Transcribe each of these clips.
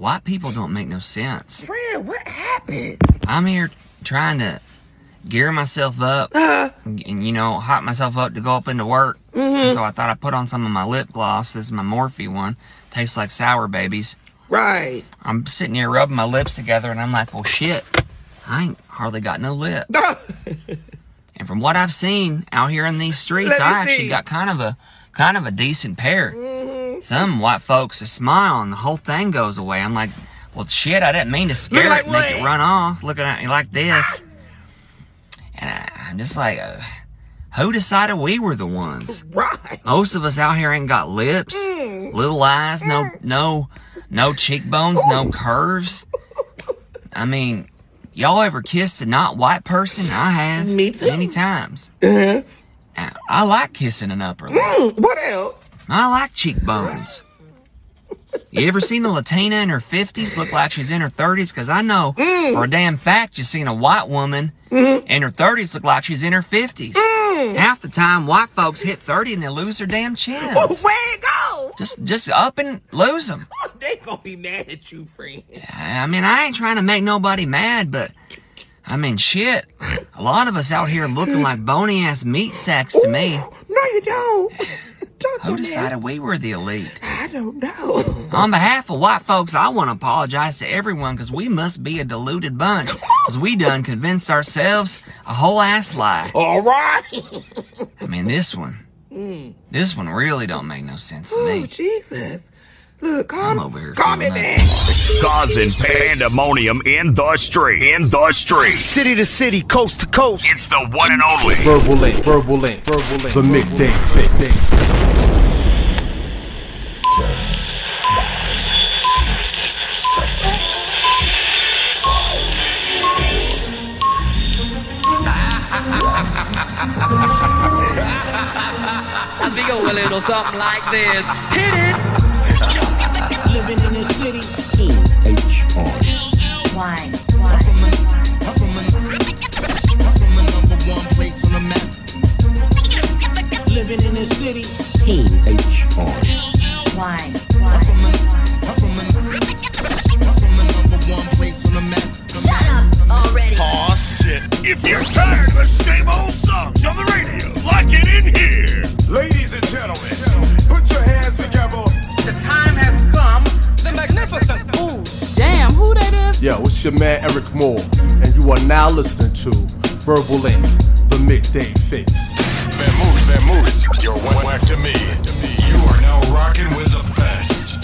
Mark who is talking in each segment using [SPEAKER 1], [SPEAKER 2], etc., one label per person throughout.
[SPEAKER 1] white people don't make no sense.
[SPEAKER 2] Friend, what happened?
[SPEAKER 1] I'm here trying to gear myself up
[SPEAKER 2] Uh,
[SPEAKER 1] and, and, you know, hype myself up to go up into work.
[SPEAKER 2] Mm-hmm.
[SPEAKER 1] So I thought I'd put on some of my lip gloss. This is my Morphe one. Tastes like sour babies.
[SPEAKER 2] right.
[SPEAKER 1] I'm sitting here rubbing my lips together and I'm like, well, shit, I ain't hardly got no lips. and from what I've seen out here in these streets, I actually
[SPEAKER 2] see.
[SPEAKER 1] got kind of a kind of a decent pair. Some white folks a smile and the whole thing goes away. I'm like, well, shit, I didn't mean to scare
[SPEAKER 2] like
[SPEAKER 1] it, make it run off. Looking at me like this, and I, I'm just like, uh, who decided we were the ones?
[SPEAKER 2] right.
[SPEAKER 1] Most of us out here ain't got lips, little eyes, no, no, no cheekbones, no curves. I mean, y'all ever kissed a not white person? I have.
[SPEAKER 2] Me too.
[SPEAKER 1] Many times.
[SPEAKER 2] Uh-huh.
[SPEAKER 1] And I like kissing an upper lip.
[SPEAKER 2] Mm, what else?
[SPEAKER 1] I like cheekbones. You ever seen the Latina in her 50s look like she's in her 30s? Because I know
[SPEAKER 2] Mm.
[SPEAKER 1] for a damn fact you've seen a white woman
[SPEAKER 2] Mm-hmm.
[SPEAKER 1] in her 30s look like she's in her 50s.
[SPEAKER 2] Mm.
[SPEAKER 1] Half the time, white folks hit 30 and they lose their damn chins.
[SPEAKER 2] Oh, where it go?
[SPEAKER 1] Just, just up and lose them.
[SPEAKER 2] They gonna be mad at you, friend.
[SPEAKER 1] I mean, I ain't trying to make nobody mad, but I mean, shit. A lot of us out here looking like bony ass meat sacks to me.
[SPEAKER 2] No, you don't.
[SPEAKER 1] Who decided
[SPEAKER 2] that.
[SPEAKER 1] we were the elite?
[SPEAKER 2] I don't know.
[SPEAKER 1] On behalf of white folks, I want to apologize to everyone because we must be a deluded bunch. Because we done convinced ourselves a whole ass lie.
[SPEAKER 2] All right.
[SPEAKER 1] I mean, this one, mm. this one really don't make no sense to
[SPEAKER 2] Oh,
[SPEAKER 1] me.
[SPEAKER 2] Jesus. Look, call,
[SPEAKER 1] I'm over here
[SPEAKER 2] call me
[SPEAKER 1] feeling
[SPEAKER 2] back.
[SPEAKER 3] Causing pandemonium in the street. In the street.
[SPEAKER 4] City to city, coast to coast.
[SPEAKER 3] It's the one and only.
[SPEAKER 5] Verbal Ink, verbal ink, verbal ink. The midday fix.
[SPEAKER 6] We go a little something like this. Hit it.
[SPEAKER 7] Living in the city.
[SPEAKER 8] Why?
[SPEAKER 7] I'm from the number one place on the map. Living in the city.
[SPEAKER 8] Why?
[SPEAKER 7] I'm from the, I'm from the, I'm from the number one place on the map. The map.
[SPEAKER 8] already.
[SPEAKER 3] Aw, shit. If you're tired of the same old songs on the radio, like it in here.
[SPEAKER 9] Ladies and gentlemen,
[SPEAKER 6] Ooh, damn, who that is?
[SPEAKER 5] Yo, it's your man Eryk Moore, and you are now listening to Verbal Ink, the midday fix.
[SPEAKER 9] Vamoose, Vamoose, you're one whack to me. You are now rocking with the best.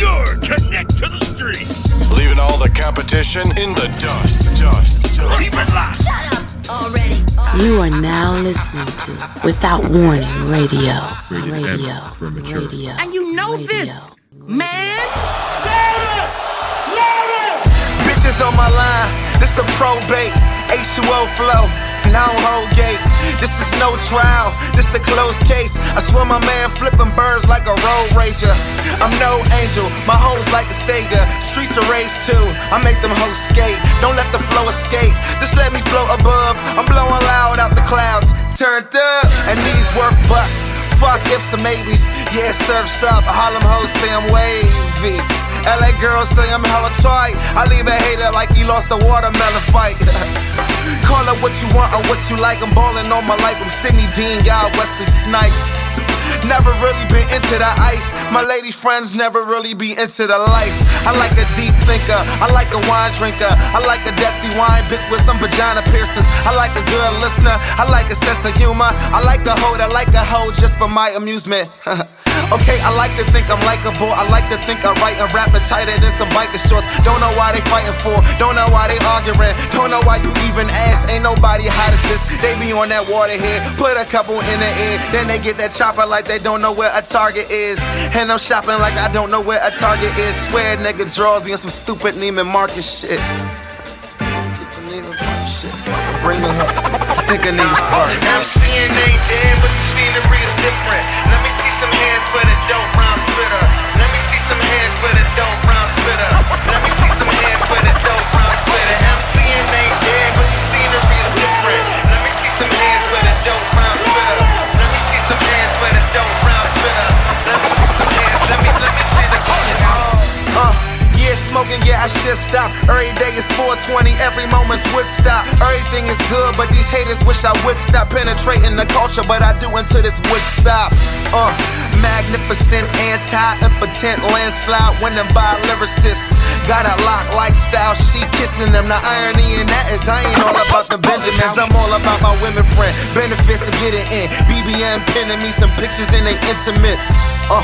[SPEAKER 3] You're connect to the street.
[SPEAKER 9] Leaving all the competition in the dust, dust, dust.
[SPEAKER 3] Keep it locked. Shut up.
[SPEAKER 8] Already.
[SPEAKER 10] You are now listening to Without Warning Radio. Radio. Radio.
[SPEAKER 6] And you know this, Man.
[SPEAKER 4] Bitches on my line, this a probate. H2O flow, and I gate. This is no trial, this a closed case. I swear my man flipping birds like a road rager. I'm no angel, my hoes like a Sega. Streets are raised too, I make them hoes skate. Don't let the flow escape, just let me float above. I'm blowing loud out the clouds, turned up, and these worth bucks. Fuck ifs and maybes, yeah, surfs up. Harlem hoes say I'm wavy. LA girls say I'm hella tight. I leave a hater like he lost a watermelon fight. Call it what you want or what you like. I'm balling all my life. I'm Sidney Dean, y'all Wesley Snipes. Never really been into the ice. My lady friends never really be into the life. I like a deep thinker. I like a wine drinker. I like a Dexy wine bitch with some vagina piercings. I like a good listener. I like a sense of humor. I like a hoe that like a hoe just for my amusement. Okay, I like to think I'm likable. I like to think I write and rap tighter than some biker shorts. Don't know why they fighting for. Don't know why they arguing. Don't know why you even ask. Ain't nobody hot as this. They be on that water waterhead. Put a couple in the air. Then they get that chopper like they don't know where a target is. And I'm shopping like I don't know where a target is. Swear nigga draws me on some stupid Neiman Marcus shit. Stupid Neiman Marcus shit. Bring me up. I think I need a spark.
[SPEAKER 6] ain't dead, but the scenery is different. Let me see some hands spitter. Let me see some hands spitter.
[SPEAKER 4] Uh, smoking, yeah, I should stop. Every day is 420, every moment's Woodstock. Everything is good, but these haters wish I would stop penetrating the culture, but I do until this would stop. Uh, magnificent, anti-impotent landslide, winning by lyricists. Got a lock lifestyle, she kissing them. The irony in that is I ain't all about the Benjamins, I'm all about my women friend. Benefits to get it in. BBM pinning me some pictures in they intimates. Uh,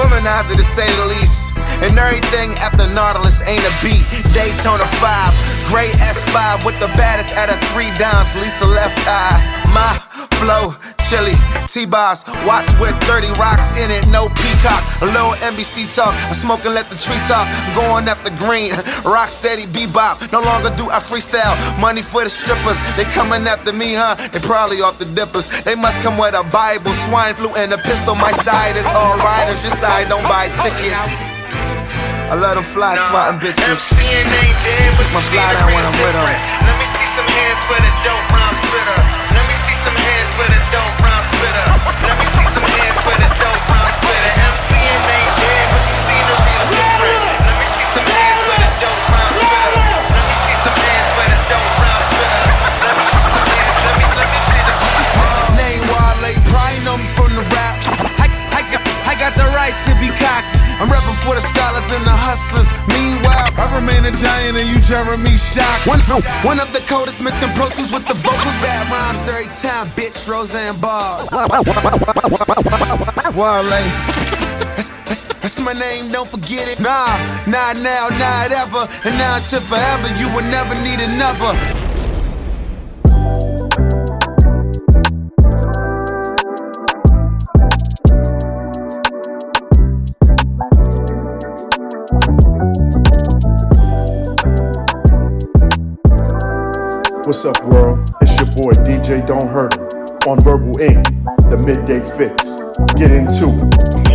[SPEAKER 4] womanizer to say the least. And everything after Nautilus ain't a beat. Daytona 5, gray S5 with the baddest out of three dimes. Lisa left eye. My flow, chili, T-Boz. Watch with 30 rocks in it, no peacock. A little NBC talk. I smoke and let the trees talk. I'm going after green. Rock steady, bebop. No longer do I freestyle. Money for the strippers. They coming after me, huh? They probably off the dippers. They must come with a Bible, swine flu, and a pistol. My side is all riders. Your side don't buy tickets. I let them fly swatting bitches. Took my fly down when I'm with them.
[SPEAKER 6] Let me see some hands for the dope rhyme. Let me see some hands for the dope rhyme
[SPEAKER 4] I'm repping for the scholars and the hustlers. Meanwhile, I remain a giant and you Jeremy Shock. One, one of the coldest mixing Pro Tools with the vocals. Bad rhymes every time, bitch. Roseanne Barr. Wale. That's, that's, that's my name, don't forget it. Nah, not now, not ever. And now until forever, you will never need another.
[SPEAKER 11] What's up, world? It's your boy DJ Don't Hurt 'Em Verbal Ink, the midday fix. Get into it.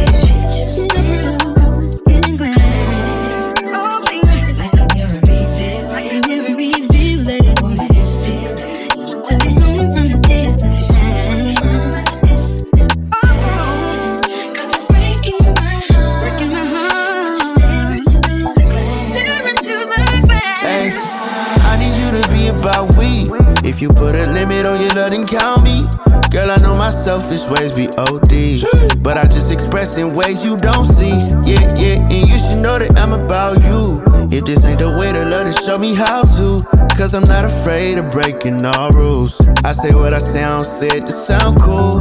[SPEAKER 12] If you put a limit on your love, then count me. Girl, I know my selfish ways be OD. But I just express in ways you don't see. Yeah, yeah, and you should know that I'm about you. If this ain't the way to love, then show me how to. Cause I'm not afraid of breaking all rules. I say what I sound, said to sound cool.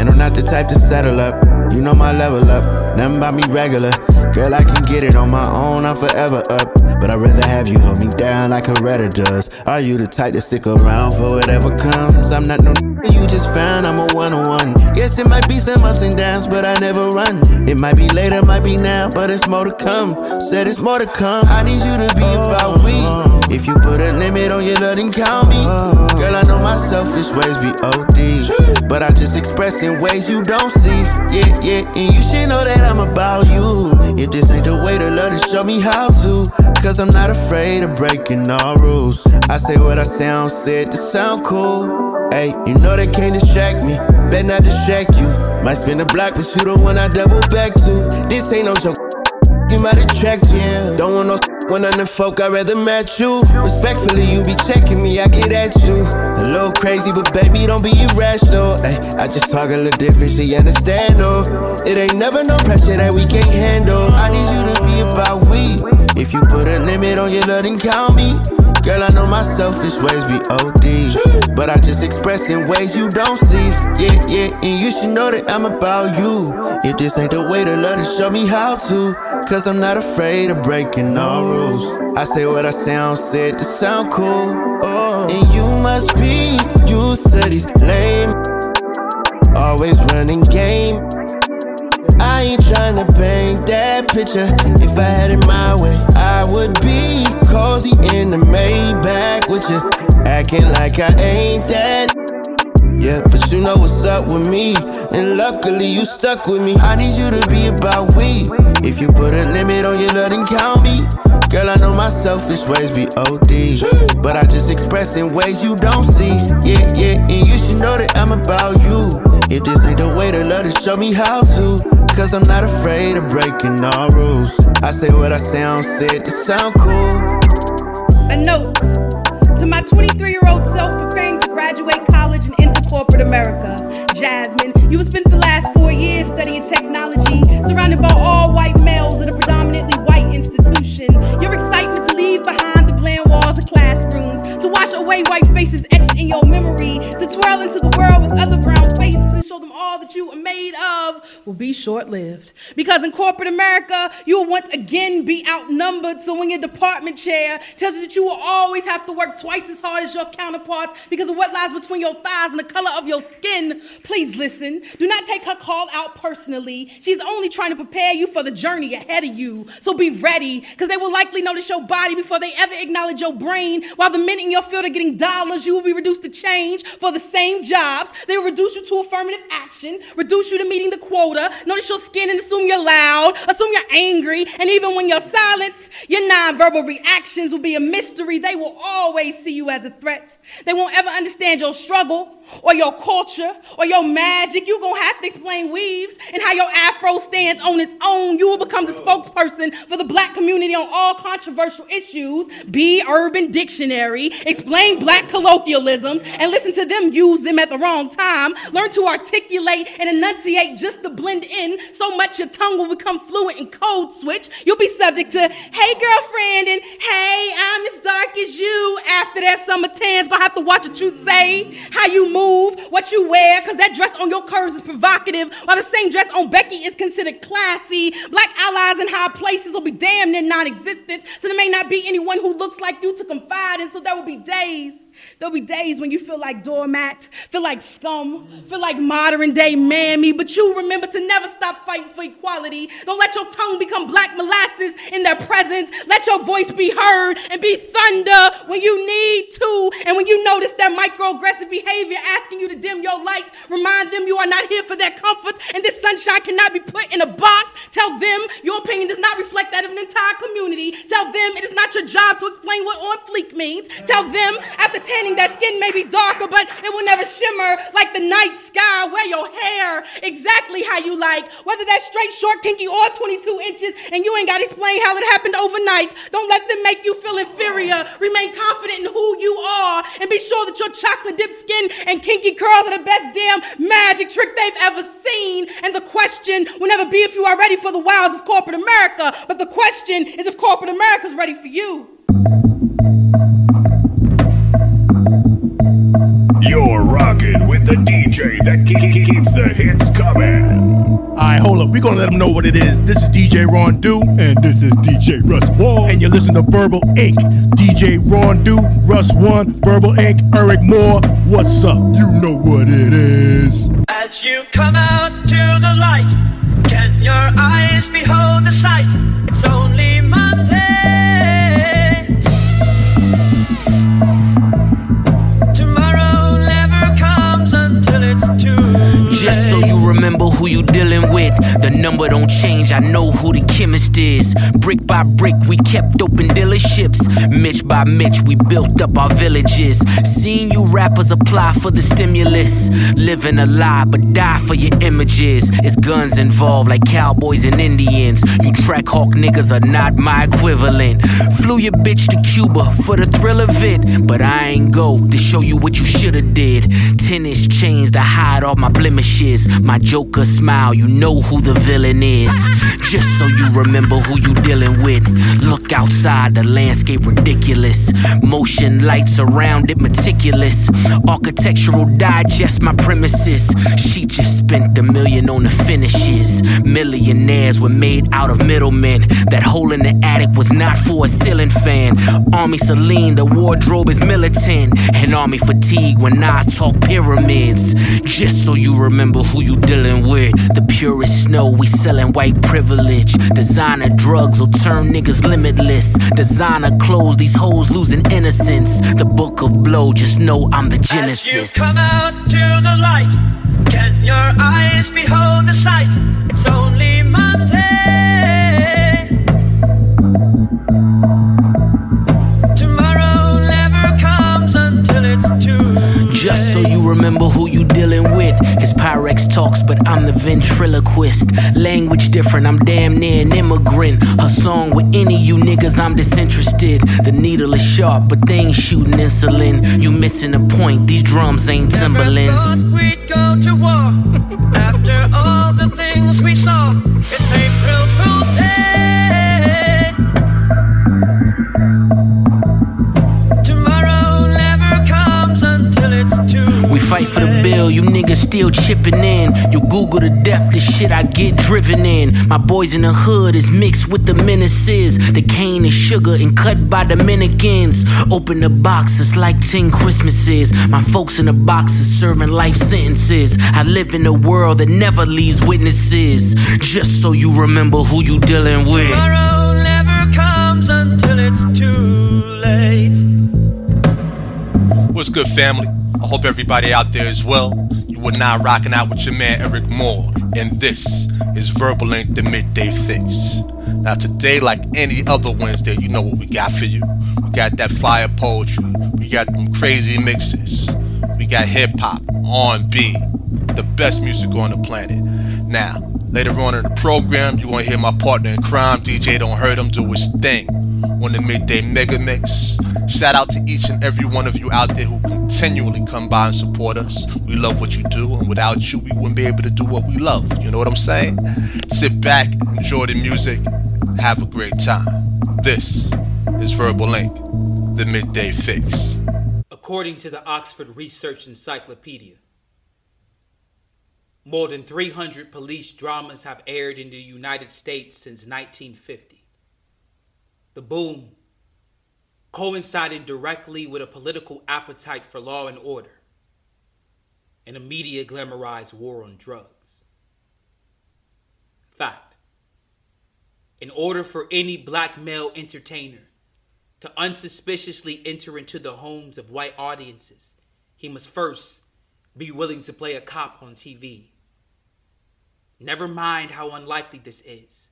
[SPEAKER 12] And I'm not the type to settle up. You know my level up, nothing about me regular. Girl, I can get it on my own, I'm forever up. But I'd rather have you hold me down like a Reddit does. Are you the type to stick around for whatever comes? I'm not no you just found, I'm a one on one. Yes, it might be some ups and downs, but I never run. It might be later, might be now, but it's more to come. Said it's more to come. I need you to be about we. If you put a limit on your love, then count me. Girl, I know my selfish ways be OD. But I just express in ways you don't see. Yeah, yeah, and you should know that I'm about you. If this ain't the way to love, then show me how to. Cause I'm not afraid of breaking all rules. I say what I sound, said to sound cool. Hey, you know they can't distract me. Better not distract you. Might spin a block, but you the one I double back to. This ain't no joke. You might attract you. Don't want no when I'm the folk, I'd rather match you. Respectfully, you be checking me, I get at you. A little crazy, but baby, don't be irrational. Ay, I just talk a little different, she understand, oh. It ain't never no pressure that we can't handle. I need you to be about we. If you put a limit on your love, then count me. Girl, I know my selfish ways be OD. But I just express in ways you don't see. Yeah, yeah, and you should know that I'm about you. If this ain't the way to love, then show me how to. Cause I'm not afraid of breaking all rules. I say what I sound, said to sound cool. Oh. And you must be used to these lame. Always running game. Ain't tryna paint that picture. If I had it my way, I would be cozy in the Maybach with you, acting like I ain't that. Yeah, but you know what's up with me, and luckily you stuck with me. I need you to be about we. If you put a limit on your love, then count me. Girl, I know my selfish ways be OD. But I just express in ways you don't see. Yeah, yeah, and you should know that I'm about you.
[SPEAKER 8] If this ain't the way to love, to show me how to. Cause I'm not afraid of breaking all rules. I say what I sound, said to sound cool.
[SPEAKER 13] A note to my 23 year old self preparing to graduate college and enter corporate America. Jasmine, you have spent the last four years studying technology, surrounded by all white away white faces etched in your memory, to twirl into the world with other brown faces and show them all that you are made of will be short lived. Because in corporate America, you will once again be outnumbered. So when your department chair tells you that you will always have to work twice as hard as your counterparts because of what lies between your thighs and the color of your skin, please listen. Do not take her call out personally. She's only trying to prepare you for the journey ahead of you. So be ready, because they will likely notice your body before they ever acknowledge your brain. While the men in your field are getting dollars, you will be reduced to change for the same jobs. They will reduce you to affirmative action, reduce you to meeting the quota, notice your skin and assume you're loud, assume you're angry, and even when you're silent, your nonverbal reactions will be a mystery. They will always see you as a threat. They won't ever understand your struggle or your culture or your magic. You're gonna have to explain weaves and how your afro stands on its own. You will become the spokesperson for the black community on all controversial issues. Be Urban Dictionary, explain black colloquialisms, and listen to them use them at the wrong time. Learn to articulate and enunciate just to blend in so much your tongue will become fluent and code switch. You'll be subject to, hey girlfriend, and hey, I'm as dark as you. After that, summer tan's gonna have to watch what you say, how you move, what you wear, because that dress on your curves is provocative, while the same dress on Becky is considered classy. Black allies in high places will be damned near non existent, so there may not be anyone who looks like you to confide in, so there will be days. There'll be days when you feel like doormat, feel like scum, feel like modern day mammy, but you remember to never stop fighting for equality. Don't let your tongue become black molasses in their presence. Let your voice be heard and be thunder when you need to. And when you notice their microaggressive behavior asking you to dim your light, remind them you are not here for their comfort and this sunshine cannot be put in a box. Tell them your opinion does not reflect that of an entire community. Tell them it is not your job to explain what on fleek means. Tell them after tanning that skin may be darker, but it will never shimmer like the night sky. Wear your hair exactly how you like, whether that's straight, short, kinky, or 22 inches, and you ain't got to explain how it happened overnight. Don't let them make you feel inferior. Remain confident in who you are, and be sure that your chocolate dipped skin and kinky curls are the best damn magic trick they've ever seen. And the question will never be if you are ready for the wiles of corporate America, but the question is if corporate America's ready for you.
[SPEAKER 3] You're rocking with the DJ that ke- ke- keeps the hits coming.
[SPEAKER 14] Alright, hold up. We're gonna let them know what it is. This is DJ Ron Do. And this is DJ Russ One. And you're listening to Verbal Ink. DJ Ron Do, Russ One, Verbal Ink., Eryk Moore. What's up? You know what it is.
[SPEAKER 15] As you come out to the light, can your eyes behold the sight?
[SPEAKER 16] You dealing with. The number don't change, I know who the chemist is. Brick by brick, we kept open dealerships. Mitch by Mitch, we built up our villages. Seeing you rappers apply for the stimulus. Living a lie, but die for your images. It's guns involved, like cowboys and Indians. You track hawk niggas are not my equivalent. Flew your bitch to Cuba for the thrill of it. But I ain't go to show you what you shoulda did. Tennis chains to hide all my blemishes. My Joker smile, you know who the villain is. Just so you remember who you dealing with. Look outside, the landscape ridiculous. Motion lights around it meticulous. Architectural digest my premises. She just spent a million on the finishes. Millionaires were made out of middlemen. That hole in the attic was not for a ceiling fan. Army Celine, the wardrobe is militant. And army fatigue when I talk pyramids. Just so you remember who you dealing with. The purest snow, we selling white privilege. Designer drugs will turn niggas limitless. Designer clothes, these hoes losing innocence. The book of blow, just know I'm the genesis.
[SPEAKER 15] As you come out to the light, can your eyes behold the sight? It's only Monday.
[SPEAKER 16] Remember who you dealing with. His Pyrex talks, but I'm the ventriloquist. Language different, I'm damn near an immigrant. Her song with any you niggas, I'm disinterested. The needle is sharp, but they ain't shooting insulin. You missing the point, these drums ain't Timberlands.
[SPEAKER 15] We'd go to war after all the things we saw. It's April Fool's Day.
[SPEAKER 16] Fight for the bill, you niggas still chipping in. You Google to death, the shit I get driven in. My boys in the hood is mixed with the menaces. The cane is sugar and cut by Dominicans. Open the box, it's like 10 Christmases. My folks in the boxes serving life sentences. I live in a world that never leaves witnesses. Just so you remember who you dealing with.
[SPEAKER 15] Tomorrow never comes until it's too late.
[SPEAKER 17] What's good, family? I hope everybody out there is well. You are now rocking out with your man Eryk Moore, and this is Verbal Ink, the midday fix. Now, today, like any other Wednesday, you know what we got for you. We got that fire poetry, we got them crazy mixes, we got hip hop, R&B, the best music on the planet. Now, later on in the program, you're gonna hear my partner in crime, DJ Don't Hurt 'Em, do his thing on the midday mega mix. Shout out to each and every one of you out there who continually come by and support us. We love what you do, and without you, we wouldn't be able to do what we love. You know what I'm saying? Sit back, enjoy the music, have a great time. This is Verbal Ink, the midday fix.
[SPEAKER 18] According to the Oxford Research Encyclopedia, more than 300 police dramas have aired in the United States since 1950. The boom coinciding directly with a political appetite for law and order and a media glamorized war on drugs. Fact In order for any black male entertainer to unsuspiciously enter into the homes of white audiences, he must first be willing to play a cop on TV. Never mind how unlikely this is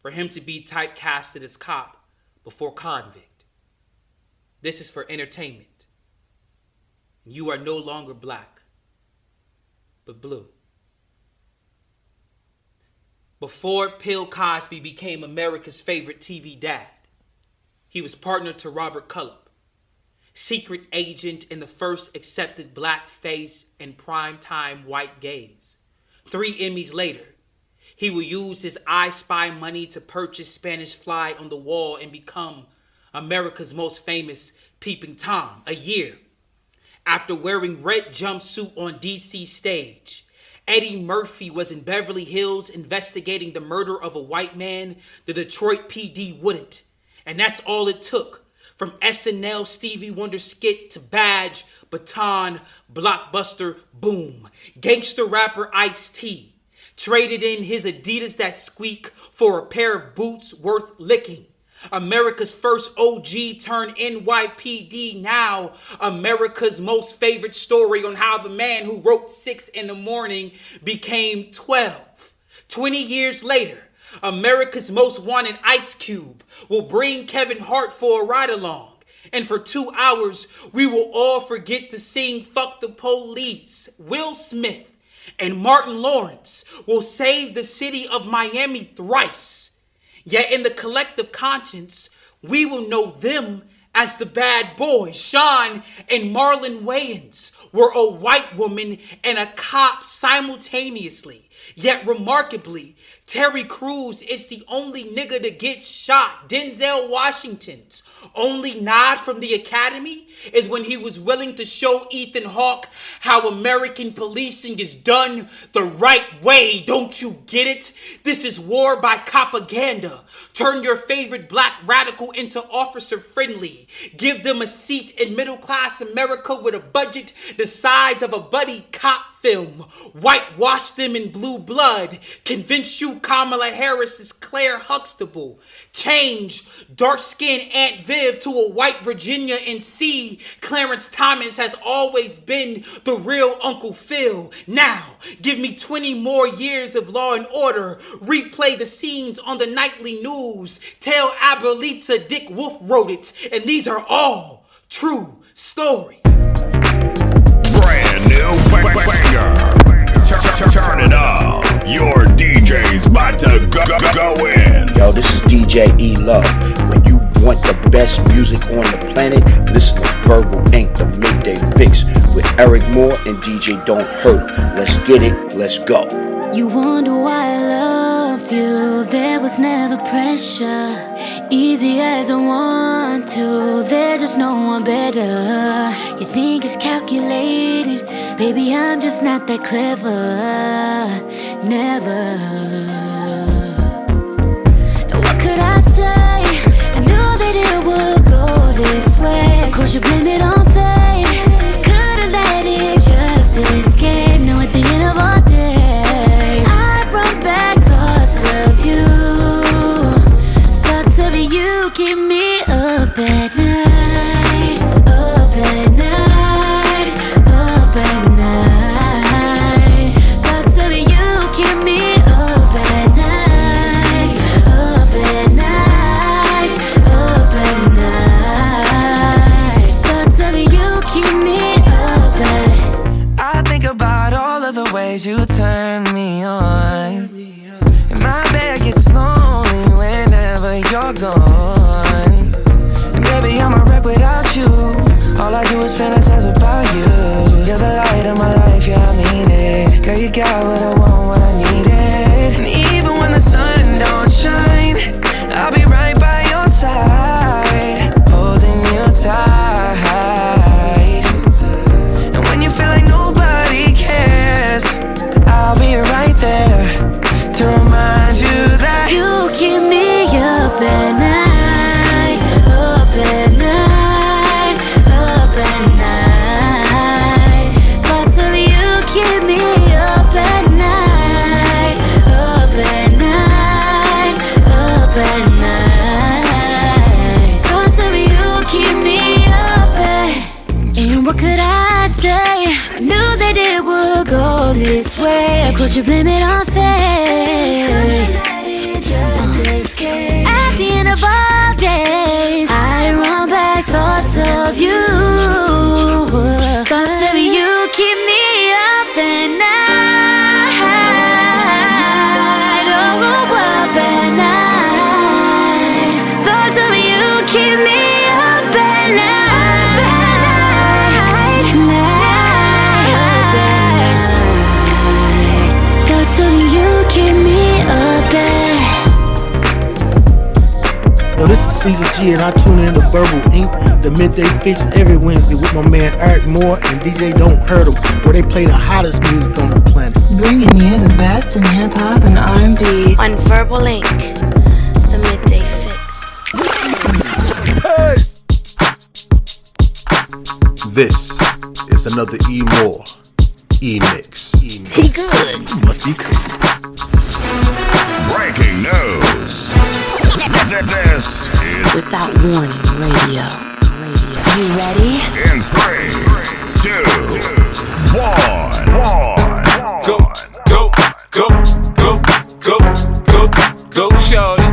[SPEAKER 18] for him to be typecasted as cop before convict. This is for entertainment. You are no longer black, but blue. Before Bill Cosby became America's favorite TV dad, he was partner to Robert Culp, secret agent in the first accepted black face in primetime white gaze. Three Emmys later, he will use his I Spy money to purchase Spanish Fly on the Wall and become America's most famous Peeping Tom a year after wearing red jumpsuit on DC stage. Eddie Murphy was in Beverly Hills investigating the murder of a white man the Detroit PD wouldn't. And that's all it took. From SNL Stevie Wonder skit to badge, baton, blockbuster, boom. Gangster rapper Ice T traded in his Adidas that squeak for a pair of boots worth licking. America's first OG turned NYPD, now America's most favorite story on how the man who wrote 6 in the morning became 12. 20 years later, America's most wanted Ice Cube will bring Kevin Hart for a ride along. And for two hours, we will all forget to sing Fuck the Police. Will Smith and Martin Lawrence will save the city of Miami thrice. Yet in the collective conscience, we will know them as the bad boys. Shawn and Marlon Wayans were a white woman and a cop simultaneously. Yet remarkably, Terry Crews is the only nigga to get shot. Denzel Washington's only nod from the Academy is when he was willing to show Ethan Hawke how American policing is done the right way. Don't you get it? This is war by propaganda. Turn your favorite black radical into officer friendly. Give them a seat in middle class America with a budget the size of a buddy cop film. Whitewash them in blue blood. Convince you Kamala Harris is Claire Huxtable. Change dark skinned Aunt Viv to a white Virginia and see Clarence Thomas has always been the real Uncle Phil. Now, give me 20 more years of law and order. Replay the scenes on the nightly news. Tell Abuelita Dick Wolf wrote it. And these are all true stories.
[SPEAKER 3] Brand new banger. Turn it up. Your DJ's about to go, go, go in.
[SPEAKER 19] Yo, this is DJ E Love. When you want the best music on the planet, listen to Verbal Ink. The Midday Fix with Eryk Moore and DJ Don't Hurt. 'Em. Let's get it. Let's go.
[SPEAKER 20] You wonder why I love you. There was never pressure. Easy as I want to. There's just no one better. You think it's calculated. Baby, I'm just not that clever. Never. What could I say? I knew that it would go this way. Of course, you blame it on fate. You blame it on fate. At the end of all days, I run back thoughts of you.
[SPEAKER 21] Caesar and I tune in to Verbal Ink, the midday fix every Wednesday with my man Eryk Moore and DJ Don't Hurt Hurt 'Em, where they play the hottest music on the planet.
[SPEAKER 10] Bringing you the best in hip hop and R&B on Verbal Ink, The Midday Fix.
[SPEAKER 22] This is another E More E Mix. He good. Must be
[SPEAKER 3] Breaking news. This is
[SPEAKER 10] Without Warning Radio. You ready?
[SPEAKER 3] in three, two, one.
[SPEAKER 23] Go, go, go, go, go, go, go, shorty.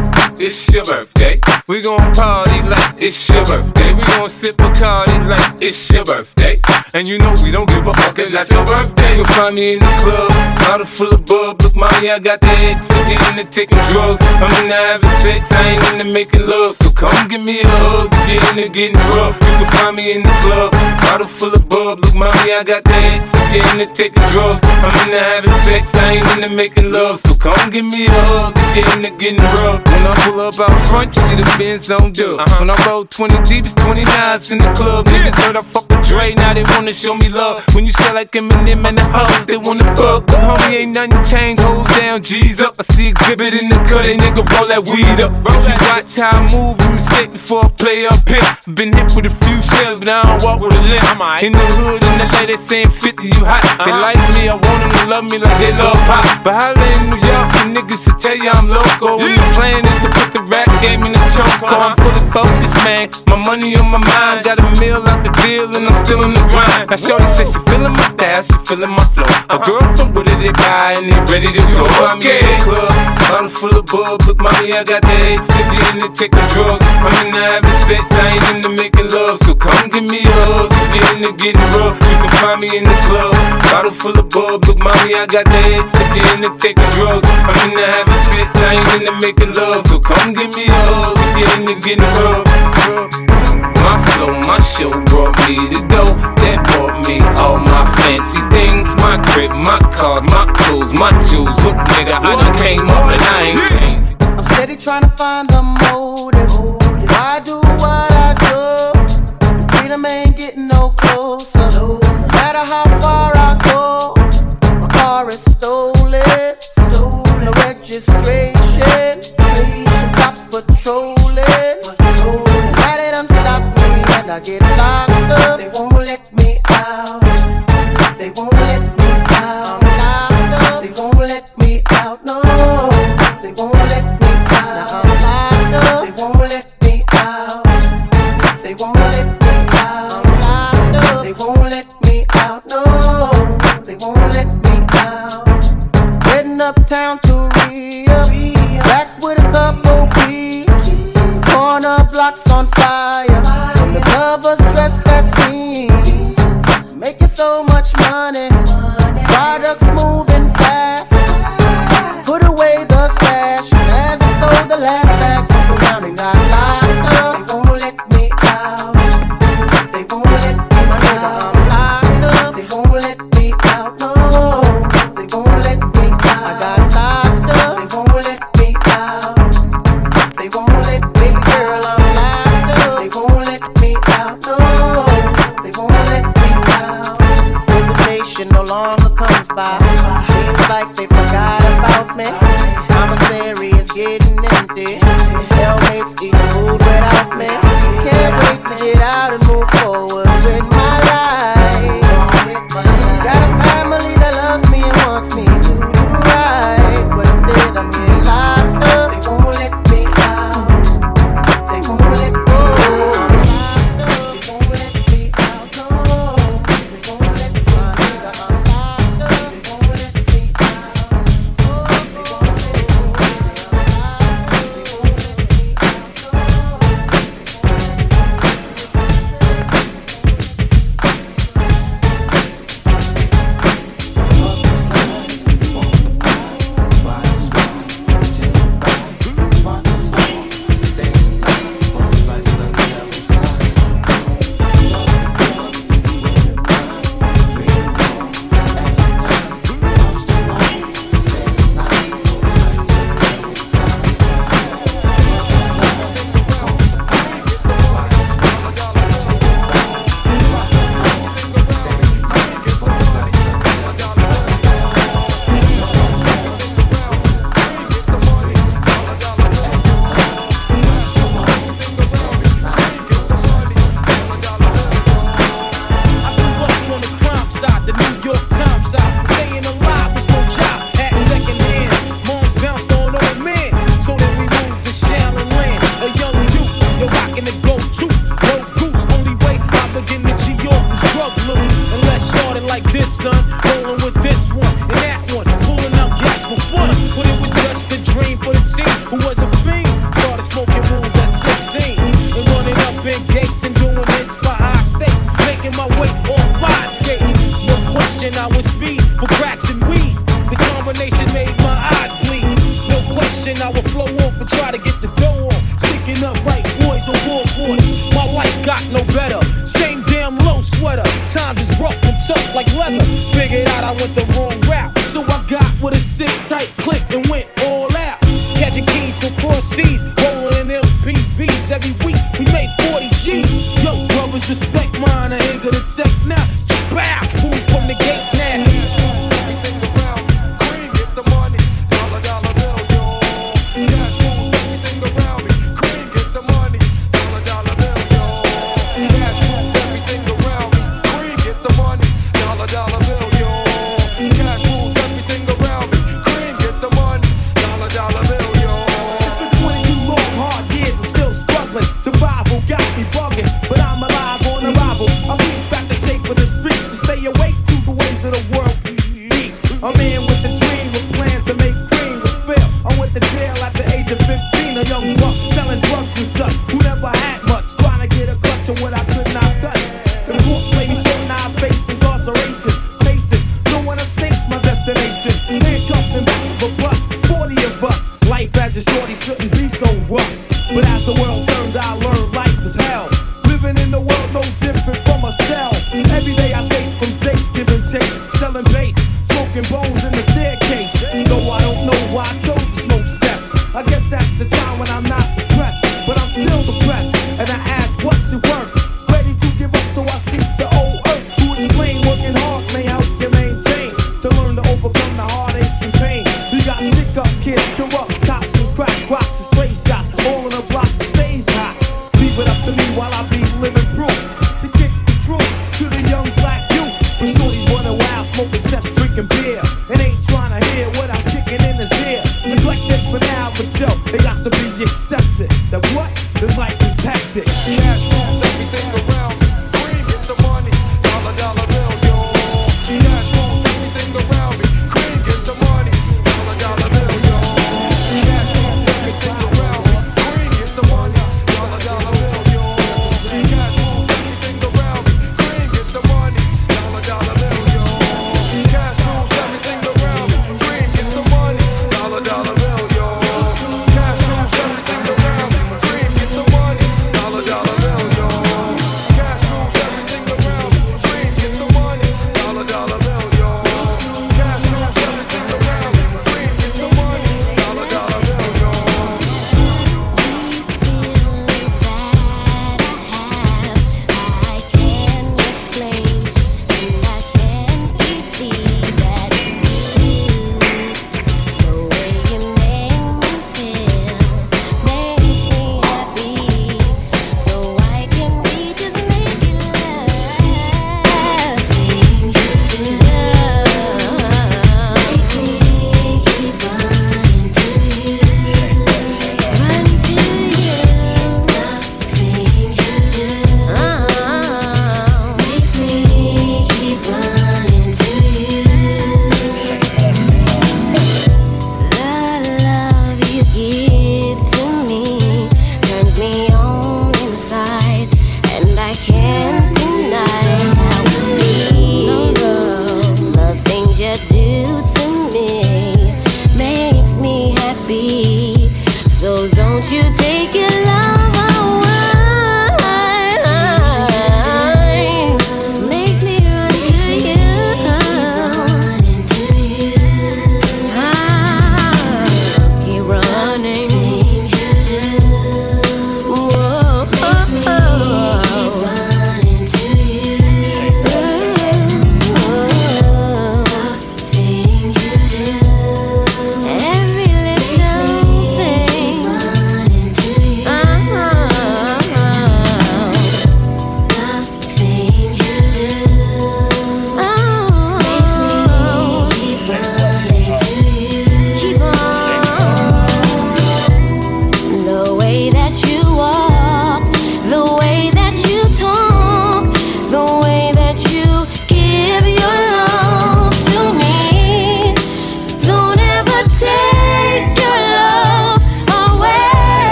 [SPEAKER 23] It's your birthday. We gon' party like it's your birthday. We gon' sip a party like it's your birthday. And you know we don't give a fuck, it's not your birthday. You'll find me in the club, bottle full of bub. Look, mommy, I got the X. I'm getting into taking drugs. I'm into having sex, I ain't into making love. So come give me a hug, get into getting rough. You can find me in the club, bottle full of bub. Look, mommy, I got the X. I'm getting into taking drugs. I'm into having sex, I ain't into making love. So come give me a hug, get into getting rough. When I pull up out front, you see the Benz on dub. When I roll 20 deep, it's 29s in the club. Niggas heard I fuck with Dre, now they wanna show me love. When you sell like Eminem and the hoes, they wanna fuck. But homie, ain't nothing changed, hold down, G's up. I see Xzibit in the cut, they nigga roll that weed up. Roll that watch how I move, you mistake before I play up here. Been hit with a few shells, but I don't walk with a limp. In the hood, in the lady saying 50, you hot. They uh-huh. like me, I want them to love me like they love pop. But holla in New York, the niggas to tell you I'm loco. When the plan is to Put the rap game in the choke, I'm fully focused, man. My money on my mind, got a meal out the deal, and I'm still in the grind. Now, Shorty says she feelin' my style, she feelin' my flow. A girl from Wooded, they buy, and they ready to go. I'm in the club, bottle full of bub. Look, mommy, I got the activity and the check of drugs. I'm in the having sex, I ain't into making love, so come give me a hug. You in the getting rough, you can find me in the club. Bottle full of bub. Look, mommy, I got the activity in the taking drugs. I'm in the having sex, I ain't into making love, so come give me a hug if you ain't again the world. My flow, my show brought me to go. That brought me all my fancy things, my crib, my cars, my clothes, my jewels. Look, nigga, I done came up and I ain't changed.
[SPEAKER 24] I'm steady trying to find the motive. Why do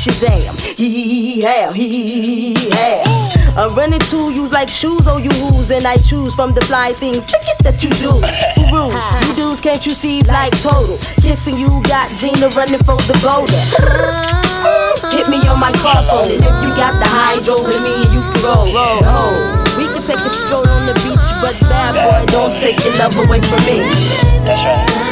[SPEAKER 24] Shazam, he have, he have. I run into you like
[SPEAKER 25] shoes, oh you who's, and I choose from the fly things that you do. Who rules? You dudes, can't you see? Like total. Kissing you got Gina running for the boulder. Hit me on my car phone. If you got the hydro with me, you can roll, roll, roll. We can take a stroll on the beach, but bad boy, don't take your love away from me. That's right.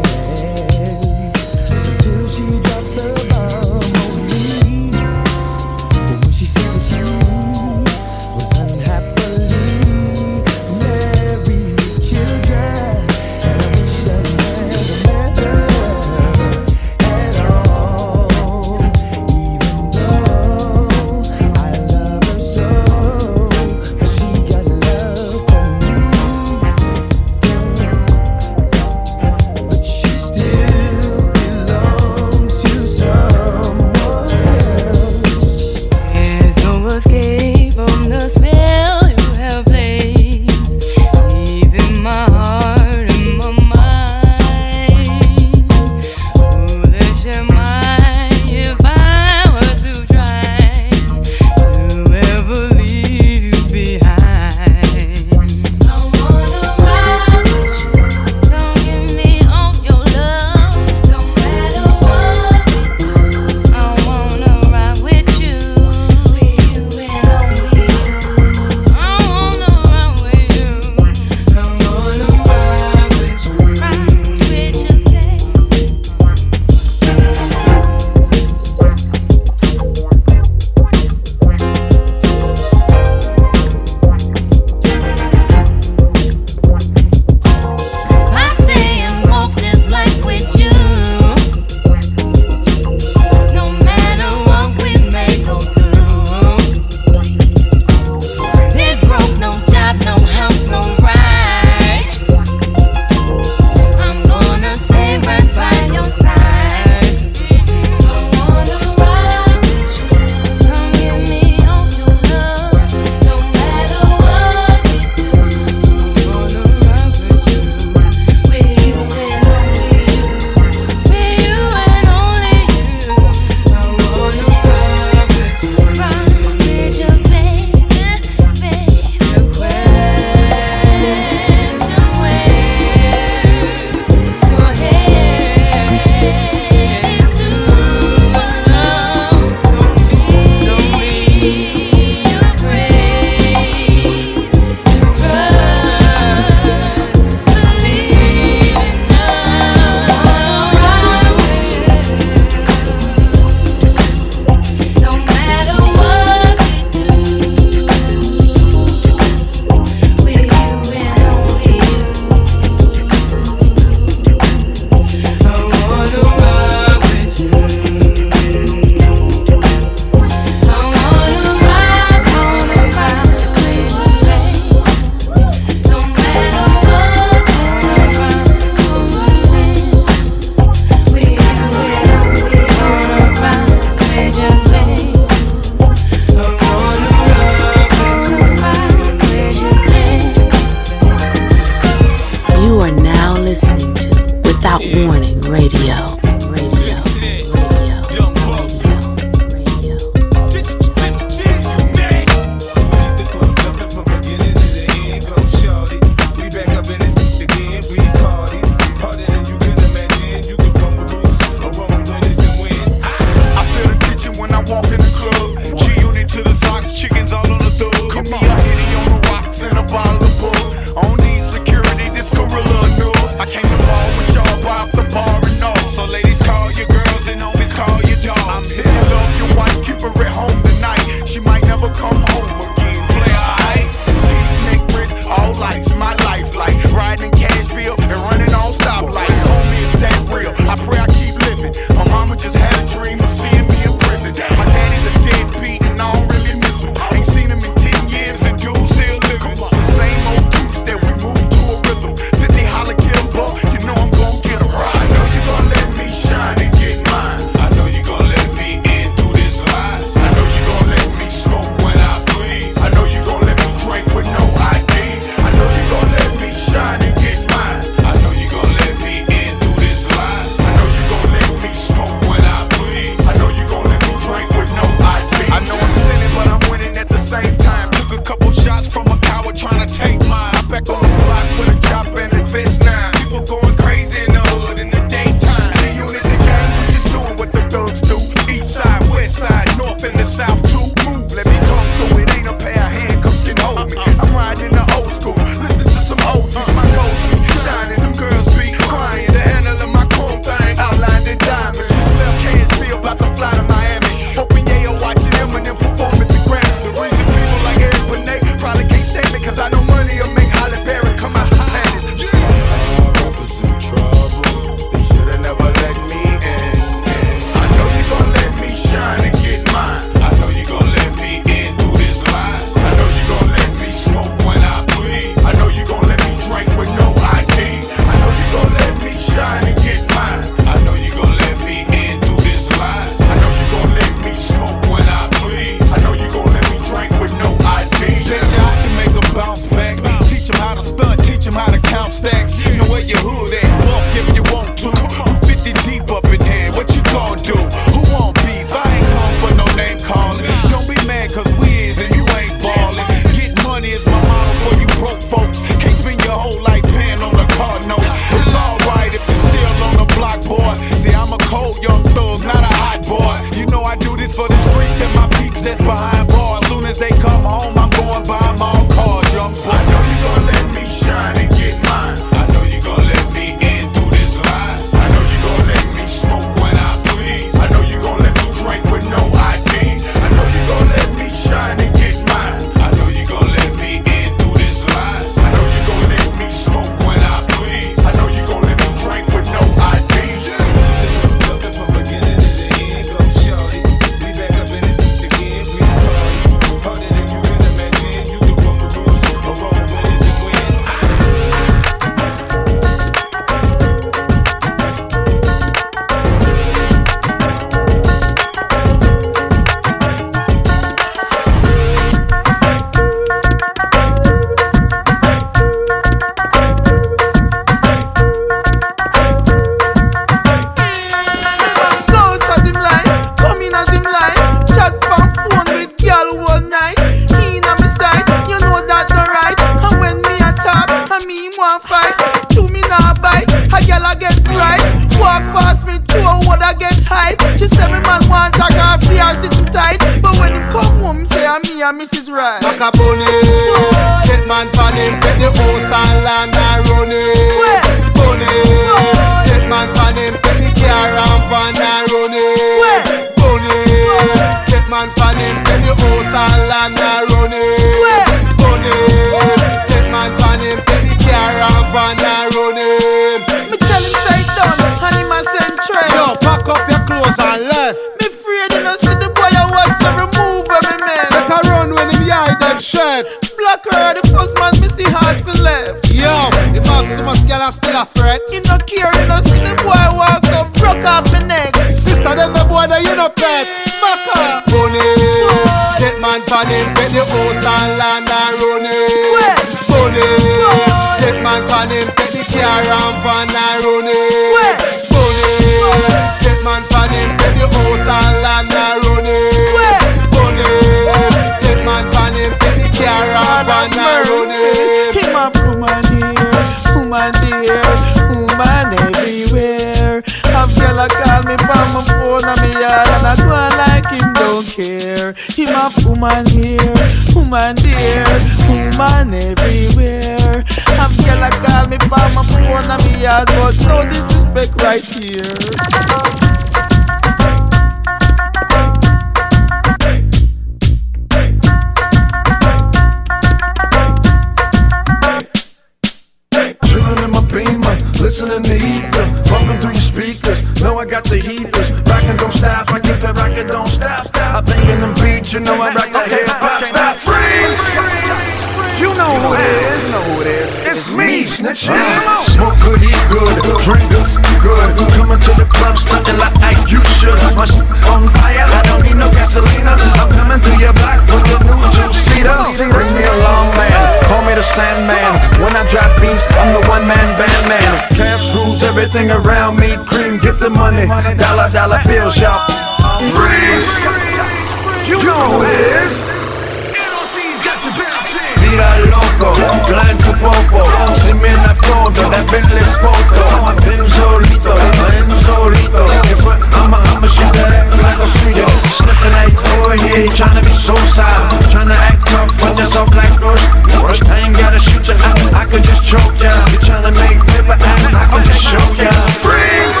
[SPEAKER 26] struggle. I
[SPEAKER 27] ain't gotta shoot ya, I, I could just choke ya. You tryna make paper, I, I could just show ya. Freeze!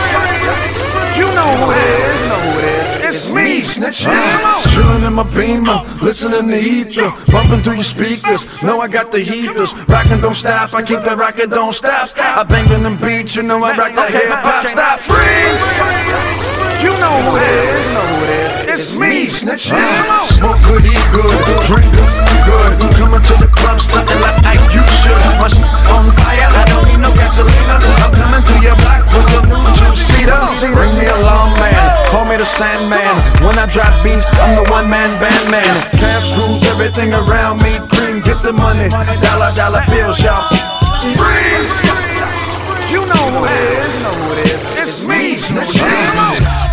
[SPEAKER 27] You know who it is. It is. Me, snitches. Chillin' in my beamer, listening to ether, bumping through your speakers. No, I got the heaters. Rockin' don't stop, I keep that rocket don't stop. I bangin' them beats, you know I rock the hip hop. Stop, freeze! You know who it is. You know who it is. It's, me, snitch. Uh, smoke good, eat good, drink good, food good. Coming to the club, stunting like I you should. My shit on fire, I don't need no gasoline. I'm coming to your block with the new two-seater. Bring me a long man, call me the Sandman. When I drop beats, I'm the one-man band man. Cash rules everything around me. Cream, get the money, dollar dollar bill, shop. Freeze! You know who it is. You know who it is. It's, it's me, Snoop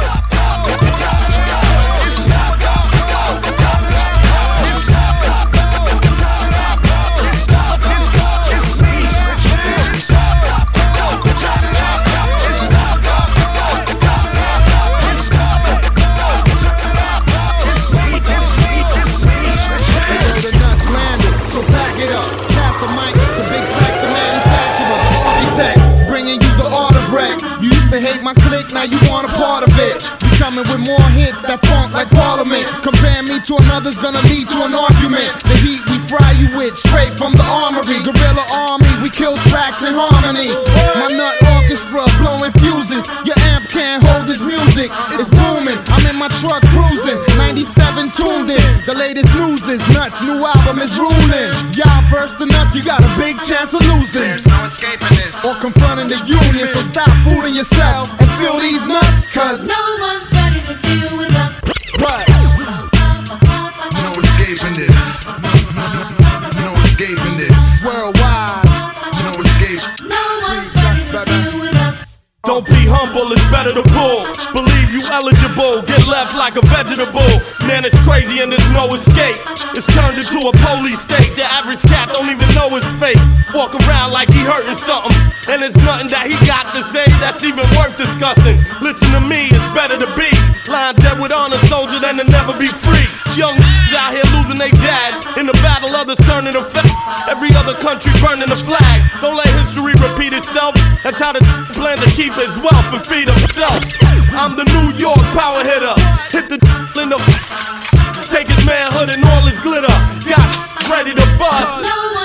[SPEAKER 27] now you want a part of it.
[SPEAKER 4] We coming with more hits that funk like Parliament. Compare me to another's gonna lead to an argument. The heat we fry you with straight from the armory. Guerrilla army, we kill tracks in harmony. My nut orchestra blowing fuses. Your amp can't hold this music. It's booming. I'm in my truck cruising. 97 tuned in. The latest news is nuts. New album is ruling. Y'all verse the nuts, you got a big chance of losing. There's no escaping this. Or confronting the union. So stop fooling yourself and feel these nuts. Cause
[SPEAKER 28] no one's ready to deal with us.
[SPEAKER 4] What?
[SPEAKER 29] No escaping this. No escaping this.
[SPEAKER 4] Worldwide.
[SPEAKER 20] Don't be humble, it's better to pull. Believe you eligible, get left like a vegetable. Man, it's crazy and there's no escape. It's turned into a police state. The average cat don't even know his fate. Walk around like he hurting something. And it's nothing that he got to say that's even worth discussing. Listen to me, it's better to be lying dead with honor soldier than to never be free. Young out here losing their dads. In the battle, others turning to fa- Every other country burning the flag. Don't let history repeat itself. That's how the plan to keep his wealth and feed himself. I'm the New York power hitter. Hit the in the take his manhood and all his glitter. Got ready to bust.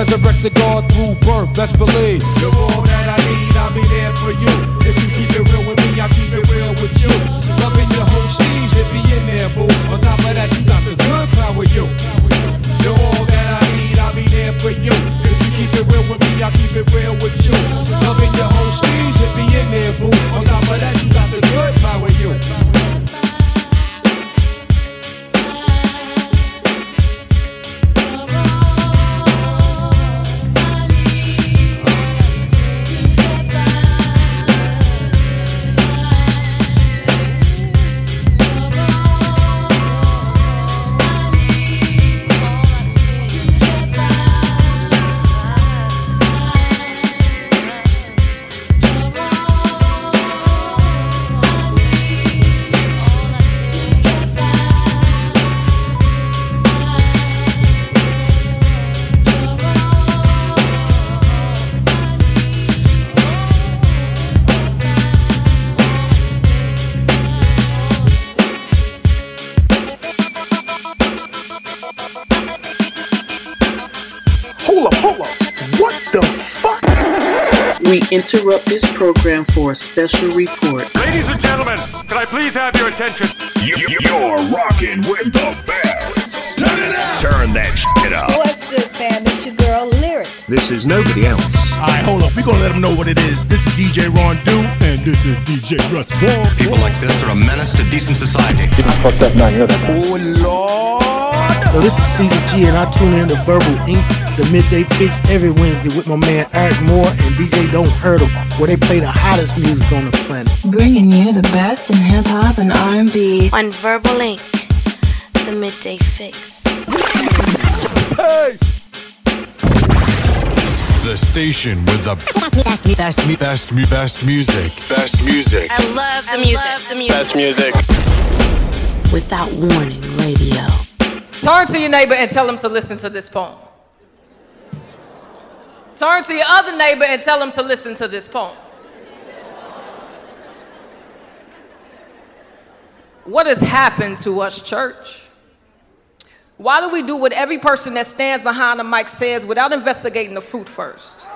[SPEAKER 24] Resurrect the God through birth. Best believe
[SPEAKER 30] for a special report.
[SPEAKER 3] Ladies and gentlemen, can I please have your attention? You, are rocking with the best. Turn it up. Turn that shit up.
[SPEAKER 31] What's good, fam? It's your girl, Lyric.
[SPEAKER 32] This is nobody else.
[SPEAKER 33] Alright, hold up. We're gonna let them know what it is. This is DJ Ron Do, and this is DJ Russ Wall.
[SPEAKER 34] People like this are a menace to decent society.
[SPEAKER 21] You done fucked up now, you know that. Oh, Lord. Yo, this is Caesar G, and I tune in to Verbal Ink., the midday fixx every Wednesday with my man Eryk Moore and DJ Don't Hurt 'em, where they play the hottest music on the planet.
[SPEAKER 35] Bringing you the best in hip hop and R&B on Verbal Ink. The Midday Fixx.
[SPEAKER 9] The station with the best, best, best, best, mu- best music. Best music.
[SPEAKER 35] I love the music. the music.
[SPEAKER 9] Best music.
[SPEAKER 35] Without warning, radio.
[SPEAKER 36] Turn to your neighbor and tell him to listen to this poem. Turn to your other neighbor and tell him to listen to this poem. What has happened to us, church? Why do we do what every person that stands behind the mic says without investigating the fruit first?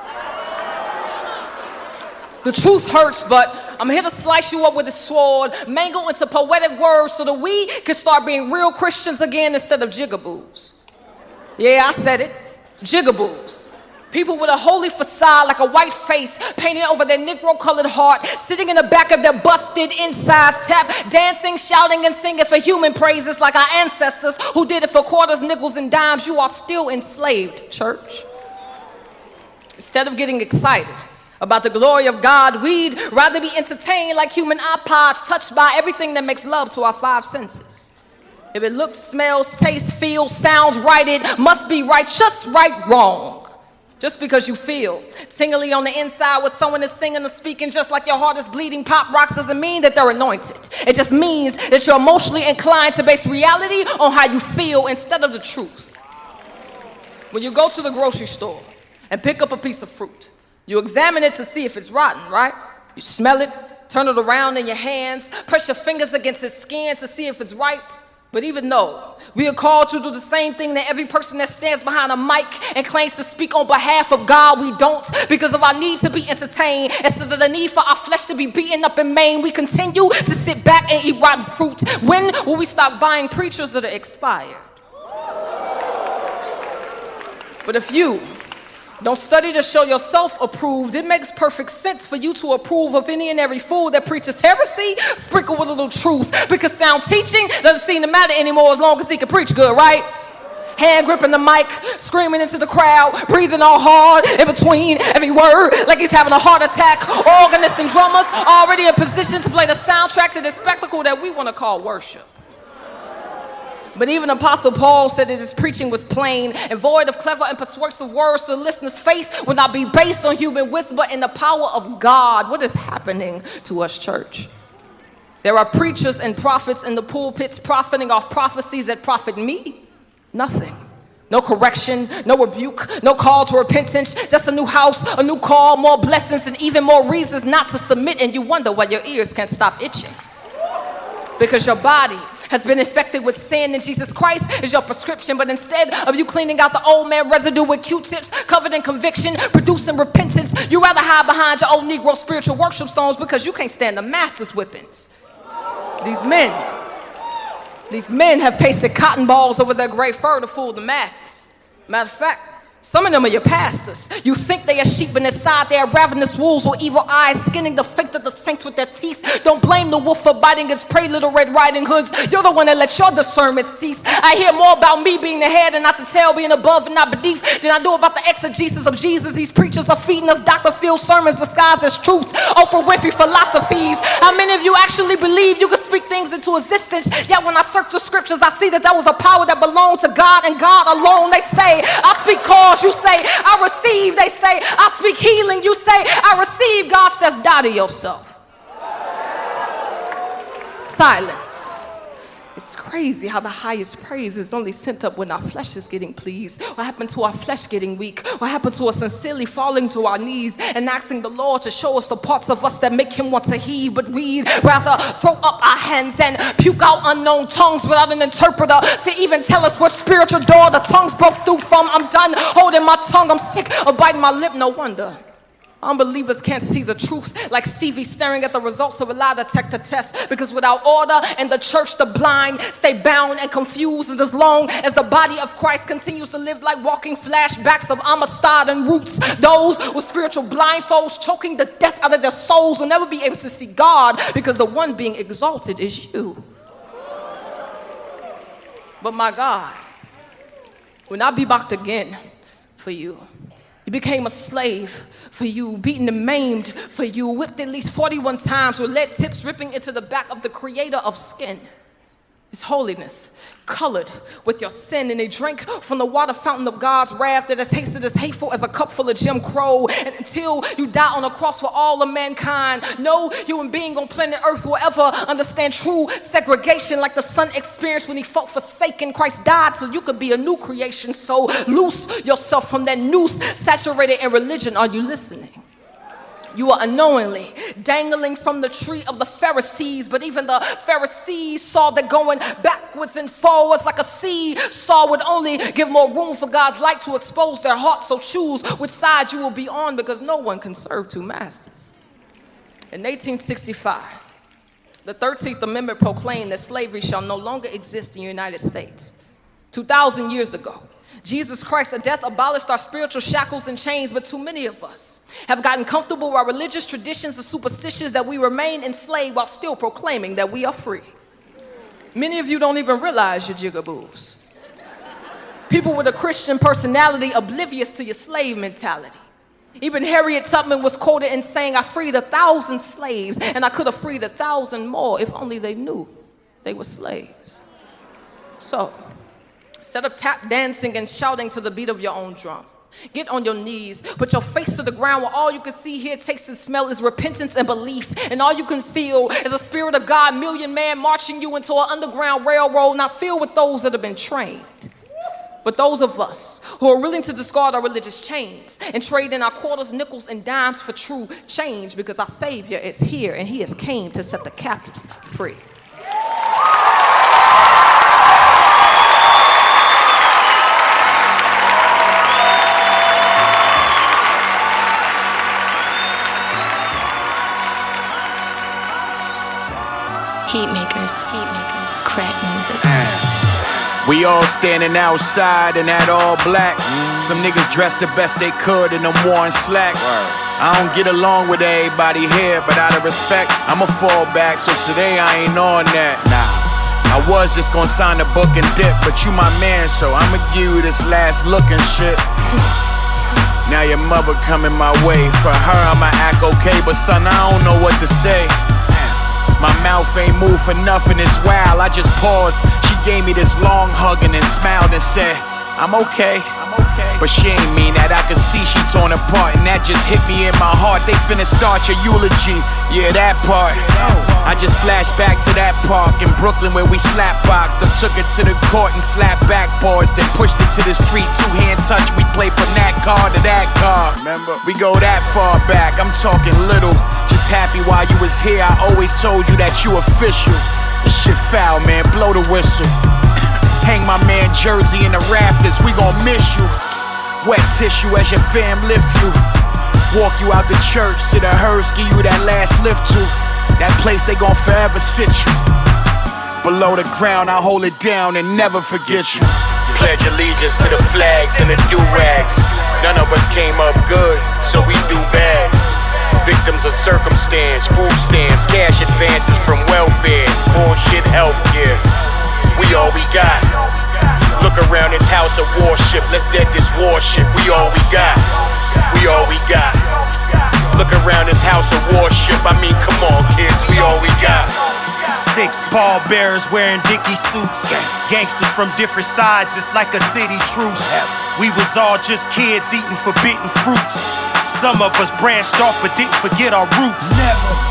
[SPEAKER 36] The truth hurts, but I'm here to slice you up with a sword, mangle into poetic words so that we can start being real Christians again instead of jigaboos. Yeah, I said it. Jigaboos. People with a holy facade, like a white face, painted over their Negro colored heart, sitting in the back of their busted insides, tap, dancing, shouting, and singing for human praises, like our ancestors who did it for quarters, nickels, and dimes. You are still enslaved, church. Instead of getting excited about the glory of God, we'd rather be entertained like human iPods, touched by everything that makes love to our five senses. If it looks, smells, tastes, feels, sounds right, it must be right, just right, wrong. Just because you feel tingly on the inside when someone is singing or speaking just like your heart is bleeding pop rocks doesn't mean that they're anointed. It just means that you're emotionally inclined to base reality on how you feel instead of the truth. When you go to the grocery store and pick up a piece of fruit, you examine it to see if it's rotten, right? You smell it, turn it around in your hands, press your fingers against its skin to see if it's ripe. But even though we are called to do the same thing that every person that stands behind a mic and claims to speak on behalf of God, we don't because of our need to be entertained. Instead of the need for our flesh to be beaten up and maimed, we continue to sit back and eat rotten fruit. When will we stop buying preachers that are expired? But if you don't study to show yourself approved. It makes perfect sense for you to approve of any and every fool that preaches heresy, sprinkled with a little truth. Because sound teaching doesn't seem to matter anymore as long as he can preach good, right? Hand gripping the mic, screaming into the crowd, breathing all hard in between every word, like he's having a heart attack. Organists and drummers already in position to play the soundtrack to this spectacle that we want to call worship. But even Apostle Paul said that his preaching was plain and void of clever and persuasive words, so listeners' faith would not be based on human wisdom, but in the power of God. What is happening to us, church? There are preachers and prophets in the pulpits profiting off prophecies that profit me nothing. No correction, no rebuke, no call to repentance, just a new house, a new call, more blessings, and even more reasons not to submit. And you wonder why your ears can't stop itching. Because your body has been infected with sin, and Jesus Christ is your prescription. But instead of you cleaning out the old man residue with Q tips, covered in conviction, producing repentance, you rather hide behind your old Negro spiritual worship songs because you can't stand the master's whippings. These men, these men have pasted cotton balls over their gray fur to fool the masses. Matter of fact, some of them are your pastors. You think they are sheep, and inside they are ravenous wolves with evil eyes, skinning the faith of the saints with their teeth. Don't blame the wolf for biting its prey, little red riding hoods. You're the one that let your discernment cease. I hear more about me being the head and not the tail, being above and not beneath, than I do about the exegesis of Jesus. These preachers are feeding us Dr. Phil sermons disguised as truth, Oprah Winfrey philosophies. How many of you actually believe you can speak things into existence? Yet when I search the scriptures, I see that that was a power that belonged to God and God alone. They say, I speak cause, you say, I receive. They say, I speak healing. You say, I receive. God says, die to yourself. Silence. It's crazy how the highest praise is only sent up when our flesh is getting pleased. What happened to our flesh getting weak? What happened to us sincerely falling to our knees and asking the Lord to show us the parts of us that make Him want to heed? But we'd rather throw up our hands and puke out unknown tongues without an interpreter to even tell us what spiritual door the tongues broke through from. I'm done holding my tongue. I'm sick of biting my lip. No wonder. Unbelievers can't see the truth like Stevie staring at the results of a lie detector test because without order in the church, the blind stay bound and confused. And as long as the body of Christ continues to live like walking flashbacks of Amistad and roots, those with spiritual blindfolds choking the death out of their souls will never be able to see God because the one being exalted is you. But my God will not be mocked again for you. You became a slave for you, beaten and maimed for you, whipped at least 41 times with lead tips ripping into the back of the creator of skin. His holiness, colored with your sin, and they drink from the water fountain of God's wrath that is hasted as hateful as a cup full of Jim Crow. And until you die on the cross for all of mankind, no human being on planet Earth will ever understand true segregation like the son experienced when he felt forsaken. Christ died so you could be a new creation. So loose yourself from that noose saturated in religion. Are you listening? You are unknowingly dangling from the tree of the Pharisees, but even the Pharisees saw that going backwards and forwards like a sea saw would only give more room for God's light to expose their hearts. So choose which side you will be on because no one can serve two masters. In 1865, the 13th Amendment proclaimed that slavery shall no longer exist in the United States. 2,000 years ago. Jesus Christ, a death abolished our spiritual shackles and chains, but too many of us have gotten comfortable with our religious traditions and superstitions that we remain enslaved while still proclaiming that we are free. Many of you don't even realize you're jigaboos. People with a Christian personality oblivious to your slave mentality. Even Harriet Tubman was quoted in saying, I freed a thousand slaves and I could have freed a thousand more if only they knew they were slaves. So, instead of tap dancing and shouting to the beat of your own drum, Get on your knees, put your face to the ground where all you can see, hear, taste, and smell is repentance and belief. And all you can feel is a spirit of God, million man marching you into an underground railroad, not filled with those that have been trained. But those of us who are willing to discard our religious chains and trade in our quarters, nickels, and dimes for true change because our Savior is here and He has came to set the captives free.
[SPEAKER 37] Heat makers, heat makers, crack music.
[SPEAKER 38] We all standing outside in that all black. Some niggas dressed the best they could in them worn slacks. I don't get along with everybody here, but out of respect, I'ma fall back. So today I ain't on that. Nah. I was just gonna sign the book and dip, but you my man, so I'ma give you this last look and shit. Now your mother coming my way. For her, I'ma act okay, but son, I don't know what to say. My mouth ain't moved for nothing, it's wild. I just paused. She gave me this long hug and then smiled and said, I'm okay. But she ain't mean that. I could see she torn apart, and that just hit me in my heart. They finna start your eulogy. Yeah, that part. I just flashed back to that park in Brooklyn where we slap boxed. Then took it to the court and slapped backboards. Then pushed it to the street, two hand touch. We play from that car to that car. Remember? We go that far back. I'm talking little. Just happy while you was here. I always told you that you official. This shit foul, man. Blow the whistle. Hang my man Jersey in the rafters. We gon' miss you. Wet tissue as your fam lift you. Walk you out the church to the hearse, give you that last lift to. That place they gon' forever sit you. Below the ground, I hold it down and never forget you. Pledge allegiance to the flags and the do rags. None of us came up good, so we do bad. Victims of circumstance, food stamps, cash advances from welfare, bullshit healthcare. We all we got. Look around this house of worship, let's dead this warship. We all we got. We all we got. Look around this house of worship. I mean, come on, kids, we all we got.
[SPEAKER 4] Six pallbearers wearing dicky suits. Gangsters from different sides, it's like a city truce. We was all just kids eating forbidden fruits. Some of us branched off but didn't forget our roots.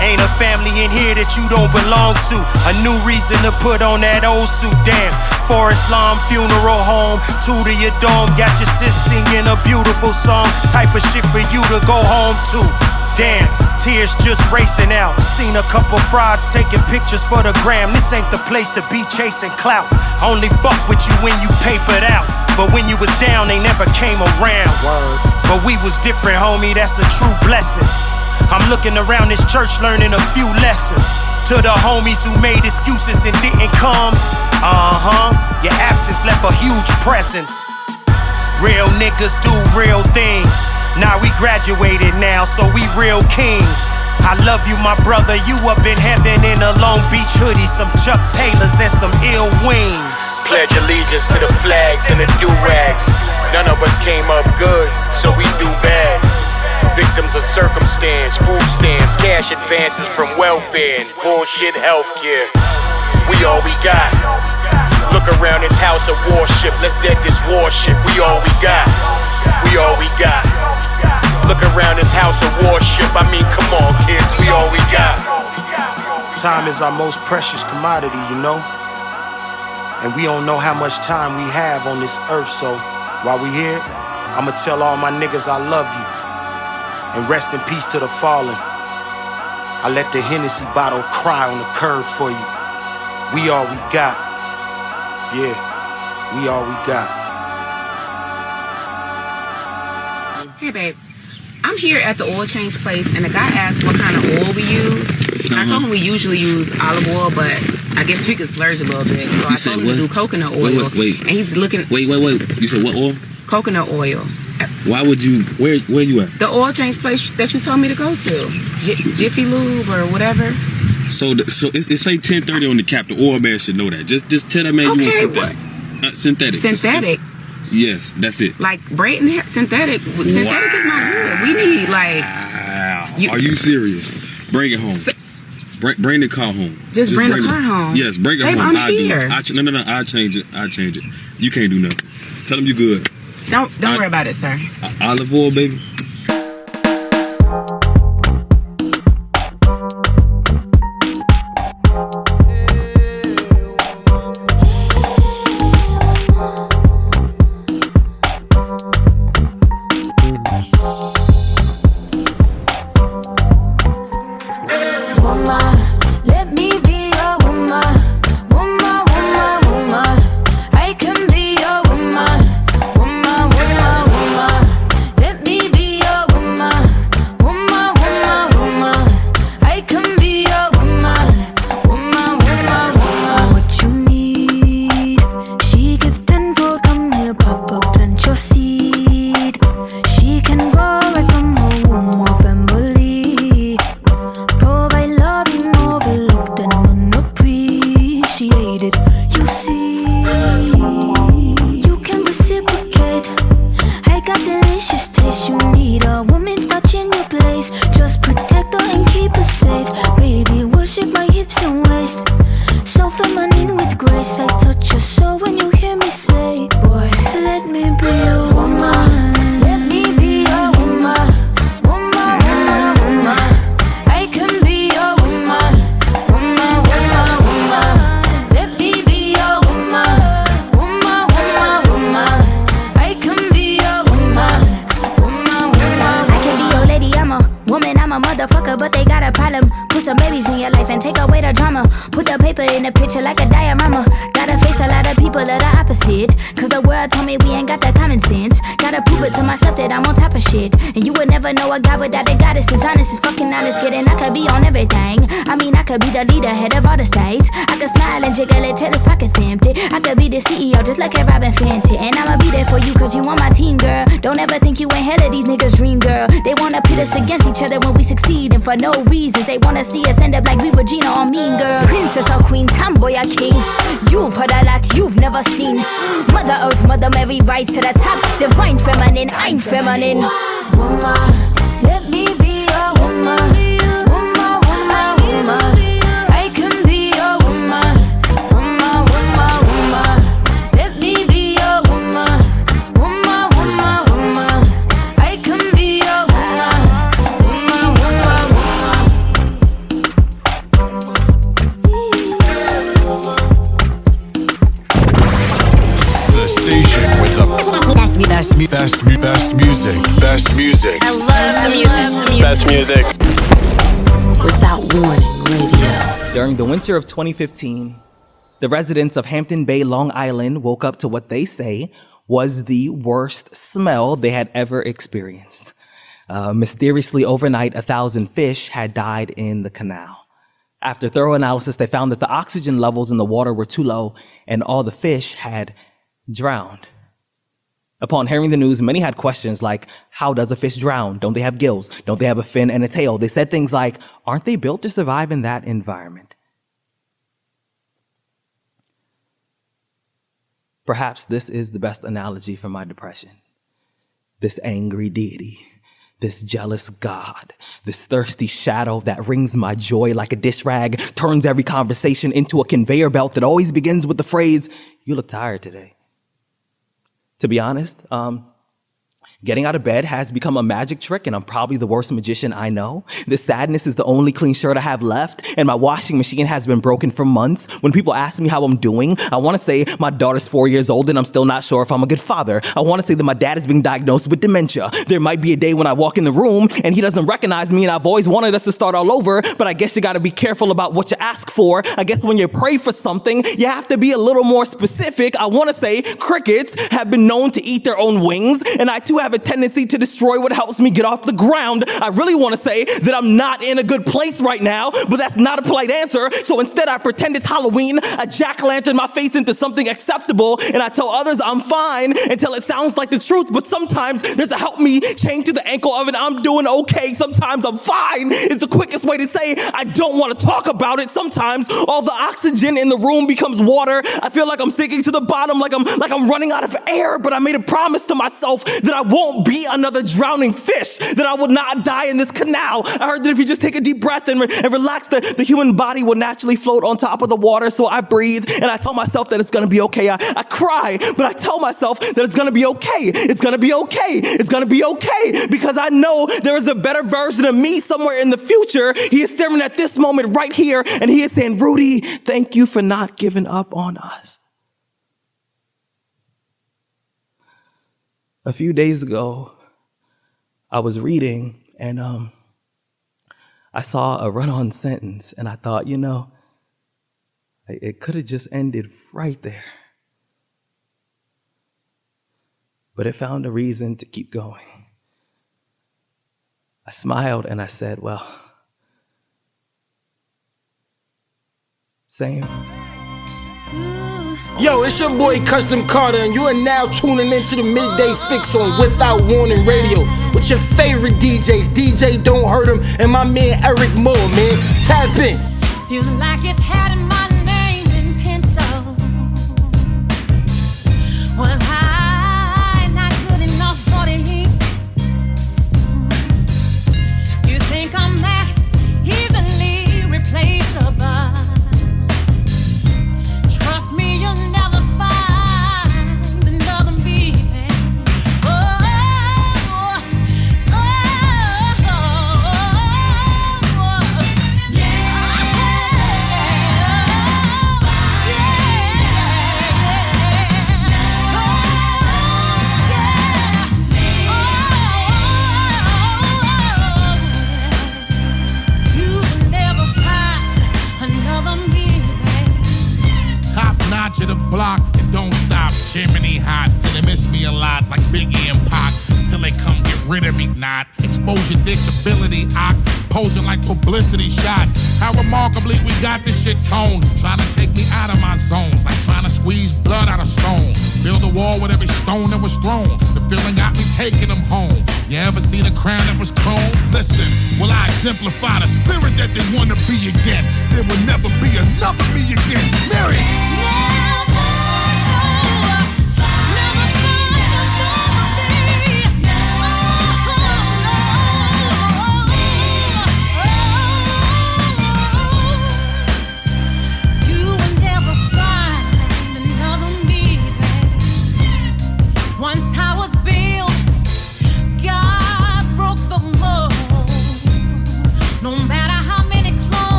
[SPEAKER 4] Ain't a family in here that you don't belong to. A new reason to put on that old suit, damn. Forest Lawn Funeral Home, two to your dome. Got your sis singing a beautiful song. Type of shit for you to go home to. Damn, tears just racing out. Seen a couple frauds taking pictures for the gram. This ain't the place to be chasing clout. Only fuck with you when you papered out. But when you was down, they never came around. Word. But we was different, homie, that's a true blessing. I'm looking around this church learning a few lessons. To the homies who made excuses and didn't come. Uh huh, your absence left a huge presence. Real niggas do real things. Now we graduated now, so we real kings. I love you, my brother. You up in heaven in a Long Beach hoodie, some Chuck Taylors and some ill wings.
[SPEAKER 38] Pledge allegiance to the flags and the do rags. None of us came up good, so we do bad. Victims of circumstance, food stamps, cash advances from welfare and bullshit healthcare. We all we got. Look around this house of worship, let's dead this warship. We all we got. We all we got. Look around this house of worship. I mean, come on, kids, we all we got.
[SPEAKER 4] Time is our most precious commodity, you know? And we don't know how much time we have on this earth, so while we here, I'ma tell all my niggas I love you. And rest in peace to the fallen. I let the Hennessy bottle cry on the curb for you. We all we got. Yeah, we all we got.
[SPEAKER 39] Hey, babe. I'm here at the oil change place, and the guy asked what kind of oil we use. And I uh-huh. told him we usually use olive oil, but I guess we could splurge a little bit. So I
[SPEAKER 20] said
[SPEAKER 39] told him
[SPEAKER 20] what?
[SPEAKER 39] to do coconut oil.
[SPEAKER 20] Wait, wait, wait.
[SPEAKER 39] And he's looking
[SPEAKER 20] Wait, wait, wait. You said what oil?
[SPEAKER 39] coconut oil.
[SPEAKER 20] Why would you? Where where you at?
[SPEAKER 39] The oil change place that you told me to go to, J- Jiffy Lube or whatever.
[SPEAKER 20] So the, so it, it say ten thirty on the cap. The oil man should know that. Just just tell that man you want
[SPEAKER 39] Okay,
[SPEAKER 20] synthetic. Uh, synthetic.
[SPEAKER 39] Synthetic,
[SPEAKER 20] syn- yes, that's it.
[SPEAKER 39] like Brayton hair- synthetic. Synthetic is not good. We need like You-
[SPEAKER 20] Are you serious? Bring it home. Bring, bring the car home.
[SPEAKER 39] Just bring the
[SPEAKER 20] it-
[SPEAKER 39] car home.
[SPEAKER 20] Yes, bring it
[SPEAKER 39] Babe,
[SPEAKER 20] home.
[SPEAKER 39] I'm
[SPEAKER 20] I do.
[SPEAKER 39] here.
[SPEAKER 20] I ch- no, no, no. I change it. I change it. You can't do nothing. Tell them you good.
[SPEAKER 39] don't don't
[SPEAKER 20] I-
[SPEAKER 39] worry about it, sir.
[SPEAKER 20] Olive oil, baby.
[SPEAKER 40] Winter of 2015, the residents of Hampton Bay, Long Island woke up to what they say was the worst smell they had ever experienced. Uh, mysteriously, overnight, a thousand fish had died in the canal. After thorough analysis, they found that the oxygen levels in the water were too low and all the fish had drowned. Upon hearing the news, many had questions like, how does a fish drown? Don't they have gills? Don't they have a fin and a tail? They said things like, aren't they built to survive in that environment? Perhaps this is the best analogy for my depression. This angry deity, this jealous God, this thirsty shadow that wrings my joy like a dish rag, turns every conversation into a conveyor belt that always begins with the phrase, You look tired today. To be honest, um, Getting out of bed has become a magic trick, and I'm probably the worst magician I know. This sadness is the only clean shirt I have left, and my washing machine has been broken for months. When people ask me how I'm doing, I want to say my daughter's four years old and I'm still not sure if I'm a good father. I want to say that my dad is being diagnosed with dementia. There might be a day when I walk in the room and he doesn't recognize me, and I've always wanted us to start all over, but I guess you got to be careful about what you ask for. I guess when you pray for something, you have to be a little more specific. I want to say crickets have been known to eat their own wings, and I too too have a tendency to destroy what helps me get off the ground. I really want to say that I'm not in a good place right now, but that's not a polite answer. So instead, I pretend it's Halloween. I jack lantern my face into something acceptable, and I tell others I'm fine until it sounds like the truth. But sometimes there's a help me chain to the ankle of an I'm doing okay. Sometimes I'm fine is the quickest way to say I don't want to talk about it. Sometimes all the oxygen in the room becomes water. I feel like I'm sinking to the bottom, like I'm like I'm running out of air. But I made a promise to myself that I won't be another drowning fish. That I will not die in this canal. I heard that if you just take a deep breath and, re- and relax, the, the human body will naturally float on top of the water. So I breathe and I tell myself that it's gonna be okay. I, I cry, but I tell myself that it's gonna be okay. It's gonna be okay. It's gonna be okay because I know there is a better version of me somewhere in the future. He is staring at this moment right here and he is saying, Rudy, thank you for not giving up on us. A few days ago, I was reading and um, I saw a run on sentence and I thought, you know, it it could have just ended right there. But it found a reason to keep going. I smiled and I said, well, same.
[SPEAKER 41] Yo, it's your boy Custom Carter, and you are now tuning into the Midday Fixx on Without Warning Radio with your favorite DJs, DJ Don't Hurt 'em, and my man Eryk Moore, man. Tap in.
[SPEAKER 20] Feels like you're tatting
[SPEAKER 42] rid of me, not exposure disability. I posing like publicity shots. How remarkably we got this shit sewn. Trying to take me out of my zones, like trying to squeeze blood out of stone. Build a wall with every stone that was thrown. The feeling got me taking them home. You ever seen a crown that was chrome? Listen, will I exemplify the spirit that they wanna be again? There will never be another me again. Mary!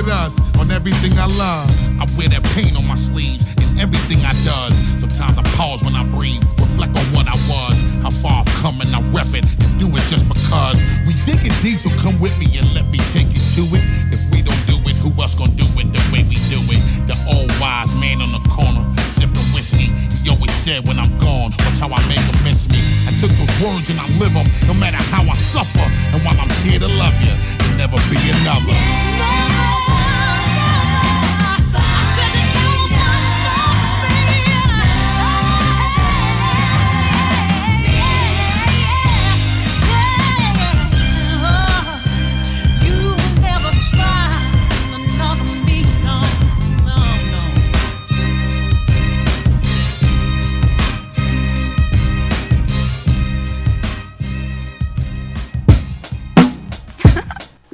[SPEAKER 42] With us on everything I love. I wear that pain on my sleeves in everything I does. Sometimes I pause when I breathe, reflect on what I was, how far I've come, and I rep it and do it just because. We digging deep, so come with me and let me take you to it. If we don't do it, who else gonna do it the way we do it? The old wise man on the corner, sipping whiskey. He always said when I'm gone, watch how I make 'em miss me. I took those words and I live 'em, no matter how I suffer. And while I'm here to love you, there'll never be another.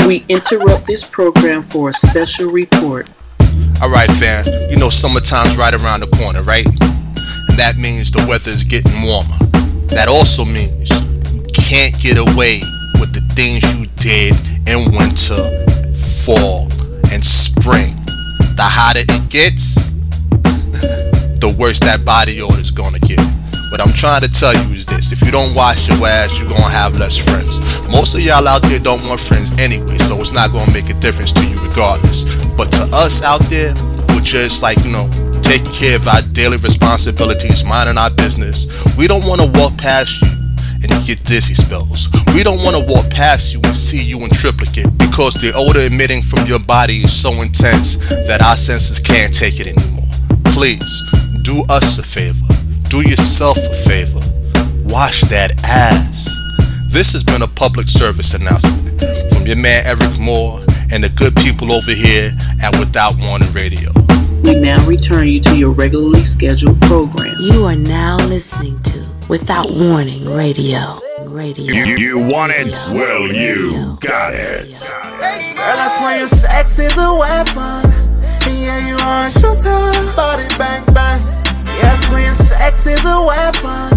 [SPEAKER 43] We interrupt this program for a special report.
[SPEAKER 44] Alright, fam, you know summertime's right around the corner, right? And that means the weather is getting warmer. That also means you can't get away with the things you did in winter, fall, and spring. The hotter it gets, the worse that body odor is gonna get. What I'm trying to tell you is this if you don't wash your ass, you're gonna have less friends. Most of y'all out there don't want friends anyway, so it's not gonna make a difference to you regardless. But to us out there, we're just like, you know, taking care of our daily responsibilities, minding our business. We don't wanna walk past you and you get dizzy spells. We don't want to walk past you and see you in triplicate because the odor emitting from your body is so intense that our senses can't take it anymore. Please, do us a favor. Do yourself a favor. Wash that ass. This has been a public service announcement from your man Eryk Moore and the good people over here at Without Warning Radio.
[SPEAKER 43] We now return you to your regularly scheduled program.
[SPEAKER 45] You are now listening to Without Warning Radio. Radio.
[SPEAKER 3] You, you want it? Well, you got it.
[SPEAKER 12] Girl, I swear your sex is a weapon. Yeah, you are a shooter. Body bang bang. Yes, when sex is a weapon.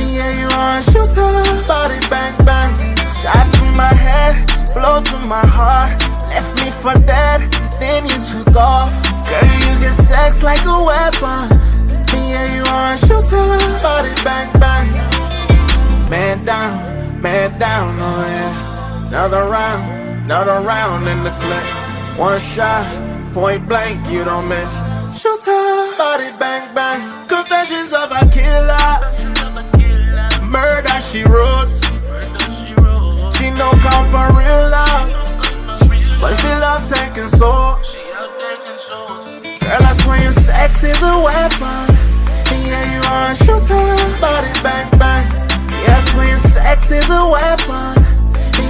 [SPEAKER 12] Yeah, you are a shooter. Body bang bang. Shot to my head, blow to my heart. Left me for dead, then you took off. Girl, you use your sex like a weapon. Yeah, you are a shooter. Body bang bang. Man down, man down, oh yeah. Another round, another round in the clip. One shot, point blank, you don't miss. Shooter, body bang bang. Confessions of a killer. Murder she wrote. She no come for real love, but she love taking soul. Girl, I swear your sex is a weapon. Yeah, you are a shooter, body bang bang. Yes, when your sex is a weapon.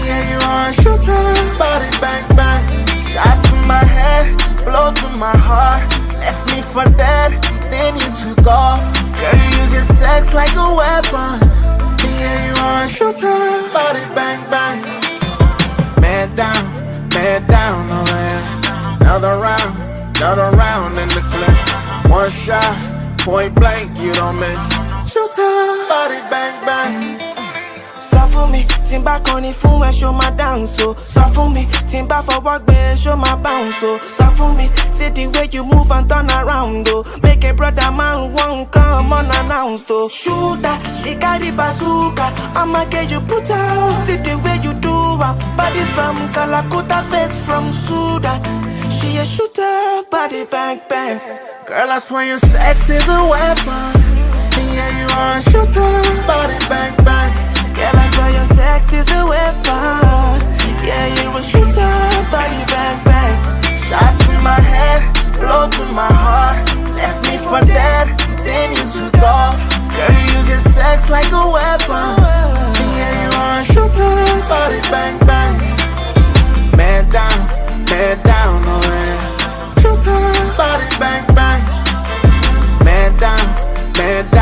[SPEAKER 12] Yeah, you are a shooter, body bang bang. Shot to my head, blow to my heart. Left for dead, then you took off. Girl, you use your sex like a weapon. Yeah, you are a shooter, body bang bang. Man down, man down, oh yeah. Another round, another round in the clip. One shot, point blank, you don't miss. Shooter, body bang bang.
[SPEAKER 46] Sọ fún mi tí n bá kọrin fún ẹ ṣó máa dáhùn so. Sọ fún mi tí n bá fọwọ́ gbé ẹ ṣó máa bounce so. Sọ fún mi see the way you move and turn around o. Make a brother man wan come unannounced o. Shooter, she carry bazooka, I'ma get you put out. See the way you do her, body from Calcutta, face from Sudan. She a shooter, body bang bang.
[SPEAKER 12] Girl, I swear your sex is a weapon. Yeah, you are a shooter, body bang bang.
[SPEAKER 46] Sex is a weapon. Yeah, you a shooter, body bang bang.
[SPEAKER 12] Shot to my head, blow to my heart. Left me for dead, then you took off. Girl, you use your sex like a weapon. Yeah, you are a shooter, body bang bang. Man down, man down, oh yeah. Shooter, body bang bang. Man down, man down,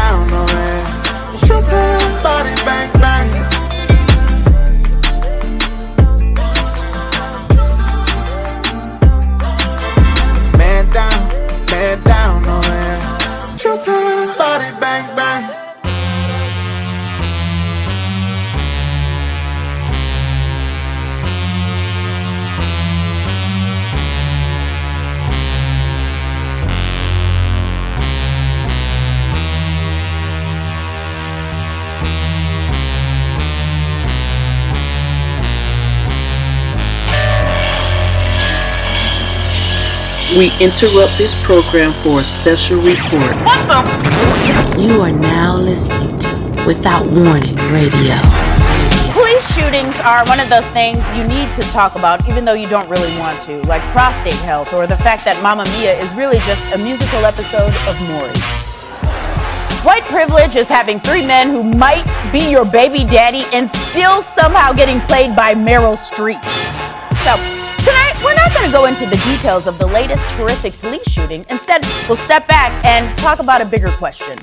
[SPEAKER 43] We interrupt this program for a special report. What the?
[SPEAKER 45] You are now listening to Without Warning Radio.
[SPEAKER 31] Police shootings are one of those things you need to talk about even though you don't really want to, like prostate health or the fact that Mamma Mia is really just a musical episode of Maury. White privilege is having three men who might be your baby daddy and still somehow getting played by Meryl Streep. So, tonight we're not going to go into the details of the latest horrific police shooting. Instead, we'll step back and talk about a bigger question.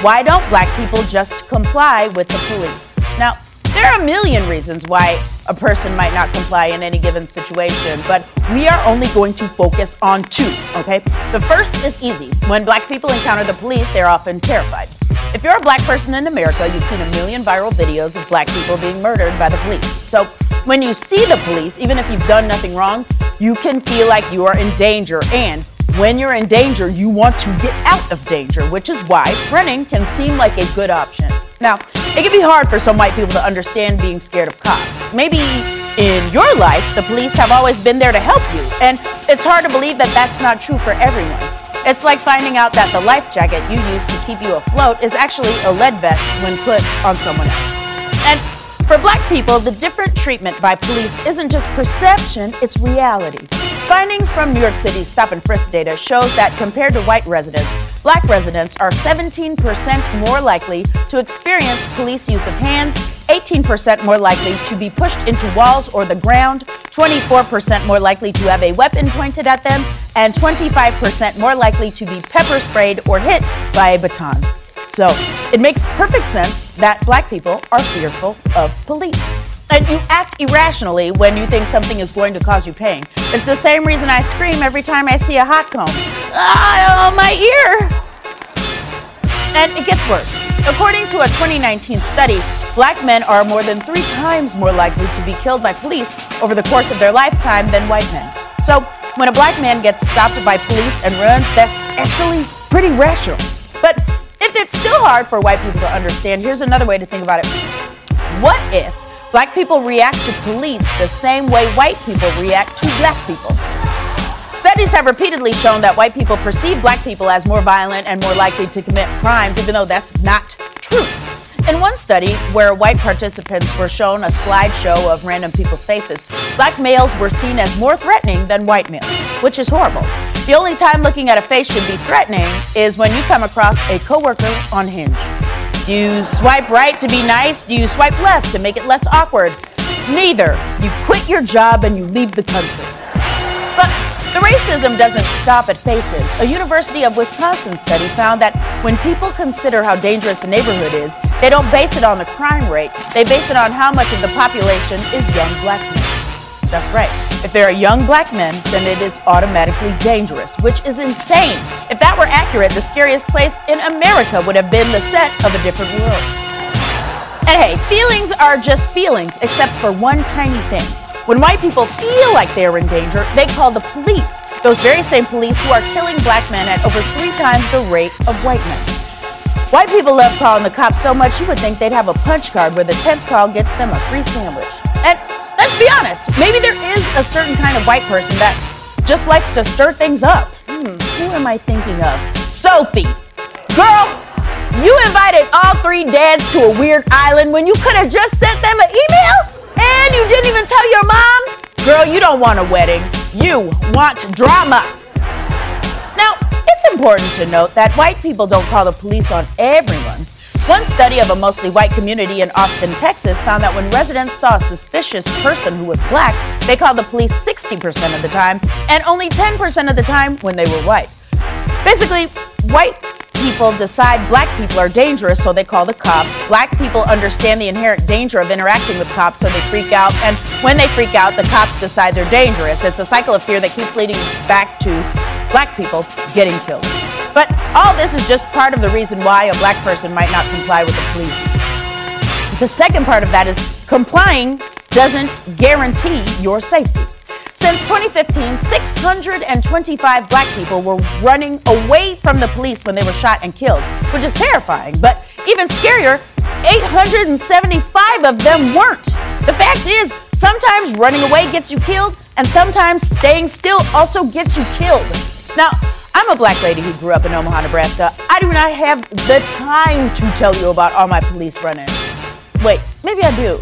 [SPEAKER 31] Why don't black people just comply with the police? Now, There are a million reasons why a person might not comply in any given situation, but we are only going to focus on two, okay? The first is easy. When black people encounter the police, they're often terrified. If you're a black person in America, you've seen a million viral videos of black people being murdered by the police. So when you see the police, even if you've done nothing wrong, you can feel like you are in danger. And when you're in danger, you want to get out of danger, which is why running can seem like a good option. Now, it can be hard for some white people to understand being scared of cops. Maybe in your life, the police have always been there to help you, and it's hard to believe that that's not true for everyone. It's like finding out that the life jacket you use to keep you afloat is actually a lead vest when put on someone else. And for black people, the different treatment by police isn't just perception, it's reality. Findings from New York City's stop and frisk data shows that compared to white residents, black residents are 17% more likely to experience police use of hands, 18% more likely to be pushed into walls or the ground, 24% more likely to have a weapon pointed at them, and 25% more likely to be pepper sprayed or hit by a baton. So it makes perfect sense that black people are fearful of police. And you act irrationally when you think something is going to cause you pain. It's the same reason I scream every time I see a hot comb. Ah, oh, my ear! And it gets worse. According to a 2019 study, black men are more than three times more likely to be killed by police over the course of their lifetime than white men. So, when a black man gets stopped by police and runs, that's actually pretty rational. But if it's still hard for white people to understand, here's another way to think about it. What if black people react to police the same way white people react to black people? Studies have repeatedly shown that white people perceive black people as more violent and more likely to commit crimes, even though that's not true. In one study, where white participants were shown a slideshow of random people's faces, black males were seen as more threatening than white males, which is horrible. The only time looking at a face should be threatening is when you come across a coworker on Hinge. Do you swipe right to be nice? Do you swipe left to make it less awkward? Neither. You quit your job and you leave the country. The racism doesn't stop at faces. A University of Wisconsin study found that when people consider how dangerous a neighborhood is, they don't base it on the crime rate, they base it on how much of the population is young black men. That's right. If there are young black men, then it is automatically dangerous, which is insane. If that were accurate, the scariest place in America would have been the set of a different world. And hey, feelings are just feelings, except for one tiny thing. When white people feel like they are in danger, they call the police. Those very same police who are killing black men at over three times the rate of white men. White people love calling the cops so much you would think they'd have a punch card where the 10th call gets them a free sandwich. And let's be honest, maybe there is a certain kind of white person that just likes to stir things up. Hmm, who am I thinking of? Sophie. Girl, you invited all three dads to a weird island when you could have just sent them an email? And you didn't even tell your mom? Girl, you don't want a wedding. You want drama. Now, it's important to note that white people don't call the police on everyone. One study of a mostly white community in Austin, Texas found that when residents saw a suspicious person who was black, they called the police 60% of the time and only 10% of the time when they were white. Basically, white people decide black people are dangerous, so they call the cops. Black people understand the inherent danger of interacting with cops, so they freak out. And when they freak out, the cops decide they're dangerous. It's a cycle of fear that keeps leading back to black people getting killed. But all this is just part of the reason why a black person might not comply with the police. The second part of that is complying doesn't guarantee your safety. Since 2015, 625 black people were running away from the police when they were shot and killed, which is terrifying. But even scarier, 875 of them weren't. The fact is, sometimes running away gets you killed, and sometimes staying still also gets you killed. Now, I'm a black lady who grew up in Omaha, Nebraska. I do not have the time to tell you about all my police run-ins. Wait, maybe I do.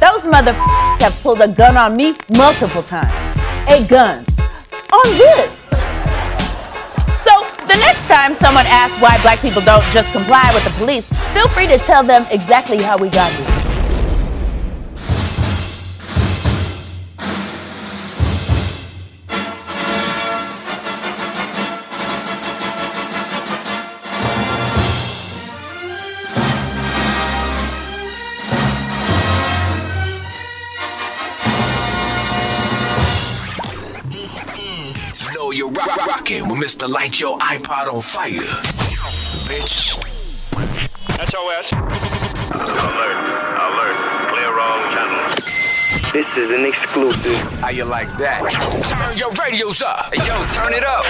[SPEAKER 31] Those motherfuckers have pulled a gun on me multiple times. A gun. On this. So, the next time someone asks why black people don't just comply with the police, feel free to tell them exactly how we got here.
[SPEAKER 47] Rock, rock, rocking with Mr. Light Your iPod on Fire. Bitch.
[SPEAKER 48] SOS. Alert. Alert. Clear all channels.
[SPEAKER 47] This is an exclusive. How you like that? Turn your radios up. Hey, yo, turn it up.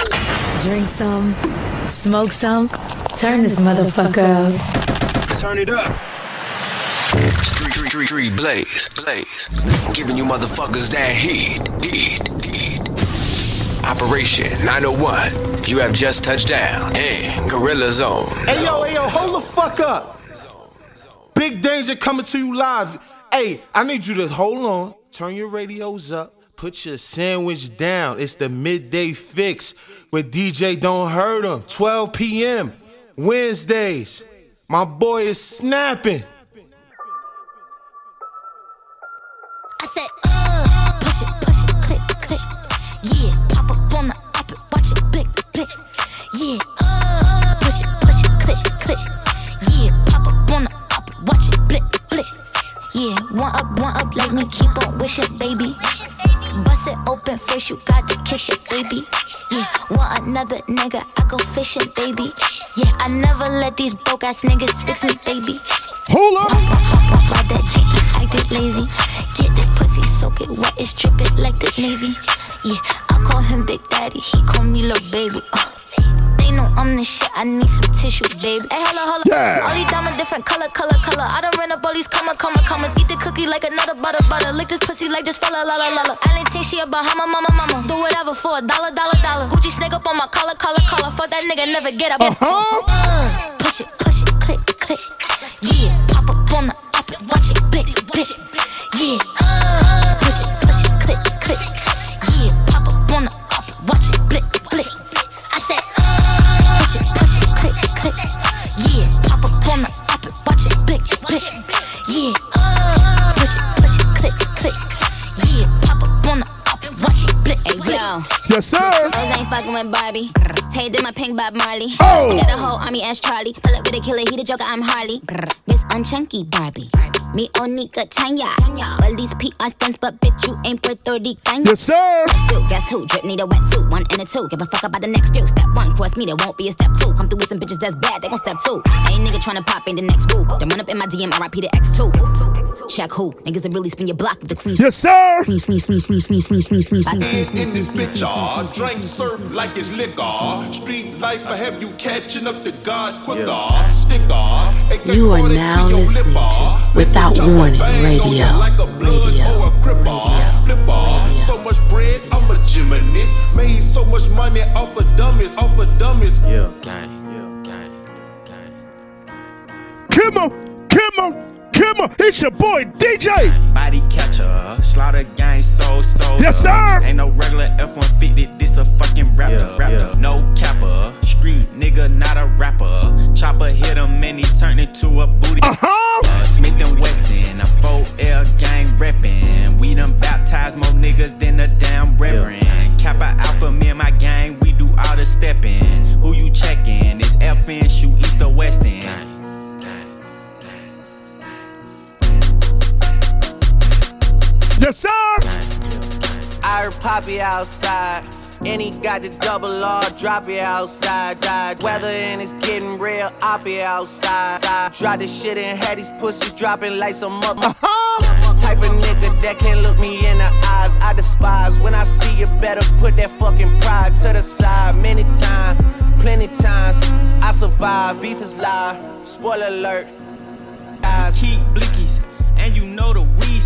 [SPEAKER 49] Drink some, smoke some, turn this motherfucker up.
[SPEAKER 47] Turn it up. Street, street, street, street, blaze, blaze. Giving you motherfuckers that heat, heat, heat. Operation 901. You have just touched down in Gorilla Zone.
[SPEAKER 24] Hey yo, hey yo, hold the fuck up. Big danger coming to you live. Hey, I need you to hold on, turn your radios up, put your sandwich down. It's the midday fixx with DJ Don't Hurt 'em. 12 p.m. Wednesdays. My boy is snapping.
[SPEAKER 50] I said, Yeah, one up, one up, like me, keep on wishing, baby. Bust it open first, you got to kiss it, baby. Yeah, want another nigga, I go fishing, baby. Yeah, I never let these broke ass niggas fix me, baby.
[SPEAKER 24] Hold up.
[SPEAKER 50] Pop, pop, pop, pop, that dick, he acted lazy. Get that pussy, soak it wet, it's dripping like the Navy. Yeah, I call him Big Daddy, he call me little baby. Uh, know I'm the shit, I need some tissue, baby. Hey, holla, holla.
[SPEAKER 24] Yes.
[SPEAKER 50] All these diamonds different color, color, color. I done ran up all these comma, comma, commas. Eat the cookie like another butter, butter. Lick this pussy like just fella, la, la, la, la. I didn't think she a Bahama, mama, mama. Do whatever for a dollar, dollar, dollar. Gucci snake up on my collar, collar, collar. Fuck that nigga, never get up.
[SPEAKER 24] Uh-huh.
[SPEAKER 50] Uh, push it, push it, click, click. Yeah, pop up on the up it, watch it, blick, blick. Yeah, uh,
[SPEAKER 24] Yes, sir.
[SPEAKER 50] Those ain't fucking with Barbie. Tay did my pink Bob Marley.
[SPEAKER 24] Oh.
[SPEAKER 50] Got a whole army as Charlie. Pull up with a killer, he the Joker, I'm Harley. Miss Unchunky Barbie. Me Onika Tanya. Well, these PR stunts, but bitch, you ain't Puerto Rican.
[SPEAKER 24] Yes, sir.
[SPEAKER 50] Still, guess who? Drip need a wetsuit. One and a two. Give a fuck about the next few. Step one, cross me, there won't be a step two. Come through with some bitches that's bad, they gon' step two. Ain't nigga tryna pop in the next boo. Then run up in my DM, RIP the X2. Check who? Niggas that really spin your block with the queens.
[SPEAKER 24] Yes, sir.
[SPEAKER 50] Queens, queens, queens, queens, queens, queens, queens, queens, queens, queens,
[SPEAKER 51] And in this bitch, y'all, drink served like it's liquor. Street life, I have you catching up to God quicker. Sticker.
[SPEAKER 45] You are now listening to Without Warning Radio. Radio.
[SPEAKER 51] Flipper. So much bread, I'm a gymnast. Made so much money off of dummies, off of dummies.
[SPEAKER 52] Yeah.
[SPEAKER 24] Come on, come on, come on. It's your boy DJ.
[SPEAKER 11] Body catcher, slaughter gang, soul, soul.
[SPEAKER 24] Yes, sir.
[SPEAKER 11] Ain't no regular F-150, this a fucking rapper. rapper. No capper, street nigga, not a rapper. Chopper hit him and he turned into a booty.
[SPEAKER 24] Uh-huh.
[SPEAKER 11] Smith and Wesson, a 4L gang reppin'. We done baptized more niggas than a damn reverend. Kappa Alpha, me and my gang, we do all the steppin'. Who you checkin'? It's FN, shoot east or west
[SPEAKER 24] Yes, sir.
[SPEAKER 53] I heard Poppy outside. And he got the double R, drop it outside. side. Weather and it's getting real, I'll be outside. side. Drop this shit and had these pussies dropping like some mother. Uh-huh. Type of nigga that can't look me in the eyes. I despise when I see you better put that fucking pride to the side. Many times, plenty times, I survive. Beef is live. Spoiler alert. Eyes.
[SPEAKER 11] Keep blickies, and you know the weed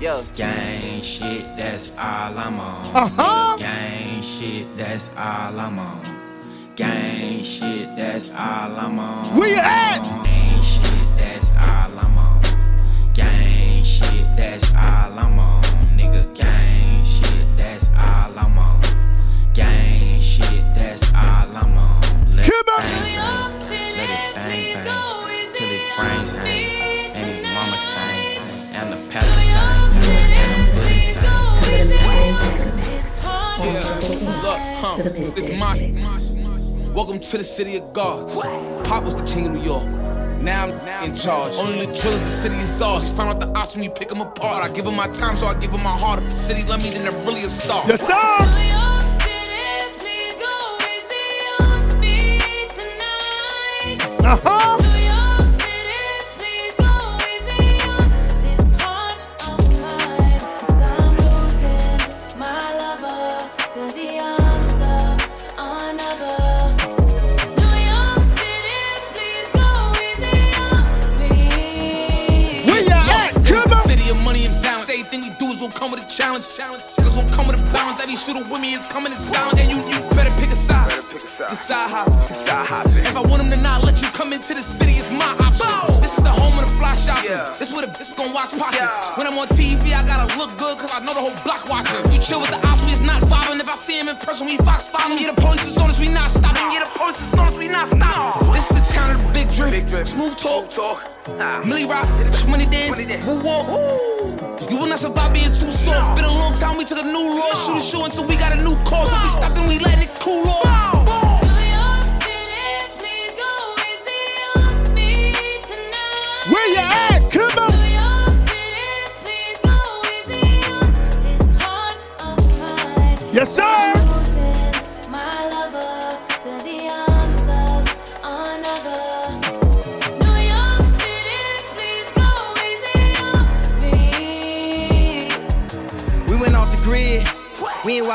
[SPEAKER 53] Yeah.
[SPEAKER 11] Gang shit, that's all I'm on.
[SPEAKER 24] Uh-huh.
[SPEAKER 11] Gang shit, that's all I'm on. Gang shit, that's all I'm on.
[SPEAKER 24] Where you at?
[SPEAKER 11] Gang shit, that's all I'm on. Gang shit, that's all I'm on. Nigga, gang shit, that's all I'm on. Gang shit, that's all I'm on. Let
[SPEAKER 24] Come
[SPEAKER 11] it
[SPEAKER 24] Look, huh? This my. Welcome to the city of gods. Pop was the king of New York. Now I'm in charge. Only the drillers, the city is ours. Find out the ops when you pick them apart. I give them my time, so I give them my heart. If the city love me, then they're really a star.
[SPEAKER 11] Yes, sir. Uh huh.
[SPEAKER 24] Everything we do is gonna come with a challenge. Challenge. It's gonna come with a balance. Every shooter with me is coming in silence. And you, you better pick a side. Decide how. If I want them to not let you come into the city, it's my option. This is the home of the fly shopping. This is where the bitch gon' watch pockets. When I'm on TV, I gotta look good, cause I know the whole block watching. You chill with the ops, we is not vibing. If I see him in person, we fox five. Yeah, the police is on us, we not stopping. Yeah, the police is on us, we not stopping. This is the town of the big drip. Smooth talk. Ah. Millie Rock, Money Dance, Woo Walk. You will not survive being too soft. Been a long time, we took a new law. Shoot a show until we got a new cause. If we stopped, then we let it cool off.
[SPEAKER 11] Where ya at? Come on. Yes, sir.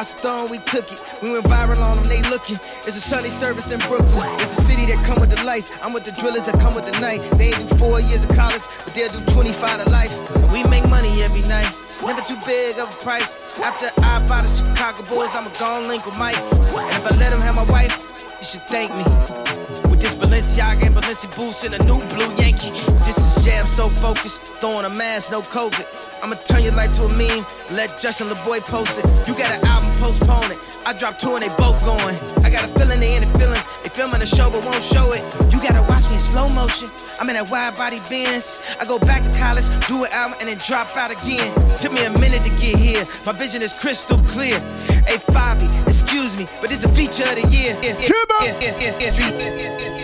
[SPEAKER 53] Watched Stone, we took it. We went viral on them, they looking. It's a Sunday service in Brooklyn. It's a city that come with the lights. I'm with the drillers that come with the night. They ain't do four years of college, but they'll do 25 to life. And we make money every night. Never too big of a price. After I buy the Chicago Bulls, I'ma go link with Mike. And if I let him have my wife, you should thank me. This Balenciaga and Balenci boots and a new blue Yankee. This is jam so focused, throwing a mask, no COVID. I'ma turn your life to a meme, let Justin LaBoy post it. You got an album, postpone it. I dropped two and they both going. I got a feeling they in the feelings. They filming the show but won't show it. You gotta watch me in slow motion. I'm in that wide body Benz. I go back to college, do an album, and then drop out again. Took me a minute to get here. My vision is crystal clear. Hey, Fivi, excuse me, but this a feature of the year. Come on.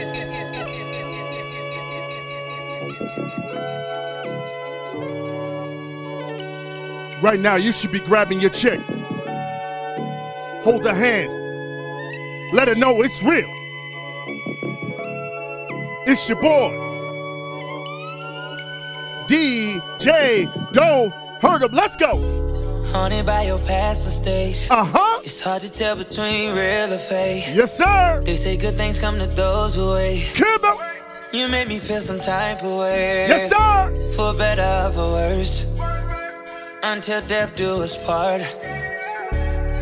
[SPEAKER 11] Right now, you should be grabbing your chick. Hold her hand. Let her know it's real. It's your boy. DJ Don't Hurt 'Em. Let's go.
[SPEAKER 16] Haunted by your past mistakes.
[SPEAKER 11] Uh huh.
[SPEAKER 16] It's hard to tell between real or fake.
[SPEAKER 11] Yes, sir.
[SPEAKER 16] They say good things come to those who wait.
[SPEAKER 11] Come on.
[SPEAKER 16] You made me feel some type of way.
[SPEAKER 11] Yes, sir.
[SPEAKER 16] For better or for worse. Until death do us part.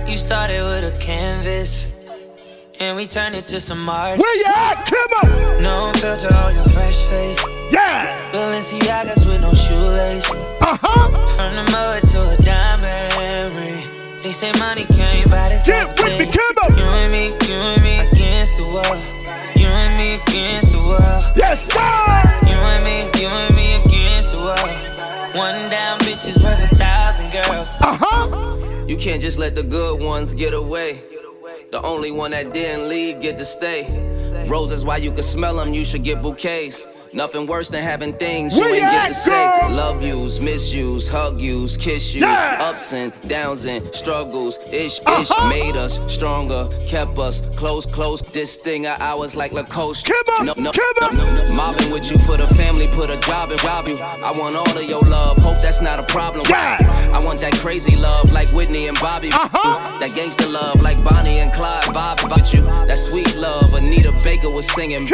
[SPEAKER 16] You started with a canvas. And we turned it to some art.
[SPEAKER 11] Where you at? Come on.
[SPEAKER 16] No filter on your fresh face.
[SPEAKER 11] Yeah.
[SPEAKER 16] Balenciagas with no shoelace.
[SPEAKER 11] Uh huh.
[SPEAKER 16] From the mud to a diamond ring. They say money can't buy this.
[SPEAKER 11] Get with me, on.
[SPEAKER 16] You and me, you and me against the world. You and me against the world.
[SPEAKER 11] Yes, sir.
[SPEAKER 16] You and me, you and me against the world. One down bitches worth a
[SPEAKER 11] Uh huh.
[SPEAKER 54] You can't just let the good ones get away. The only one that didn't leave get to stay. Roses, why you can smell them, you should get bouquets. Nothing worse than having things you
[SPEAKER 11] Where
[SPEAKER 54] ain't get to say. Love yous, misuse, hug yous, kiss yous.
[SPEAKER 11] Yeah.
[SPEAKER 54] Ups and downs and struggles. Ish, ish
[SPEAKER 11] Uh-huh.
[SPEAKER 54] made us stronger, kept us close, close. This thing of ours like Lacoste.
[SPEAKER 11] Come on,
[SPEAKER 54] no, no,
[SPEAKER 11] come on.
[SPEAKER 54] no, no. Mobbing with you for the family, put a job and rob you. I want all of your love, hope that's not a problem.
[SPEAKER 11] Yeah.
[SPEAKER 54] I want that crazy love like Whitney and Bobby.
[SPEAKER 11] Uh-huh.
[SPEAKER 54] That gangster love like Bonnie and Clyde vibe with you. That sweet love Anita Baker was singing.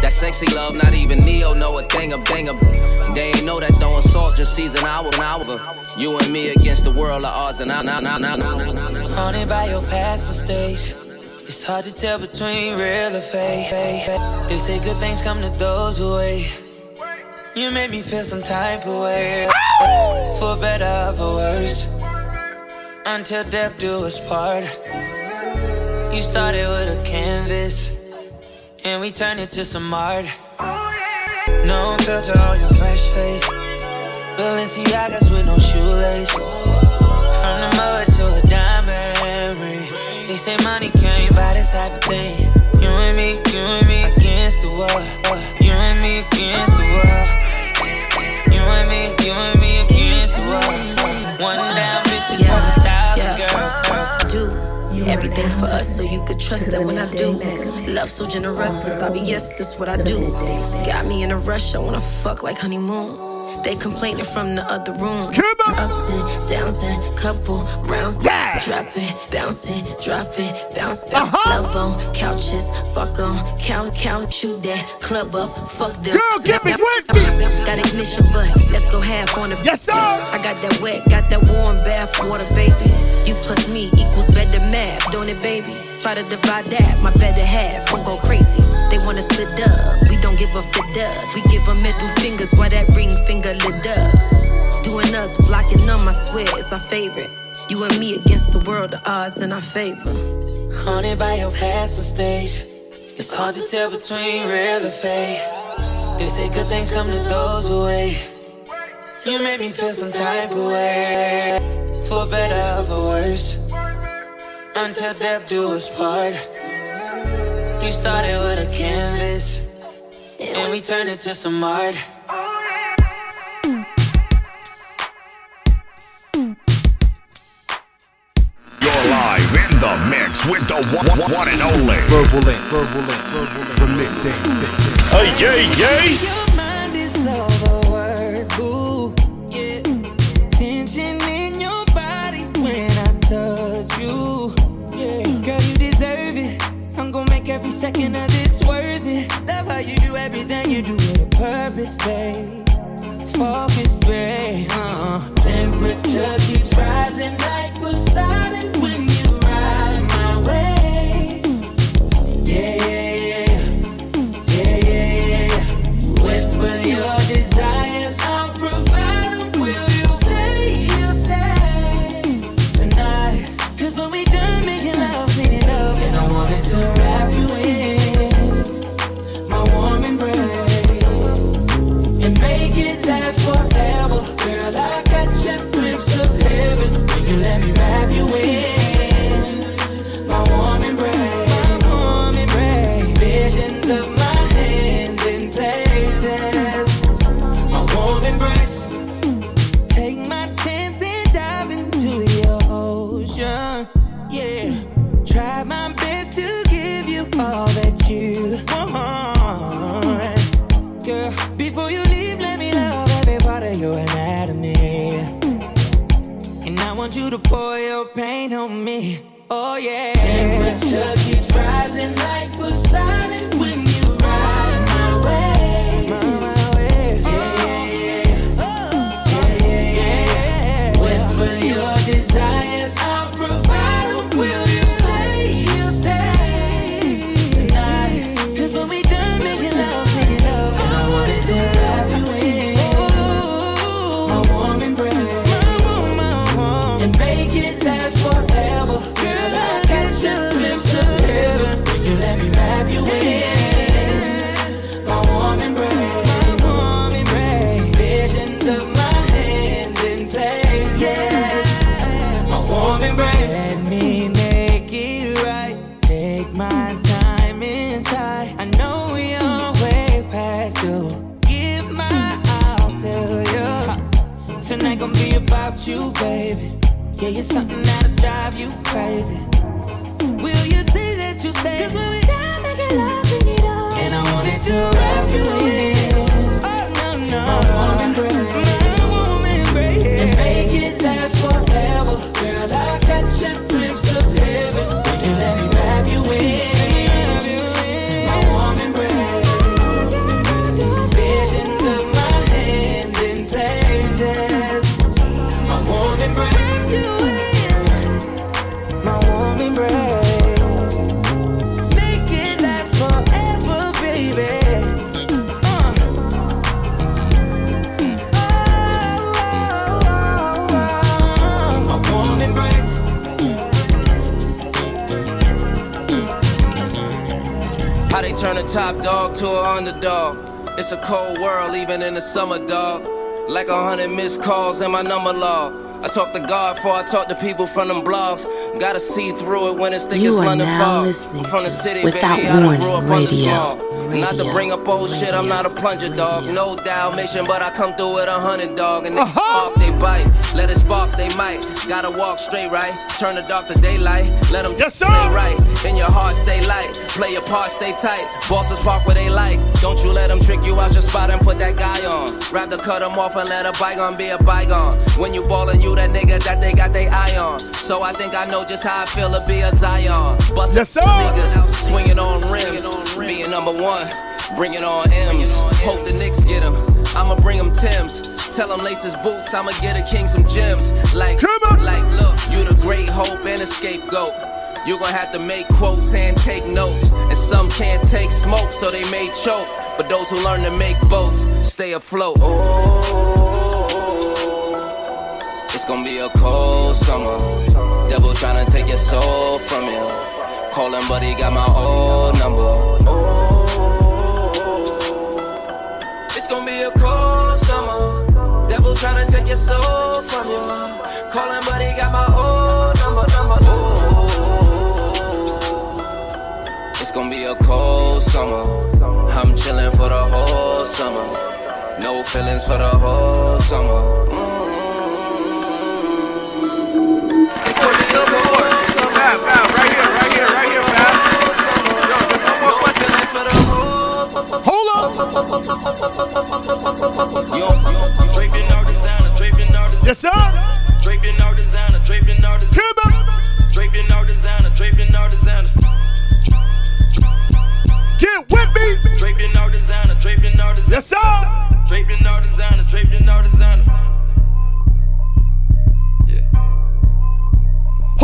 [SPEAKER 54] That sexy love, not even Ne-Yo know a thing of dang of. They ain't know that throwing salt just season hour an hour. You and me against the world of odds and now now now now now.
[SPEAKER 16] Haunted by your past mistakes. It's hard to tell between real or fake. They say good things come to those who wait. You made me feel some type of way. For better or for worse. Until death do us part. You started with a canvas. And we turned it to some art. No filter on your fresh face. Balenciagas with no shoelace. From the mud to a diamond
[SPEAKER 55] ring. They say money can't buy this type of thing. You and me, you and me against the world. You and me against the world. You and me, you and me against the world. One down bitches for a thousand girls.
[SPEAKER 25] do everything for us so you could trust that when I do. Love so generous, it's obvious that's what I do. Got me in a rush, I wanna fuck like honeymoon. They complaining from the other room. Ups and downs and couple rounds. Drop it, bounce it, drop it, bounce back. Uh-huh. Love on couches, fuck on, count, count, shoot that club up, fuck the.
[SPEAKER 11] Girl, get me with
[SPEAKER 25] Got ignition, but let's go half on the.
[SPEAKER 11] Yes, sir.
[SPEAKER 25] I got that wet, got that warm bath water, baby. You plus me equals better math, don't it, baby? Try to divide that, my better half won't go crazy. They wanna split up, we don't give a fit up. We give a middle fingers while that ring finger lit up. Doing us, blocking them, I swear it's our favorite. You and me against the world, the odds in our favor.
[SPEAKER 55] Haunted by your past mistakes. It's hard to tell between real and fake. They say good things come to those who wait. You make me feel some type of way. For better or for worse. Until death do us part. You started with a canvas. And we turned it to some art.
[SPEAKER 3] You're live in the mix with the one, one- one and only.
[SPEAKER 24] Verbal Ink, verbal ink, verbal ink. The midday.
[SPEAKER 3] Hey, yay, yay.
[SPEAKER 56] Make every second of this worth it. Love how you do everything you do with a purpose, babe. Focus, babe. Uh-uh. Temperature keeps rising like Poseidon when you ride my way. Yeah, yeah, yeah. Yeah, yeah, yeah. Whisper your desires, Oh yeah. Something that'll drive you crazy. Will you say that you stay?
[SPEAKER 57] Top dog to an underdog. It's a cold world, even in the summer, dog. Like a hundred missed calls in my number log.
[SPEAKER 58] I talk to God before I talk to people from them blogs. Gotta see through it when it's thick
[SPEAKER 45] You
[SPEAKER 58] as
[SPEAKER 45] are
[SPEAKER 58] London
[SPEAKER 45] now
[SPEAKER 58] fog.
[SPEAKER 45] listening
[SPEAKER 58] from the
[SPEAKER 45] to
[SPEAKER 58] city,
[SPEAKER 45] Without
[SPEAKER 58] baby. I
[SPEAKER 45] Warning
[SPEAKER 58] grew up under
[SPEAKER 45] Radio.
[SPEAKER 58] small. Not to bring up old shit, I'm not a plunger dog. No Dalmatian, but I come through with a hundred dog. And they bark, they bite. Let it spark, they might. Gotta walk straight, right? Turn the dark to daylight. Let them yes, sir. right. In your heart, stay light. Play your part, stay tight. Bosses park where they like. Don't you let them trick you out your spot and put that guy on. Rather cut them off and let a bygone be a bygone. When you ballin', you that nigga that they got they eye on. So I think I know just how I feel to be a Zion. Bustin'
[SPEAKER 11] Yes, sir.
[SPEAKER 58] sneakers, swinging on rims. Being number one, bringing on M's. Hope the Knicks get him. I'ma bring him Tim's. Tell him lace his boots, I'ma get a king some gems. Like, like, look, you the great hope and a scapegoat. You gon' have to make quotes and take notes. And some can't take smoke, so they may choke. But those who learn to make boats stay afloat. Oh, it's gonna be a cold summer. Devil tryna take your soul from you. Call him, but he got my old number. Oh, it's gonna be a cold summer. Devil tryna take your soul from you. Call him, but he got my old number, number. Oh, gonna be a cold summer. I'm chillin' for the whole summer. No feelings for the whole summer. Mm. It's gonna be a cold summer. Right here, right here, right here, No feelings for the whole summer.
[SPEAKER 11] Hold
[SPEAKER 58] up.
[SPEAKER 11] Yes, sir.
[SPEAKER 59] Draping all designer, draping all designer. Draping all designer, draping all designer.
[SPEAKER 11] With me.
[SPEAKER 59] Draping all designer, draping all designer.
[SPEAKER 11] Yes, sir.
[SPEAKER 59] Draping all designer, draping all designer.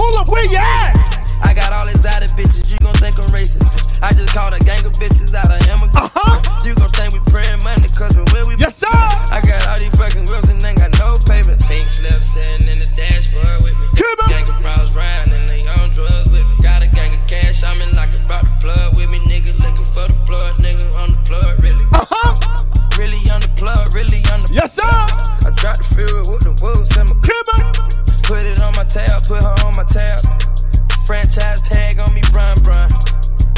[SPEAKER 11] Hold up, where you at?
[SPEAKER 60] I got all these exotic bitches, you gon' think I'm racist. I just called a gang of bitches out of immigrants. Uh-huh. You gon' think we praying money cause we where we
[SPEAKER 11] Yes, sir.
[SPEAKER 60] I got all these fucking grills and ain't got no payment. Pink slip sitting in the dashboard with me. Gang of bros riding and they on drugs with me. Got of cash, I'm in like about the plug with me. Nigga looking for the plug, nigga on the plug, really.
[SPEAKER 11] Uh-huh.
[SPEAKER 60] Really on the plug, really on the
[SPEAKER 11] Yes, sir.
[SPEAKER 60] I dropped the field with the wolves in my Put it on my tab, put her on my tab. Franchise tag on me, Brian Brian.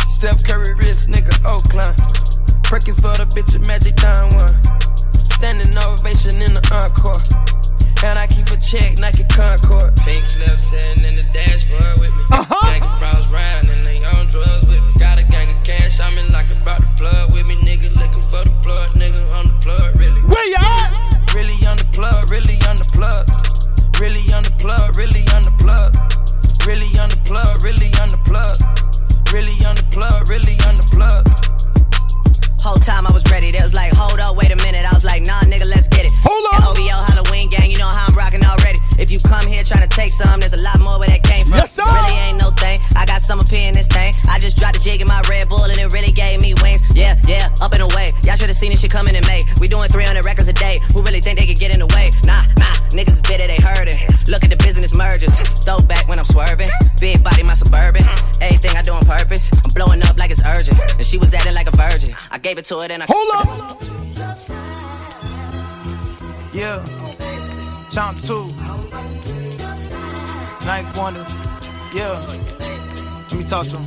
[SPEAKER 60] Steph Curry wrist, nigga, Oakland. Perkins for the bitch, magic down one. Standing ovation in the encore. And I keep a check, Nike Concord. Pink slip sitting in the dashboard with me. Uh-huh. Gang of bros riding and they on drugs with me. Got a gang of cash, I'm in like about the plug with me. Nigga looking for the plug, nigga on the plug, really.
[SPEAKER 11] Where you at?
[SPEAKER 60] Really on the plug, really on the plug. Really on the plug, really on the plug. Really on the plug, really on the plug. Really on the plug, really on the plug.
[SPEAKER 53] Whole time I was ready, they was like, hold up, wait a minute. I was like, nah, nigga, let's get it.
[SPEAKER 11] Hold
[SPEAKER 53] up. Know how I'm rocking already. If you come here trying to take some, there's a lot more where that came from.
[SPEAKER 11] Yes, sir.
[SPEAKER 53] Really ain't no thing. I got some in this thing. I just dropped a jig in my Red Bull and it really gave me wings. Yeah, yeah, up and away. Y'all should have seen this shit coming in May. We doing 300 records a day. Who really think they could get in the way? Nah, nah, niggas is bitter, they heard it. Look at the business mergers. Throw back when I'm swerving. Big body, my suburban. Everything I do on purpose. I'm blowing up like it's urgent. And she was acting like a virgin. I gave it to her, then I.
[SPEAKER 11] Hold
[SPEAKER 53] up!
[SPEAKER 60] Yeah. Chomp 2. Night Wonder. Yeah. Him.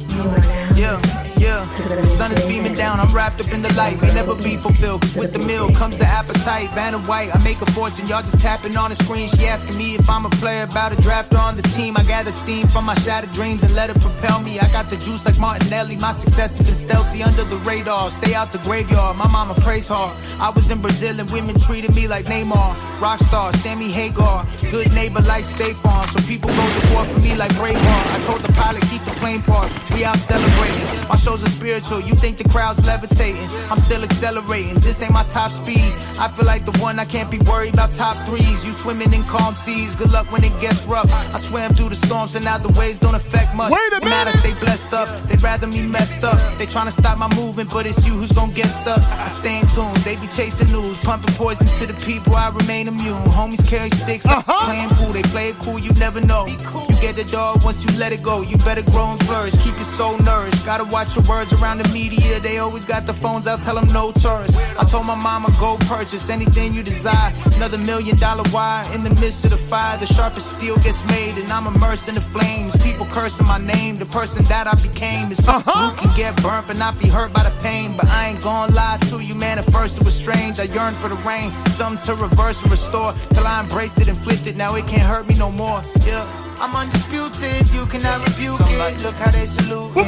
[SPEAKER 60] Yeah, yeah. The sun is beaming down. I'm wrapped up in the light. May never be fulfilled. Cause with the meal comes the appetite. Vanna White, I make a fortune. Y'all just tapping on the screen. She asking me if I'm a player about a draft on the team. I gather steam from my shattered dreams and let it propel me. I got the juice like Martinelli. My success has been stealthy under the radar. Stay out the graveyard. My mama prays hard. I was in Brazil and women treated me like Neymar. Rockstar, Sammy Hagar. Good neighbor like State Farm. So people go to war for me like Braveheart. I told the pilot keep the plane parked. We out celebrating. My shows are spiritual. You think the crowd's levitating. I'm still accelerating. This ain't my top speed. I feel like the one I can't be worried about top threes. You swimming in calm seas. Good luck when it gets rough. I swam through the storms and now the waves don't affect much.
[SPEAKER 11] Wait a
[SPEAKER 60] No matter, stay blessed up. They'd rather me messed up. They tryna stop my movement, but it's you who's gonna get stuck. I stay in tune. They be chasing news, pumping poison to the people. I remain immune. Homies carry sticks,
[SPEAKER 11] Uh-huh.
[SPEAKER 60] playing cool. They play it cool. You never know. You get the dog once you let it go. You better grow and flourish. Keep your soul nourished. Gotta watch your words around the media. They always got the phones out, tell them no tourists. I told my mama, go purchase anything you desire. Another million dollar wire in the midst of the fire. The sharpest steel gets made, and I'm immersed in the flames. People cursing my name, the person that I became. Is uh-huh. who can get burnt but not be hurt by the pain. But I ain't gonna lie to you, man. At first it was strange. I yearned for the rain, something to reverse and restore. Till I embraced it and flipped it. Now it can't hurt me no more. Yeah. I'm undisputed, you cannot rebuke it. Look how they salute me.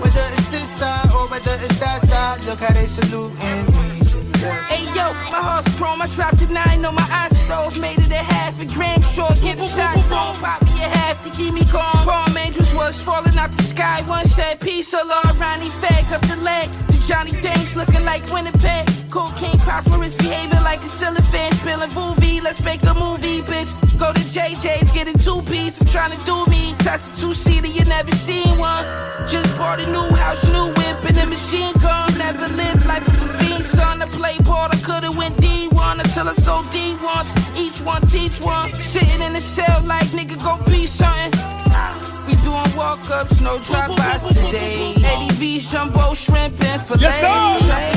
[SPEAKER 60] Whether it's this side or whether it's that side, look how they salute me.
[SPEAKER 58] Hey yo, my heart's chrome, I dropped a nine on my ice stove, made it a half a gram short, get a shot thrown, pop me a half to keep me calm. Palm angels was falling out the sky, one said peace, a law, Ronnie fag up the leg. Johnny Dames looking like Winnipeg. Cocaine prosperous behaving like a cellophane, spilling movie, let's make a movie, bitch. Go to JJ's, get getting two piece, I'm trying to do me. Touch a two seater, you never seen one. Just bought a new house, new whip, and a machine gun. Never lived life of a fiend, son. I play ball, I could've went D1 until I sold D1s. Each one teach one. Sitting in the cell like nigga, go be something. We doing walk ups, no drop bys today. Eddie V's jumbo shrimp and filet.
[SPEAKER 50] Yes, sir.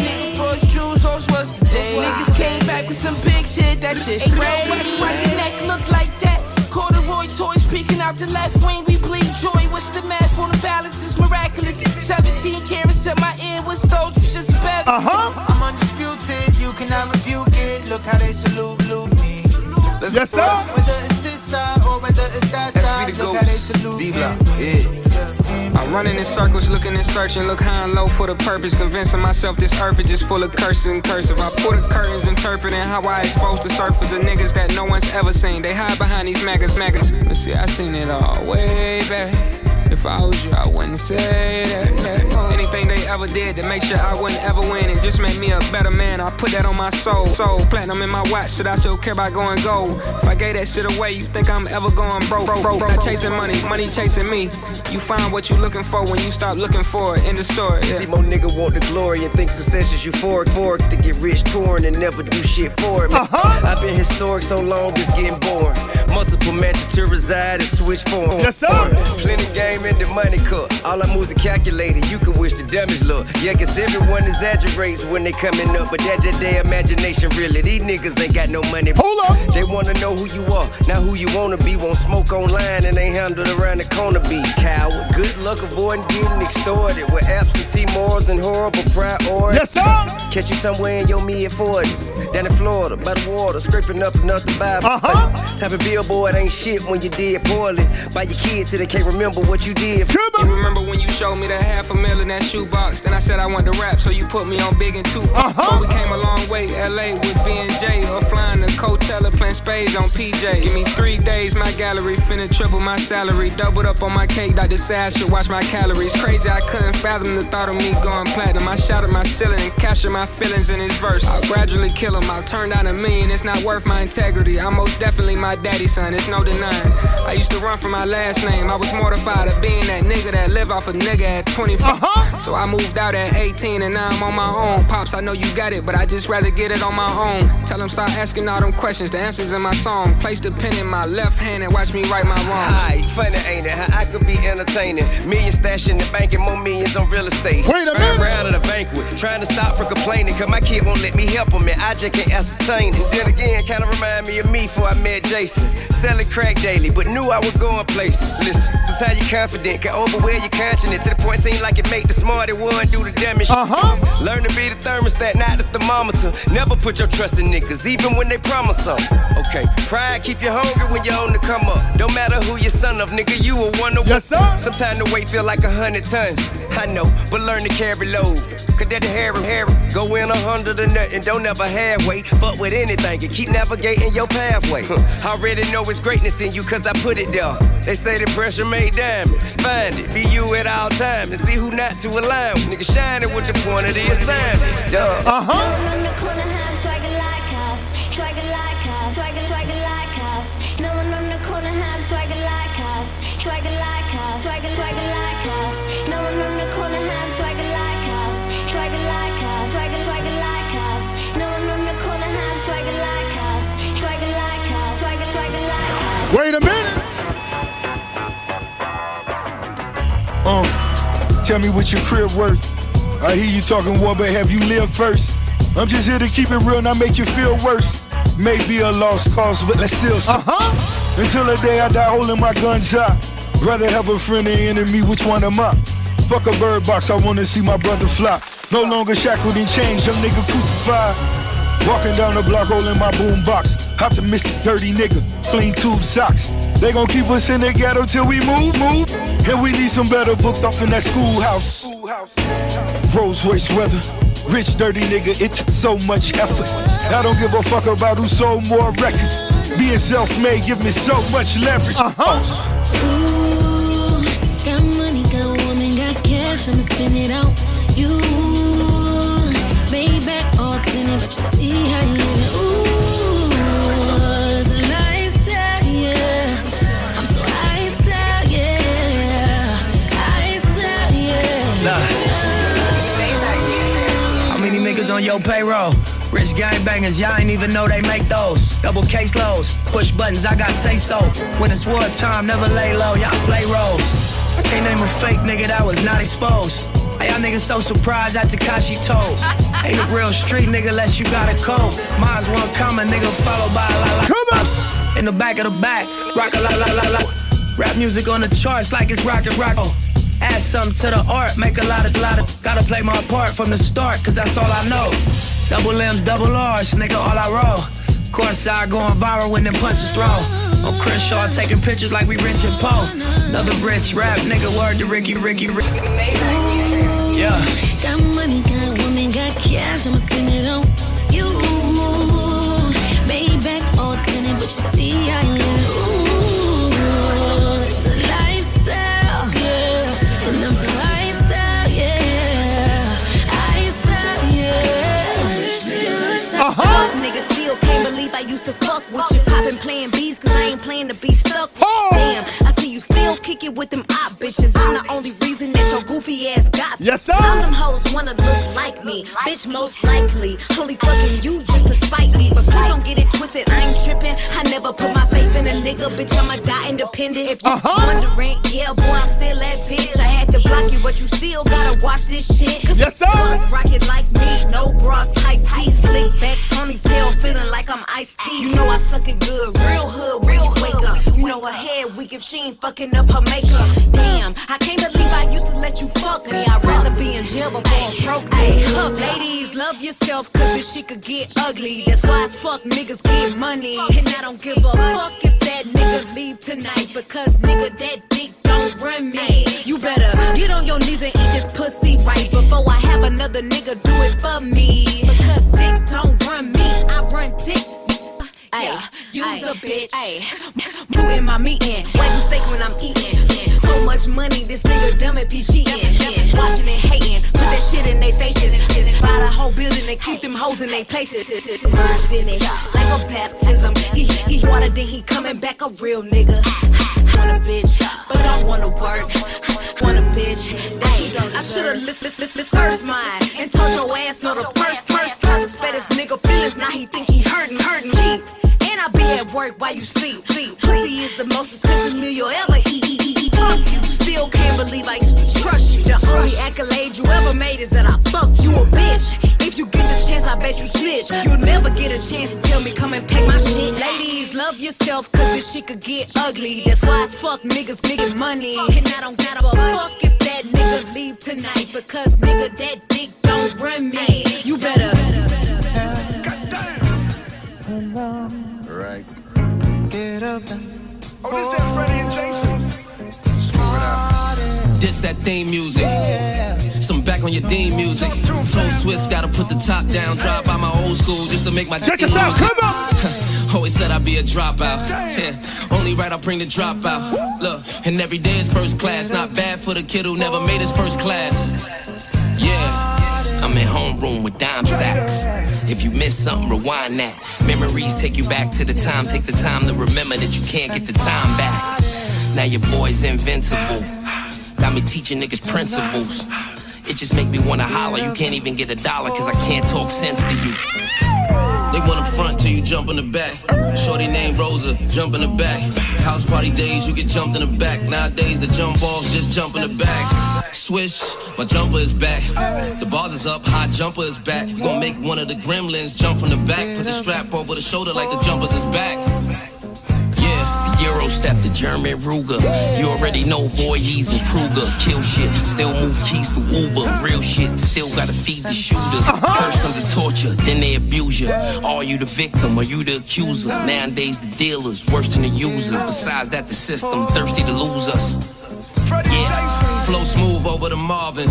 [SPEAKER 58] Nigga first Jews, those was the day. Niggas came back with some big shit, that shit's crazy. Why your neck look like that? Corduroy toys peeking out the left wing, we bleed joy. What's the math on the balance? Is miraculous. 17 carats in my ear, was those? It's just a bad.
[SPEAKER 50] Uh-huh.
[SPEAKER 60] I'm undisputed, you cannot rebuke it. Look how they salute, salute me.
[SPEAKER 50] Let's yes, sir.
[SPEAKER 60] Whether it's this side or whether it's that side, look how they salute me. Yeah.
[SPEAKER 61] I'm running in circles, looking and searching. Look high and low for the purpose. Convincing myself this earth is just full of curses and cursive. I pull the curtains, interpreting how I expose the surface of niggas that no one's ever seen. They hide behind these maggots, maggots. But see, I seen it all way back. If I was you, I wouldn't say that, that. Anything they ever did to make sure I wouldn't ever win and just make me a better man. I put that on my soul. Soul, platinum in my watch, should I still care about going gold? If I gave that shit away, you think I'm ever going broke? Broke, broke, Not chasing money, money chasing me. You find what you looking for when you stop looking for it in the store. Yeah.
[SPEAKER 59] See, more nigga want the glory and think success is euphoric. Borg to get rich, touring and never do shit for it.
[SPEAKER 50] Uh-huh.
[SPEAKER 59] I've been historic so long, it's getting boring. Multiple mansions to reside and switch form.
[SPEAKER 50] Yes, sir.
[SPEAKER 59] Plenty game in the money cut. All I moves are calculated. You can wish the damage look. Yeah, cause everyone exaggerates when they coming up, but that's just their imagination, really. These niggas ain't got no money.
[SPEAKER 50] Hold up.
[SPEAKER 59] They wanna know who you are, not who you wanna be. Won't smoke online and ain't handled around the corner be. Coward, good luck avoiding getting extorted with absentee morals and horrible priorities.
[SPEAKER 50] Yes, sir.
[SPEAKER 59] Catch you somewhere in your mid 40s. Down in Florida, by the water, scraping up enough to buy.
[SPEAKER 50] Uh-huh.
[SPEAKER 59] Type of billboard ain't shit when you did poorly. Buy your kids till they can't remember what you did.
[SPEAKER 61] You remember when you showed me that half a mil in that shoebox? Then I said I want to rap, so you put me on big and two.
[SPEAKER 50] Uh-huh.
[SPEAKER 61] But we came a long way, LA with B and J, or flying to Coachella, playing spades on PJ. Give me three days, my gallery finna triple my salary, doubled up on my cake. Doctor said I should watch my calories. Crazy, I couldn't fathom the thought of me going platinum. I shouted my ceiling and captured my feelings in his verse. I'll gradually kill him. I'll turn down a million. It's not worth my integrity. I'm most definitely my daddy's son. It's no denying. I used to run from my last name. I was mortified of being that nigga that live off a nigga at 24.
[SPEAKER 50] Uh-huh.
[SPEAKER 61] So I moved out at 18 and now I'm on my own. Pops, I know you got it, but I just rather get it on my own. Tell them start asking all them questions. The answers in my song. Place the pen in my left hand and watch me write my wrongs.
[SPEAKER 59] Aight, funny ain't it? How I could be entertaining. Millions stashed in the bank and more millions on real estate.
[SPEAKER 50] Wait a
[SPEAKER 59] Earn
[SPEAKER 50] minute.
[SPEAKER 59] round at a banquet. Trying to stop from complaining, cause my kid won't let me help him and I just can't ascertain. And then again, kinda remind me of me before I met Jason. Selling crack daily, but knew I was going places. Listen, sometimes you confident, can overwear your continent to the point seem like it make the smarter one do the damage.
[SPEAKER 50] Uh-huh.
[SPEAKER 59] Learn to be the thermostat, not the thermometer. Never put your trust in niggas, even when they promise something. Okay, pride keep you hungry when you're on the come up. Don't matter who your son of, nigga, you a wonder.
[SPEAKER 50] Yes, sir.
[SPEAKER 59] Sometimes the weight feel like a hundred tons. I know, but learn to carry load. Cause that the hair hair go in a hundred or nothing, don't ever halfway. Fuck with anything and keep navigating your pathway. I already know it's greatness in you cause I put it there. They say the pressure made diamond. Find it, be you at all times and see who not to align with. Nigga shining with the point of the assignment. Duh.
[SPEAKER 50] Uh-huh. Wait a minute.
[SPEAKER 62] Tell me what your crib worth. I hear you talking war, but have you lived first? I'm just here to keep it real, not make you feel worse. Maybe a lost cause, but let's still. See. Uh-huh. Until the day I die holding my guns high. Rather have a friend than enemy, which one am I? Fuck a bird box, I wanna see my brother fly. No longer shackled and chained, young nigga crucified. Walking down the block, holding my boom box. Optimistic, dirty nigga, clean tube socks. They gon' keep us in the ghetto till we move, move. And we need some better books off in that schoolhouse. Rolls Royce weather, rich, dirty nigga, it took so much effort. I don't give a fuck about who sold more records. Being self-made give me so much leverage. Uh-huh.
[SPEAKER 20] Ooh, got money, got woman, got cash, I'ma spend it out. You Maybach all tinted, but you see how live. Ooh, it's a lifestyle, yeah. I'm so iced yeah. Iced out, yeah.
[SPEAKER 53] How many niggas on your payroll? Rich gangbangers, y'all ain't even know they make those. Double case loads, push buttons, I got say so. When it's war time, never lay low, y'all play roles. I can't name a fake nigga that was not exposed. Hey, y'all niggas so surprised at Tekashi told. Ain't a real street nigga unless you got a code. Mine's one coming, nigga, followed by a la la. Come on! In the back of the back, rock a la la la la. Rap music on the charts like it's rocket rock. Oh. Add something to the art, make a lot of, lot of. Gotta play my part from the start, cause that's all I know. Double M's, double R's, nigga, all I roll. Course I going viral when them punches thrown. On Chris Shaw taking pictures like we Rich and Poe. Another rich rap nigga, word to Ricky, Ricky, Ricky. Yeah.
[SPEAKER 20] Cash, I'ma spend it on you. Maybach all tinted, but you see you live. Ooh, it's a lifestyle, yeah. And I'm iced out, yeah. Out, yeah.
[SPEAKER 63] Fuck niggas still can't believe I used to fuck with you. Poppin' playing bees cause I ain't playing to be stuck. Damn, I see you still kick it with them op bitches. I'm the only reason that your goofy ass got.
[SPEAKER 11] Yes, sir.
[SPEAKER 63] Some of them hoes wanna look like me. Bitch, most likely. Only fucking you just to spite me. But please don't get it twisted, I ain't trippin'. I never put my faith in a nigga, bitch. I'ma die independent. If you uh-huh. wondering, yeah, boy, I'm still that bitch. I had to block you, but you still gotta watch this shit. Cause
[SPEAKER 11] Yes, sir.
[SPEAKER 63] rocket like me, no bra, tight tee, slick back, ponytail, feeling like I'm iced tea. You know I suck it good, real hood you wake up. You know her head weak if she ain't fucking up her makeup. Damn, I can't believe I used to let you fuck me. I'd rather be in jail before I broke. Look, ladies, love yourself, cause this shit could get ugly. That's why as fuck niggas get money. And I don't give a fuck if that nigga leave tonight, because nigga, that dick don't run me. You better get on your knees and eat this pussy right before I have another nigga do it for me. Because dick don't run me, I run dick. Ay, you's a bitch. Ay, putting my meat in. Wagyu steak when I'm eating. So much money, this nigga dumb if he cheating. Watching and hating, put that shit in their faces. Just buy the whole building and keep them hoes in their places. Merged in it, like a baptism. He, he water, then he coming back a real nigga. Want a bitch, but I wanna work. Want a bitch. Ay, I should've listened, listened, first mine and told your ass no the first, first. Tried to spare this nigga feelings, now he think he hurting, hurting me. And I be at work while you sleep. Pussy is the most expensive meal you'll ever eat. Fuck you, still can't believe I used to trust you. The only accolade you ever made is that I fucked you a bitch. If you get the chance, I bet you snitch. You'll never get a chance to tell me come and pack my shit. Ladies, love yourself, cause this shit could get ugly. That's why as fuck niggas getting money. And I don't gotta fuck if that nigga leave tonight. Because nigga, that dick don't run me. You better.
[SPEAKER 53] Right.
[SPEAKER 64] Get up.
[SPEAKER 53] Oh, this that Freddie and Jason.
[SPEAKER 65] This that theme music. Some back on your Dean music. Told Swizz gotta put the top down, drive by my old school just to make my
[SPEAKER 11] Check us out, come on.
[SPEAKER 65] Always said I'd be a dropout. Yeah, only right I bring the dropout. Look, and every day is first class. Not bad for the kid who never made his first class. Yeah, I'm in homeroom with dime sacks. If you miss something, rewind that. Memories take you back to the time. Take the time to remember that you can't get the time back. Now your boy's invincible. Got me teaching niggas principles. It just make me wanna holler. You can't even get a dollar cause I can't talk sense to you. They wanna front till you jump in the back. Shorty named Rosa, jump in the back.
[SPEAKER 66] House party days, you get jumped in the back. Nowadays, the jump balls just jump in the back. Swish, my jumper is back. The bars is up, high jumper is back. You gon' make one of the gremlins jump from the back. Put the strap over the shoulder like the jumpers is back.
[SPEAKER 53] Euro step, the German Ruger. You already know boy, he's and Kruger. Kill shit, still move keys to Uber. Real shit, still gotta feed the shooters. Uh-huh. First comes the torture, then they abuse you. Are you the victim or you the accuser? Nowadays, the dealers, worse than the users. Besides that, the system thirsty to lose us.
[SPEAKER 66] Yeah, flow smooth over the Marvin.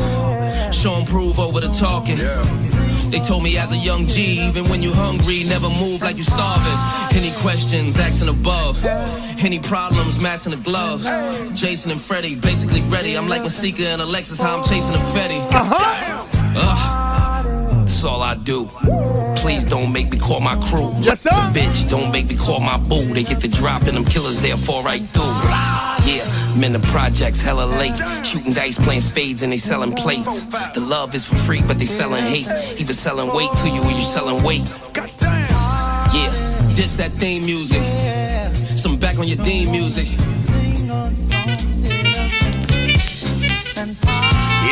[SPEAKER 66] Show 'em prove over the talking. They told me as a young G, even when you hungry, never move like you starving. Any questions, asking above. Any problems, mass in the glove. Jason and Freddie, basically ready. I'm like Masika and Alexis, how I'm chasing a Fetty. Uh-huh.
[SPEAKER 53] That's all I do. Please don't make me call my crew.
[SPEAKER 66] Yes, sir.
[SPEAKER 53] Bitch, don't make me call my boo. They get the drop and them killers there fall right through. Yeah, I'm in the projects hella late. Shooting dice, playing spades, and they selling plates. The love is for free, but they selling hate. Even selling weight to you when you're selling weight.
[SPEAKER 66] Yeah, this that theme music. Some back on your theme music.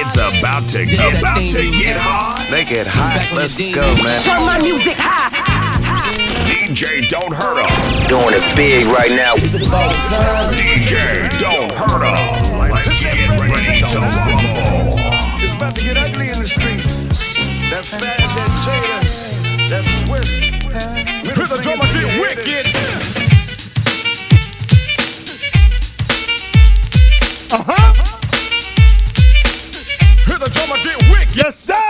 [SPEAKER 3] It's about to
[SPEAKER 66] This
[SPEAKER 3] get,
[SPEAKER 66] that
[SPEAKER 3] about
[SPEAKER 66] theme
[SPEAKER 3] to
[SPEAKER 66] music.
[SPEAKER 3] get hot.
[SPEAKER 15] Make it hot.
[SPEAKER 66] on
[SPEAKER 15] Let's go, man.
[SPEAKER 67] Turn my music high.
[SPEAKER 3] DJ Don't Hurt Hurt 'em.
[SPEAKER 15] Doing it big right now. It's about time.
[SPEAKER 3] DJ Don't Hurt Hurt 'em. Let's get ready to rumble.
[SPEAKER 59] It's about to get ugly in the streets. That fat, that Jada, that Swizz. Middle
[SPEAKER 11] the
[SPEAKER 59] finger
[SPEAKER 11] drummer
[SPEAKER 59] to
[SPEAKER 11] get
[SPEAKER 59] your
[SPEAKER 11] wicked. Uh huh. Hear the drummer get wicked.
[SPEAKER 20] Yes, sir.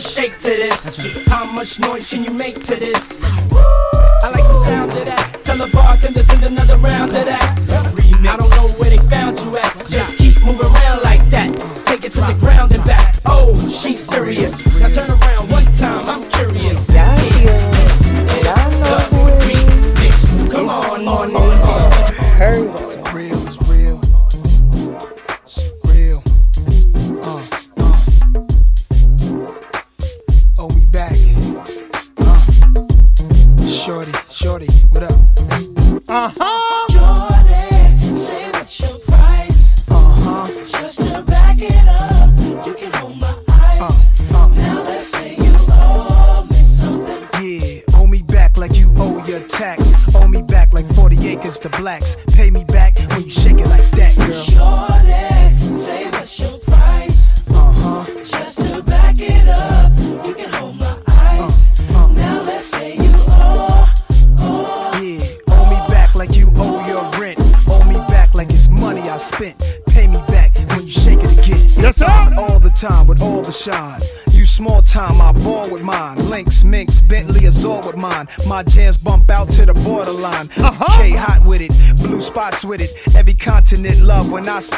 [SPEAKER 68] shake to this? How much noise can you make to this?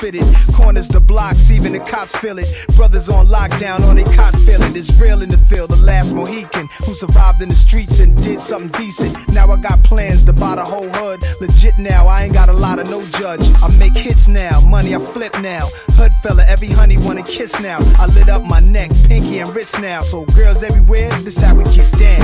[SPEAKER 68] Corners the blocks, even the cops feel it. Brothers on lockdown, on they cot feel it. It's real in the field, the last Mohican who survived in the streets and did something decent. Now I got plans to buy the whole hood. Legit now, I ain't got a lot of no judge. I make hits now, money I flip now. Hood fella, every honey wanna kiss now. I lit up my neck, pinky and wrist now. So girls everywhere, this how we get down.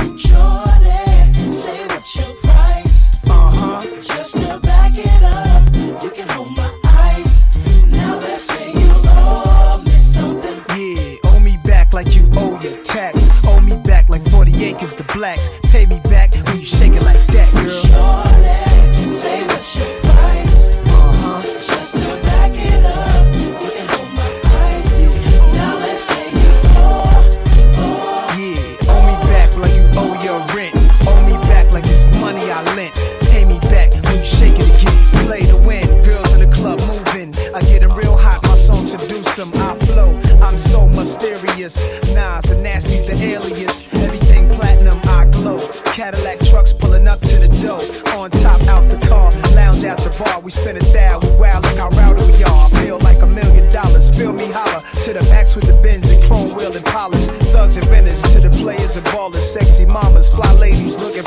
[SPEAKER 68] Mamas, fly ladies looking.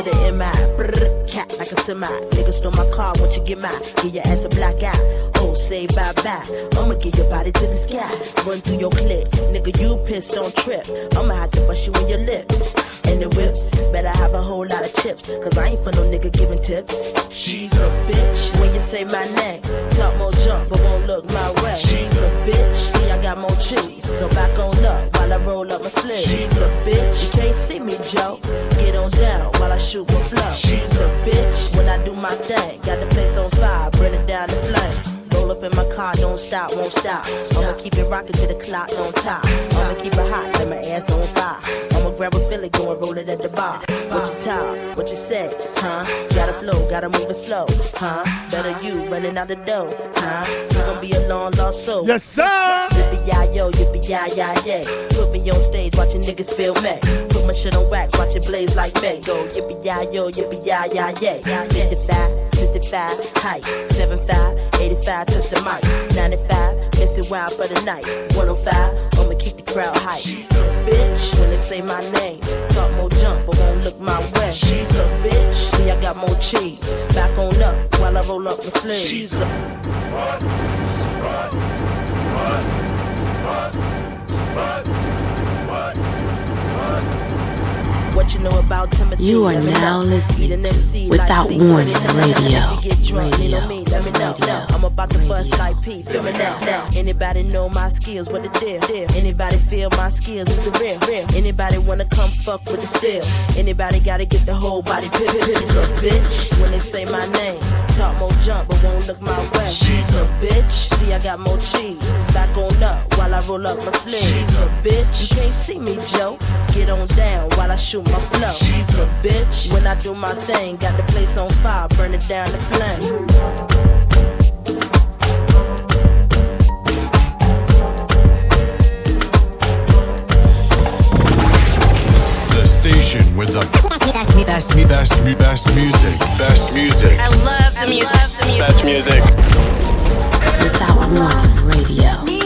[SPEAKER 25] The MI, cat like a semi. Nigga stole my car, won't you get mine? Give your ass a black eye. Oh, say bye bye. I'ma get your body to the sky. Run through your clip. Nigga, you pissed, don't trip. I'ma have to bust you in your lips. And the whips, better have a whole lot of chips. Cause I ain't for no nigga giving tips. She's a bitch. When you say my name, talk more jump, but won't look my way. She's a bitch. See, I got more cheese. So back on up while I roll up my sleeve. She's a bitch. You can't see me, Joe. Get on down while I shoot my flow. She's a bitch. When I do my thing, got the place on fire, burn it down the flame. Roll up in my car, don't stop, won't stop. I'ma keep it rocking to the clock on top. I'ma keep it hot, let my ass on fire. Grab a Philly, go and roll it at the bar. What you talk, what you say, huh? Gotta flow, gotta move it slow, huh? Better you running out the door, huh? You gon' be a long lost soul.
[SPEAKER 11] Yes, sir.
[SPEAKER 25] Yippee yi yo, yippee yi yi yay. Put me on stage, watching niggas feel me. Put my shit on wax, watch it blaze like me. Go yippee yi yo, yippee yi yi yay. 55, 65, height, 75, 85, touch the mic. 95, missing wild for the night. 105, I'ma keep the crowd hype. Bitch when they say my name. Talk more jump, but won't look my way. She's a bitch. See, I got more cheese. Back on up while I roll up my sleeves. She's a What you know about Timothy?
[SPEAKER 20] You are now listening to
[SPEAKER 25] MC
[SPEAKER 20] Without Warning
[SPEAKER 25] Let me know.
[SPEAKER 20] Radio.
[SPEAKER 25] If you get drunk, lean
[SPEAKER 20] Radio.
[SPEAKER 25] on me, let me know. know. I'm about to bust like P. Feel me now. now. Anybody know my skills? What the deal? deal? Anybody feel my skills? Is the real? real? Anybody wanna come fuck with the steel? Anybody gotta get the whole body a bitch when they say my name. Talk more jump, but won't look my way. She's a bitch. See, I got more cheese. Back on up while I roll up my sleeve. She's a bitch. You can't see me, Joe. Get on down while I shoot my flow. She's a bitch. When I do my thing, got the place on fire, burn it down to flame.
[SPEAKER 45] The station with the best, best, best, best, best music. Best music.
[SPEAKER 69] I love the music.
[SPEAKER 45] Best music.
[SPEAKER 20] Without Warning Radio.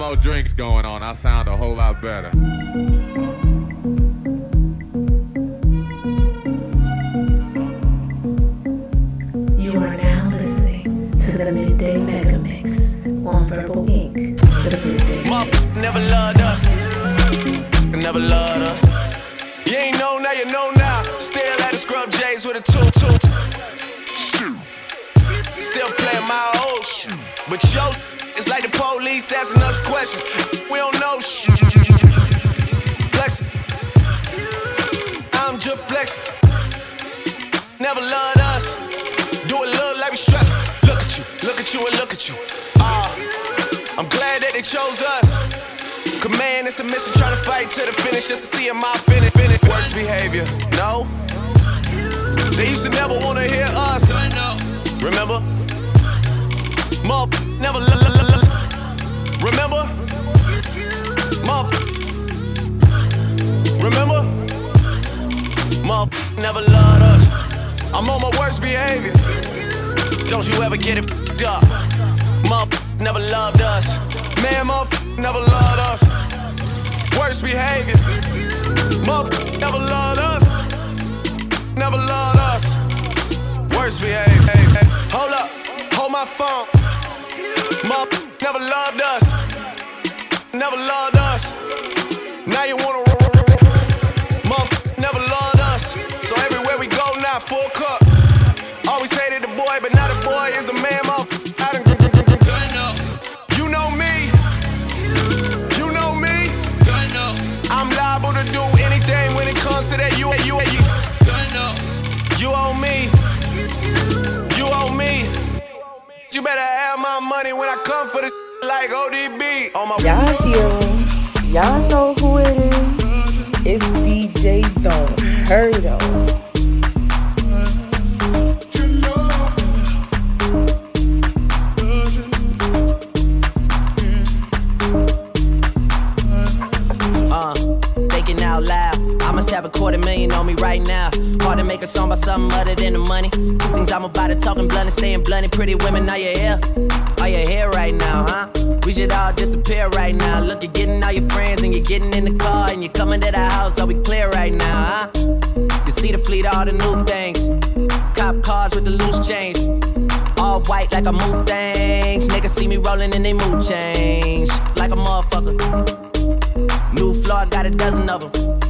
[SPEAKER 70] More drinks going on. I sound a whole lot better.
[SPEAKER 53] You are now listening to the Midday Mega Mix on Verbal Ink The
[SPEAKER 59] Never loved her. Never loved her. You ain't know now, you know now. Still at the scrub J's with a two two. Still playing my old shit. But yo, it's like the police asking us questions. We don't know shit. Flexing. I'm just flexing. Never loved us. Do it look like we stressing. Look at you, look at you, and look at you. Ah, I'm glad that they chose us. Command man, it's a mission trying to fight to the finish just to see my finish, finish. Worst behavior, no. They used to never wanna hear us. Remember? Mother never Remember? Mother Remember? Mother never loved us. I'm on my worst behavior. Don't you ever get it fed up. Mother never loved us. Man, mother never loved us. Worst behavior. Mother never loved us. Never loved us. Worst behavior. Hold up, hold my phone. Mother never loved us. Never loved us. Now you wanna Mother never loved us. So everywhere we go now, full cup. Always hated the boy, but now the boy is the man. Mother, you know me. You know me. I'm liable to do anything when it comes to that. You, you, you. You owe me. You owe me. You better have my money when I come for this like ODB on my.
[SPEAKER 71] Y'all hear. Y'all know who it is. It's DJ Don't
[SPEAKER 59] Uh, thinking out loud. I must have a quarter million on me right now. Hard to make a song about something other than the money. Two things I'm about to talking blunt and staying blunt. Pretty women, are you here? Are you here right now, huh? We should all disappear right now. Look, you're getting all your friends and you're getting in the car and you're coming to the house. Are we clear right now, huh? You see the fleet, all the new things. Cop cars with the loose change. All white like a mood things. Niggas see me rolling and they mood change. Like a motherfucker. New floor, I got a dozen of them.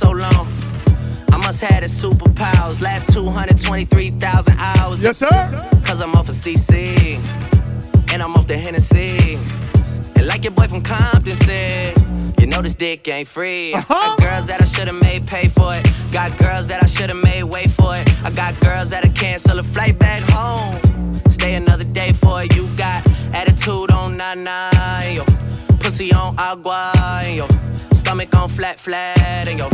[SPEAKER 59] So long. I must have the superpowers. Last 223,000 hours.
[SPEAKER 11] Yes, sir.
[SPEAKER 59] Cause I'm off of CC.
[SPEAKER 53] and I'm off the Hennessy. And like your boy from Compton said, you know this dick ain't free. Uh-huh. Got girls that I should've made pay for it. Got girls that I should've made wait for it. I got girls that'll cancel a flight back home. Stay another day for it. You got attitude on nine yo. Pussy on agua, yo. Stomach on flat, flat, and yo.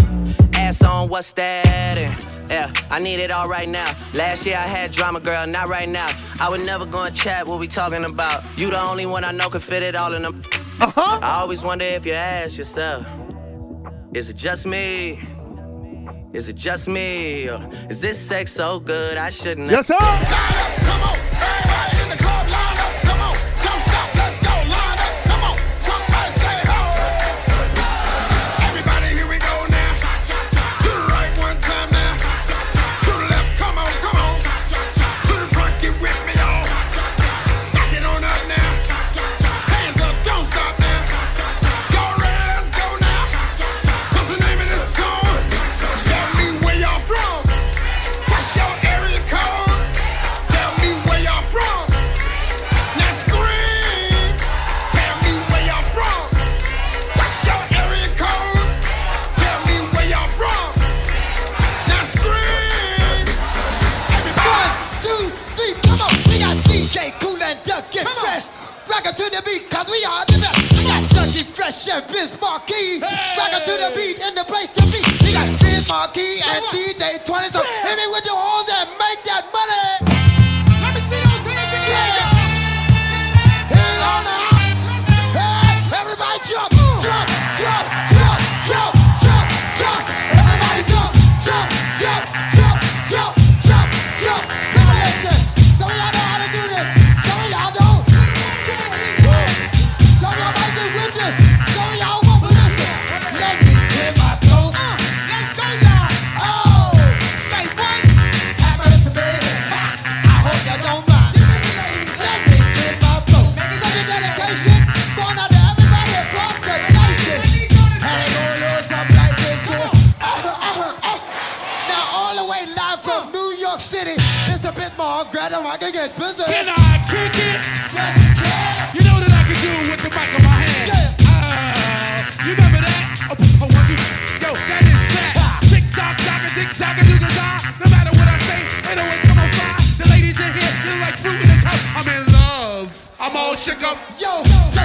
[SPEAKER 53] Ass on what's that? And yeah, I need it all right now. Last year I had drama, girl, not right now. I would never go and chat what we talking about. You the only one I know can fit it all in them. Uh-huh. I always wonder if you ask yourself, is it just me? Is it just me? Or is this sex so good I shouldn't?
[SPEAKER 72] Yes, sir.
[SPEAKER 11] Everybody,
[SPEAKER 4] Rock it to the beat, cause we are the best. We got Fresh and Biz Markie. Rock it to the beat and the place to Mr. Bismarck, grab him, I can get busy.
[SPEAKER 11] Can I kick it?
[SPEAKER 4] Yes, you can.
[SPEAKER 11] You know that I can do it with the mic in my hand. Ah, you remember that? Oh, oh, one, two, yo, that is that. Tick tock, tock, a tick tock, do the die. No matter what I say, they always come on fly. The ladies in here, they're like fruit in a cup. I'm in love. I'm all shook up.
[SPEAKER 4] Yo, take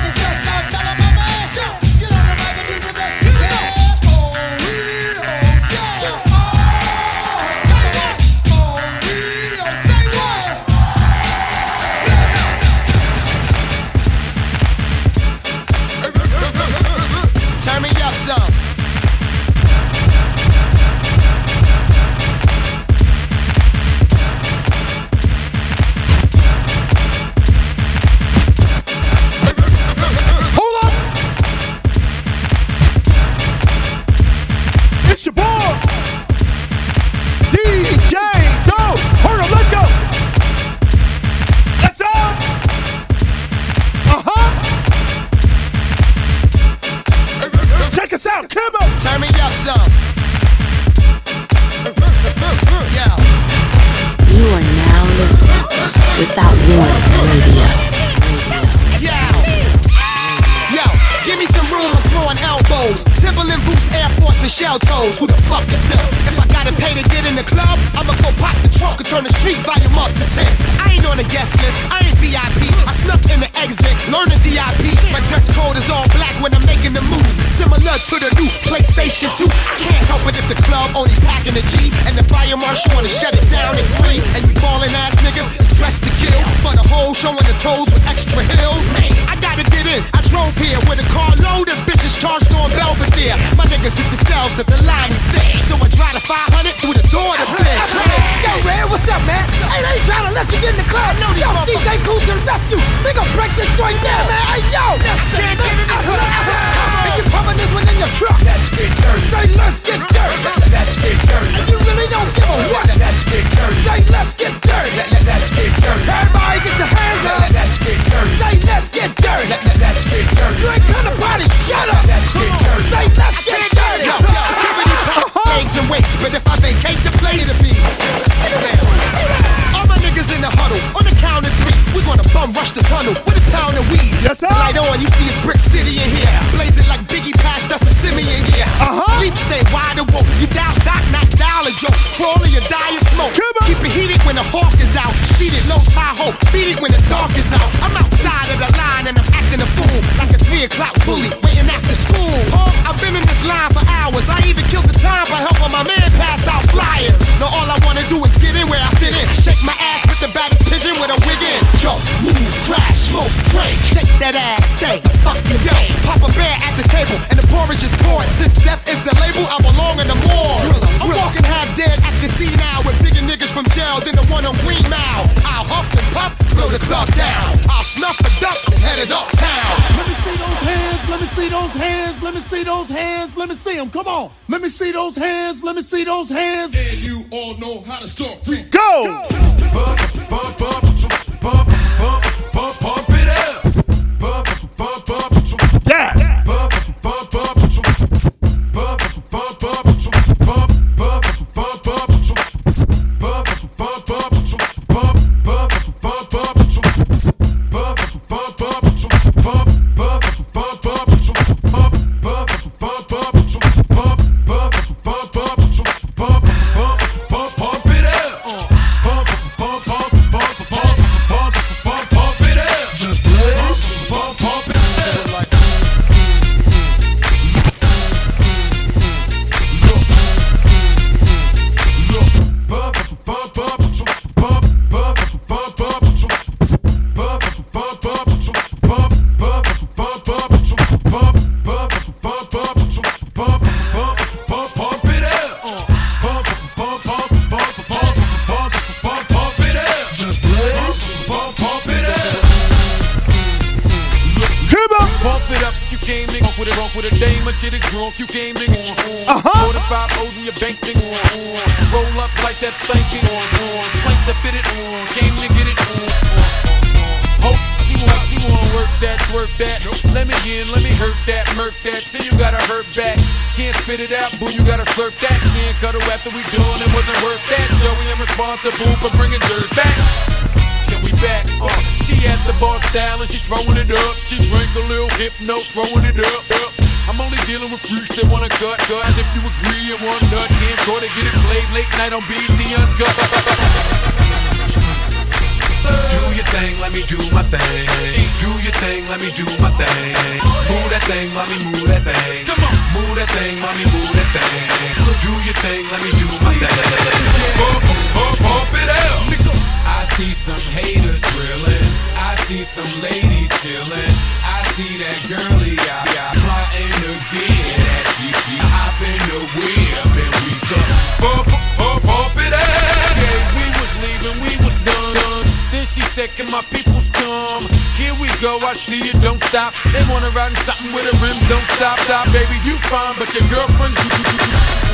[SPEAKER 73] haters drilling. I see some ladies chilling. I see that girly eye eye plotting get at you. Hop in the whip and we come. Pump, pump, pump it up. Yeah, we was leaving, we was done. Then she Can my peoples come? Here we go, I see you, don't stop. They wanna ride in something with a rim, don't stop, stop. Baby, you fine, but your girlfriend's.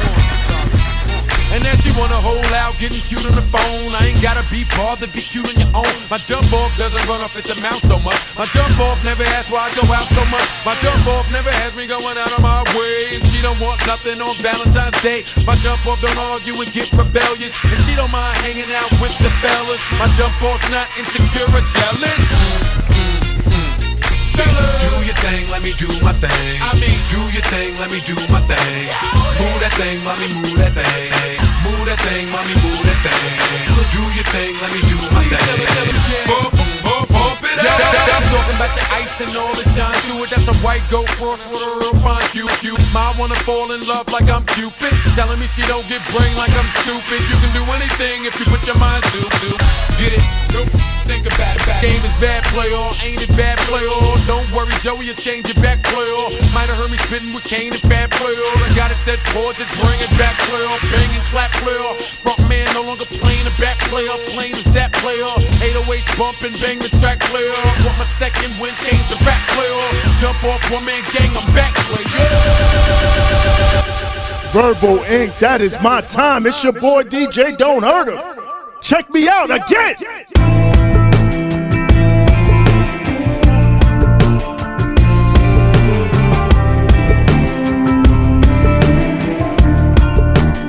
[SPEAKER 73] And then she wanna hold out, getting cute on the phone. I ain't gotta be bothered, be cute on your own. My jump off doesn't run off at the mouth so much. My jump off never asks why I go out so much. My jump off never has me going out of my way. And she don't want nothing on Valentine's Day. My jump off don't argue and get rebellious. And she don't mind hanging out with the fellas. My jump off's not insecure or jealous. Do your thing, let me do my thing. I mean, do your thing, let me do my thing. Oh, move that thing, mommy, move that thing. Move that thing, mommy, move that thing. Do your thing, let me do my thing. Pump, I'm talking about your ice and all the shine to it. That's a white goat cross with a real fine cute, cute. Ma wanna fall in love like I'm Cupid. Telling me she don't get brain like I'm stupid. You can do anything if you put your mind to, to. Get it? Nope. Think about it. Game is bad play or ain't it bad play or don't worry, Joey, you change it back play or might have heard me spitting with Kane and bad play or I got it set chords and bring it back play or bang and clap play or front man no longer playing the back player, playing is that player. 808 bump and bang the track player. Want my second win, change the back player. Jump off one man gang, I'm back player.
[SPEAKER 41] Verbal Ink That is my time. It's your boy DJ Don't Hurt 'Em. Check me out again.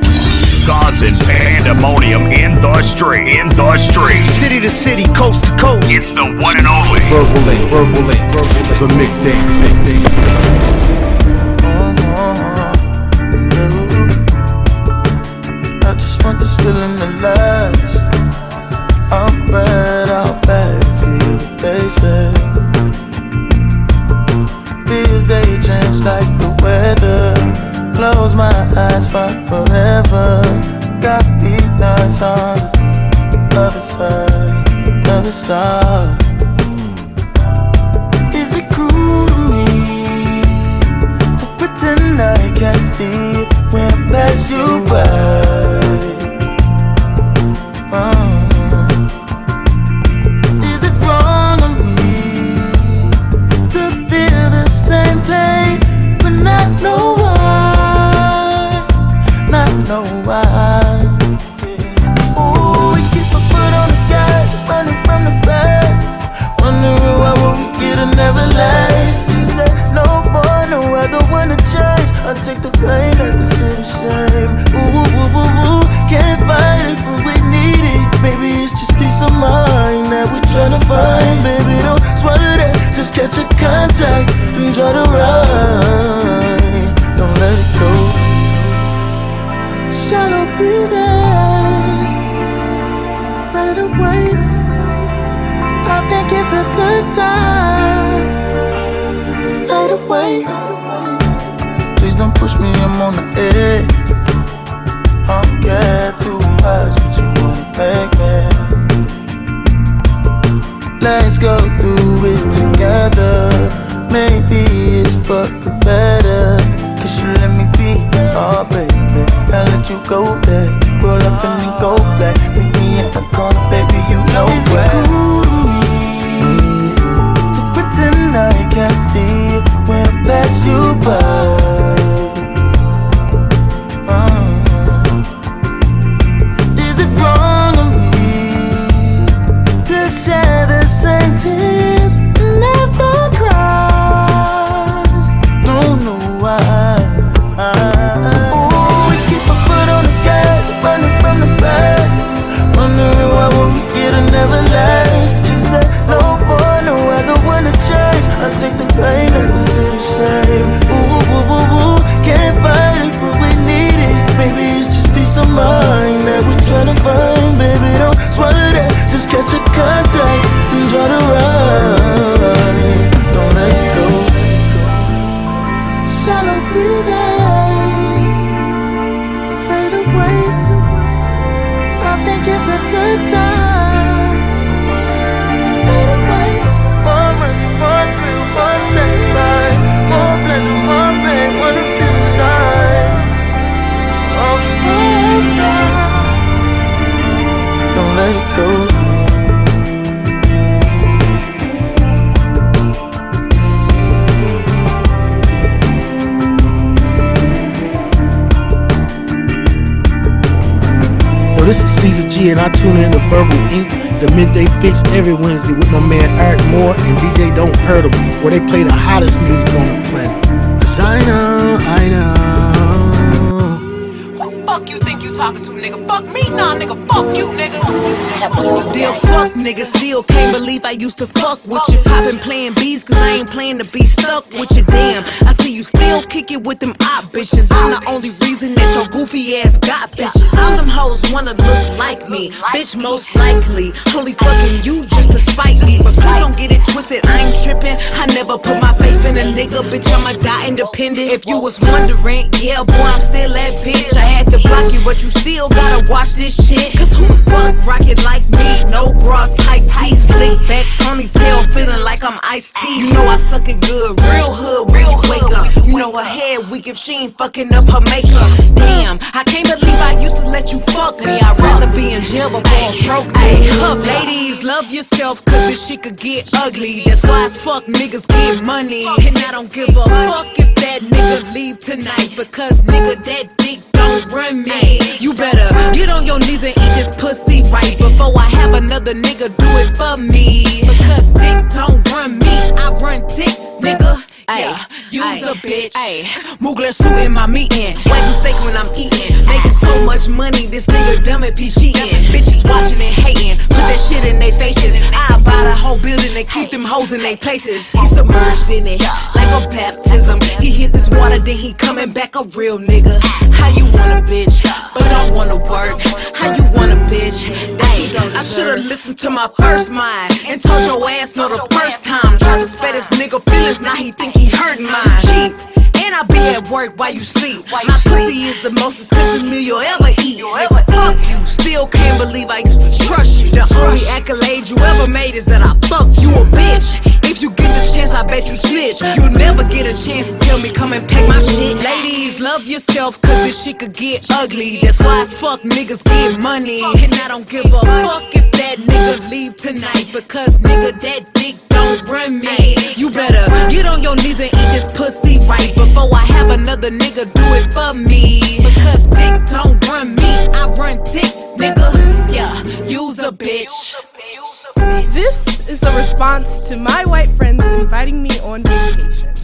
[SPEAKER 3] Cause causing pandemonium in the street. In the street.
[SPEAKER 68] City to city, coast to coast.
[SPEAKER 3] It's the one and only.
[SPEAKER 74] Verbal Ink, Verbal Ink, Verbal Ink, the midday fixx.
[SPEAKER 12] I just want this feeling to last. I'm bad, I'm bad for you, they say. Feels they change like the weather. Close my eyes, fuck forever. Nice on the other side, other side. Is it cruel to me to pretend I can't see it when I pass you by? Uh, Is it wrong of me to feel the same pain but not know why? Not know why? Take the pain, I can feel the shame. Ooh, ooh, ooh, ooh, can't fight it, but we need it. Maybe it's just peace of mind that we're trying to find. Baby, don't swallow that, just catch a contact and try to ride. Don't let it go. Shallow breathing, fade away. I think it's a good time to fade away. I'm on the edge. I don't care too much, but you wanna make me. Let's go through it together. Maybe it's for the better. Cause you let me be, oh baby. I let you go there. Roll up and then go back. Meet me at the corner, baby, you know
[SPEAKER 75] Is it
[SPEAKER 12] where.
[SPEAKER 75] cool
[SPEAKER 12] to me to pretend I can't see it when I pass you by? To
[SPEAKER 41] Caesar G, and I tune in to Verbal Ink, the midday fixx every Wednesday with my man Eryk Moore and DJ Don't Hurt 'em, where they play the hottest music on the planet. Cause I know, I know.
[SPEAKER 63] Fuck you think you talking to, nigga? Fuck me, nah, nigga. Fuck you, nigga. Dear fuck, nigga. Still can't believe I used to fuck with you. Poppin' playing beats, cause I ain't playing to be stuck with you. Damn, I see you still kick it with them op bitches. I'm the only reason that your goofy ass got bitches. All them hoes wanna look like me. Bitch, most likely. Only fucking you just to spite me. But please don't get it twisted, I ain't trippin'. I never put my faith in a nigga, bitch. I'ma die independent. If you was wondering, yeah, boy, I'm still that bitch. I had to block you, but you still gotta watch this shit. Cause who the fuck rocket like me? No bra, tight tee, slick back, ponytail, feeling like I'm iced tea. You know I suck it good, real hood, real wake up. You know her head weak if she ain't fucking up her makeup. Damn, I can't believe I used to let you fuck me. I'd rather be in jail before I broke me. Up, ladies, love yourself, cause this shit could get ugly. That's why as fuck niggas get money. And I don't give a fuck if that nigga leave tonight, because nigga, that dick don't run me. You better get on your knees and eat this pussy right before I have another nigga do it for me. Because dick don't run me, I run dick, nigga. Yeah, You's a bitch. Ayy, Mugler suit in my meeting. Wagyu steak when I'm eating. Making so much money, this nigga dumb at P cheating. Bitches watching and hating. Put that shit in their faces. I buy the whole building and keep them hoes in their places. He submerged in it like a baptism. He hit this water, then he coming back a real nigga. How you want a bitch, but don't wanna work? How you want a bitch? Ayy, I should've listened to my first mind and told your ass no the first time. Tried to spare this nigga feelings, now he think he hurting mine. Cheap. And I be at work while you sleep. while My pussy is the most expensive meal you'll ever eat. Nigga, fuck you. Still can't believe I used to trust you. The only accolade you ever made is that I fucked you a bitch. If you get the chance, I bet you snitch. You'll never get a chance to tell me come and pack my shit. Ladies, love yourself, cause this shit could get ugly. That's why as fuck niggas get money. And I don't give a fuck if that nigga leave tonight. Because nigga, that dick don't run me. You better get on your knees and eat this pussy right before I have another nigga do it for me. Because dick don't run me, I run dick, nigga. Yeah, you's a bitch.
[SPEAKER 13] This is a response to my white friends inviting me on vacation.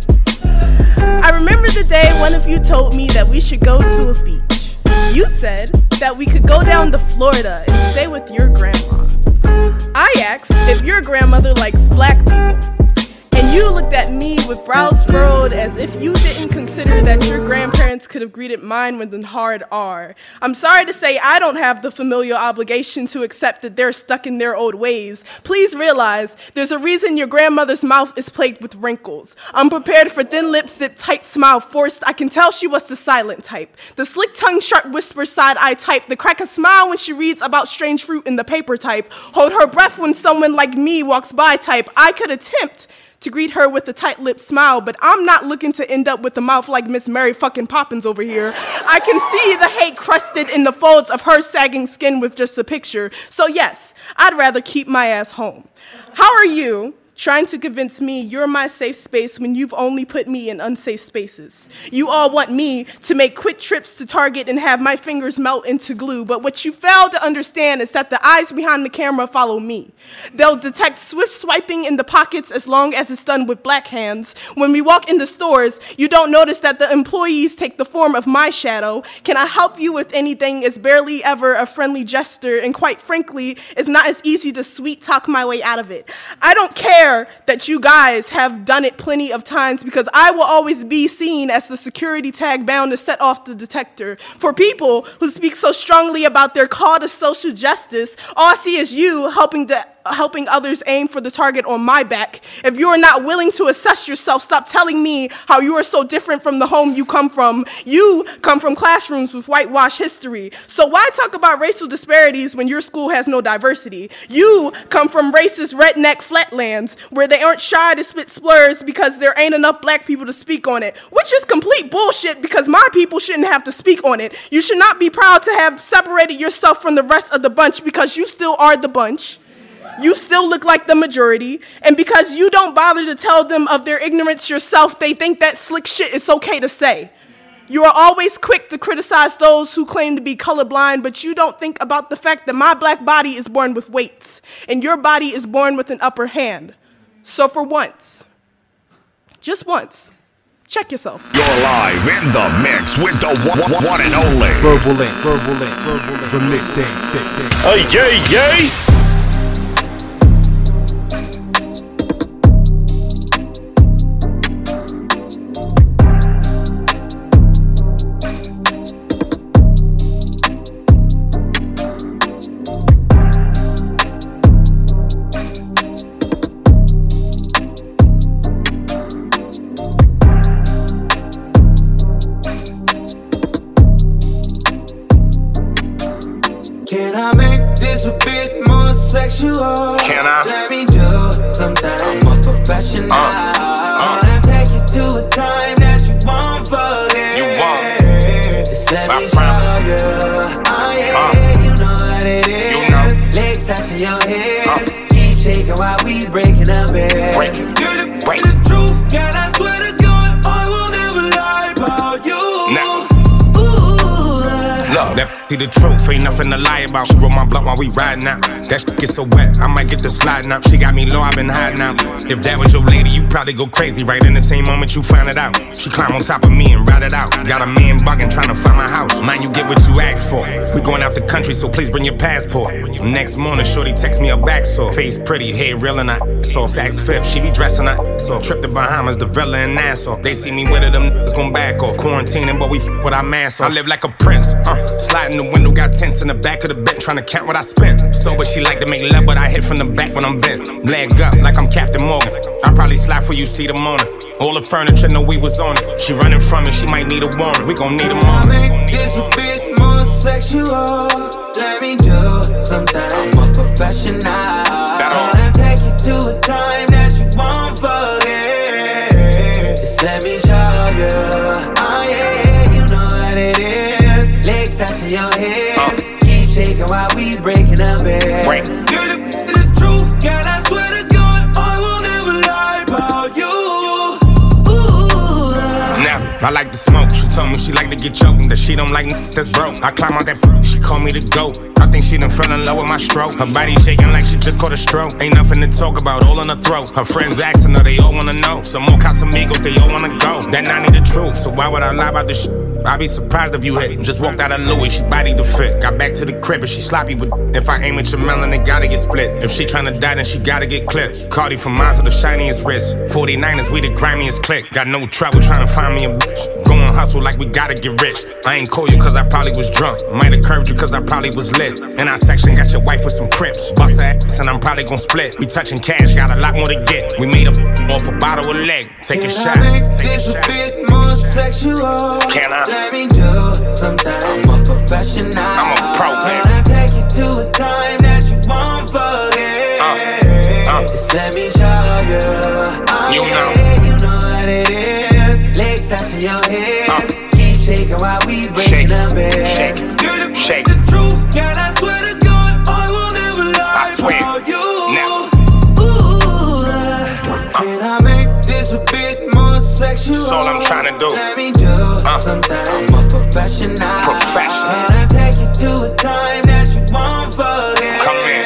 [SPEAKER 13] I remember the day one of you told me that we should go to a beach. You said that we could go down to Florida and stay with your grandma. I asked if your grandmother likes black people. You looked at me with brows furrowed as if you didn't consider that your grandparents could have greeted mine with a hard R. I'm sorry to say I don't have the familial obligation to accept that they're stuck in their old ways. Please realize there's a reason your grandmother's mouth is plagued with wrinkles. Unprepared for thin lips, zip tight smile forced, I can tell she was the silent type. The slick tongue, sharp whisper, side eye type. The crack a smile when she reads about strange fruit in the paper type. Hold her breath when someone like me walks by type. I could attempt to greet her with a tight lipped smile, but I'm not looking to end up with a mouth like Miss Mary fucking Poppins over here. I can see the hate crusted in the folds of her sagging skin with just a picture. So, yes, I'd rather keep my ass home. How are you? Trying to convince me you're my safe space when you've only put me in unsafe spaces. You all want me to make quick trips to Target and have my fingers melt into glue, but what you fail to understand is that the eyes behind the camera follow me. They'll detect swift swiping in the pockets as long as it's done with black hands. When we walk into stores, you don't notice that the employees take the form of my shadow. Can I help you with anything is barely ever a friendly gesture, and quite frankly, it's not as easy to sweet talk my way out of it. I don't care that you guys have done it plenty of times because I will always be seen as the security tag bound to set off the detector. For people who speak so strongly about their call to social justice, all I see is you helping to helping others aim for the target on my back. If you are not willing to assess yourself, stop telling me how you are so different from the home you come from. You come from classrooms with whitewash history. So why talk about racial disparities when your school has no diversity? You come from racist redneck flatlands where they aren't shy to spit slurs because there ain't enough black people to speak on it, which is complete bullshit because my people shouldn't have to speak on it. You should not be proud to have separated yourself from the rest of the bunch because you still are the bunch you still look like the majority. And because you don't bother to tell them of their ignorance yourself, they think that slick shit is okay to say. You are always quick to criticize those who claim to be colorblind, but you don't think about the fact that my black body is born with weights, and your body is born with an upper hand. So for once, just once, check yourself.
[SPEAKER 3] You're live in the mix with the one, one- one and only.
[SPEAKER 18] Verbal Ink, Verbal Ink, Verbal Ink, the midday fixx.
[SPEAKER 3] Hey, yay, yay!
[SPEAKER 40] Professional.
[SPEAKER 3] Uh,
[SPEAKER 40] Can I take you to a time that you won't forget?
[SPEAKER 3] You won't.
[SPEAKER 40] Just let
[SPEAKER 3] I
[SPEAKER 40] me show you. Oh yeah,
[SPEAKER 3] Uh.
[SPEAKER 40] you know what it is.
[SPEAKER 3] You know.
[SPEAKER 40] Legs touching your head. Keep shaking while we breaking
[SPEAKER 76] See the truth, ain't nothing to lie about. She roll my blunt while we riding out. That shit get so wet, I might get the sliding up. She got me low, i been hiding out. If that was your lady, you probably go crazy right in the same moment you find it out. She climb on top of me and ride it out. Got a man bugging trying to find my house. Mind you get what you asked for. We going out the country, so please bring your passport. Next morning, shorty text me a back sore. Face pretty, hair real and I so Saks fifth, she be dressing her so Trip to Bahamas, the Villa Nassau. They see me with it, them gon' back off. Quarantining, but we f with our mask off. I live like a prince, uh. Sliding the window, got tents in the back of the bed, trying to count what I spent. So, but she like to make love, but I hit from the back when I'm bent. Leg up, like I'm Captain Morgan. I probably slide for you, see the morning. All the furniture know we was on it. She running from me, she might need a warrant. We gon' need a moment.
[SPEAKER 40] make this a bit more sexual. Let me do something. I'm a professional. Gonna take you to a time I
[SPEAKER 76] like to smoke. She told me she like to get choked that she don't like niggas that's broke. I climb out that she call me the goat. I think she done fell in love with my stroke. Her body shaking like she just caught a stroke. Ain't nothing to talk about, all in her throat. Her friends asking her, they all wanna know. Some more Casamigos, they all wanna go. That I need the truth, so why would I lie about this shit? I'd be surprised if you hit. Just walked out of Louis, she body the fit. Got back to the crib and she sloppy with. If I aim at your melon, it gotta get split. If she tryna die, then she gotta get clipped. Cardi from with the shiniest wrist. 49ers, we the grimiest click. Got no trouble tryna find me a bitch. Going hustle like we gotta get rich. I ain't call you cause I probably was drunk. Might have curved you cause I probably was lit. In our section, got your wife with some crips. Bust her ass and I'm probably gon' split. We touching cash, got a lot more to get. We made a off a bottle of leg. Take a
[SPEAKER 40] Can
[SPEAKER 76] shot.
[SPEAKER 40] I make this a bit more sexual?
[SPEAKER 76] Can I?
[SPEAKER 40] Let me do something. I'm a professional.
[SPEAKER 76] I'm a pro.
[SPEAKER 40] Gonna take you to a time that you won't forget.
[SPEAKER 76] Uh,
[SPEAKER 40] Just let me show you. Oh,
[SPEAKER 76] You
[SPEAKER 40] yeah,
[SPEAKER 76] know.
[SPEAKER 40] You know what it is. Legs touching your head. Keep shaking while we breaking
[SPEAKER 76] Uh. Shake,
[SPEAKER 40] bed.
[SPEAKER 76] shake,
[SPEAKER 40] Girl, the,
[SPEAKER 76] shake.
[SPEAKER 40] the truth, girl, I swear to God, I will never lie
[SPEAKER 76] I swear.
[SPEAKER 40] about you.
[SPEAKER 76] Now.
[SPEAKER 40] Ooh, can I make this a bit more sexual?
[SPEAKER 76] That's all I'm tryna do.
[SPEAKER 40] Let me do something. I'm a professional.
[SPEAKER 76] Professional.
[SPEAKER 40] Can I take you to a time that you won't forget?
[SPEAKER 76] Come in.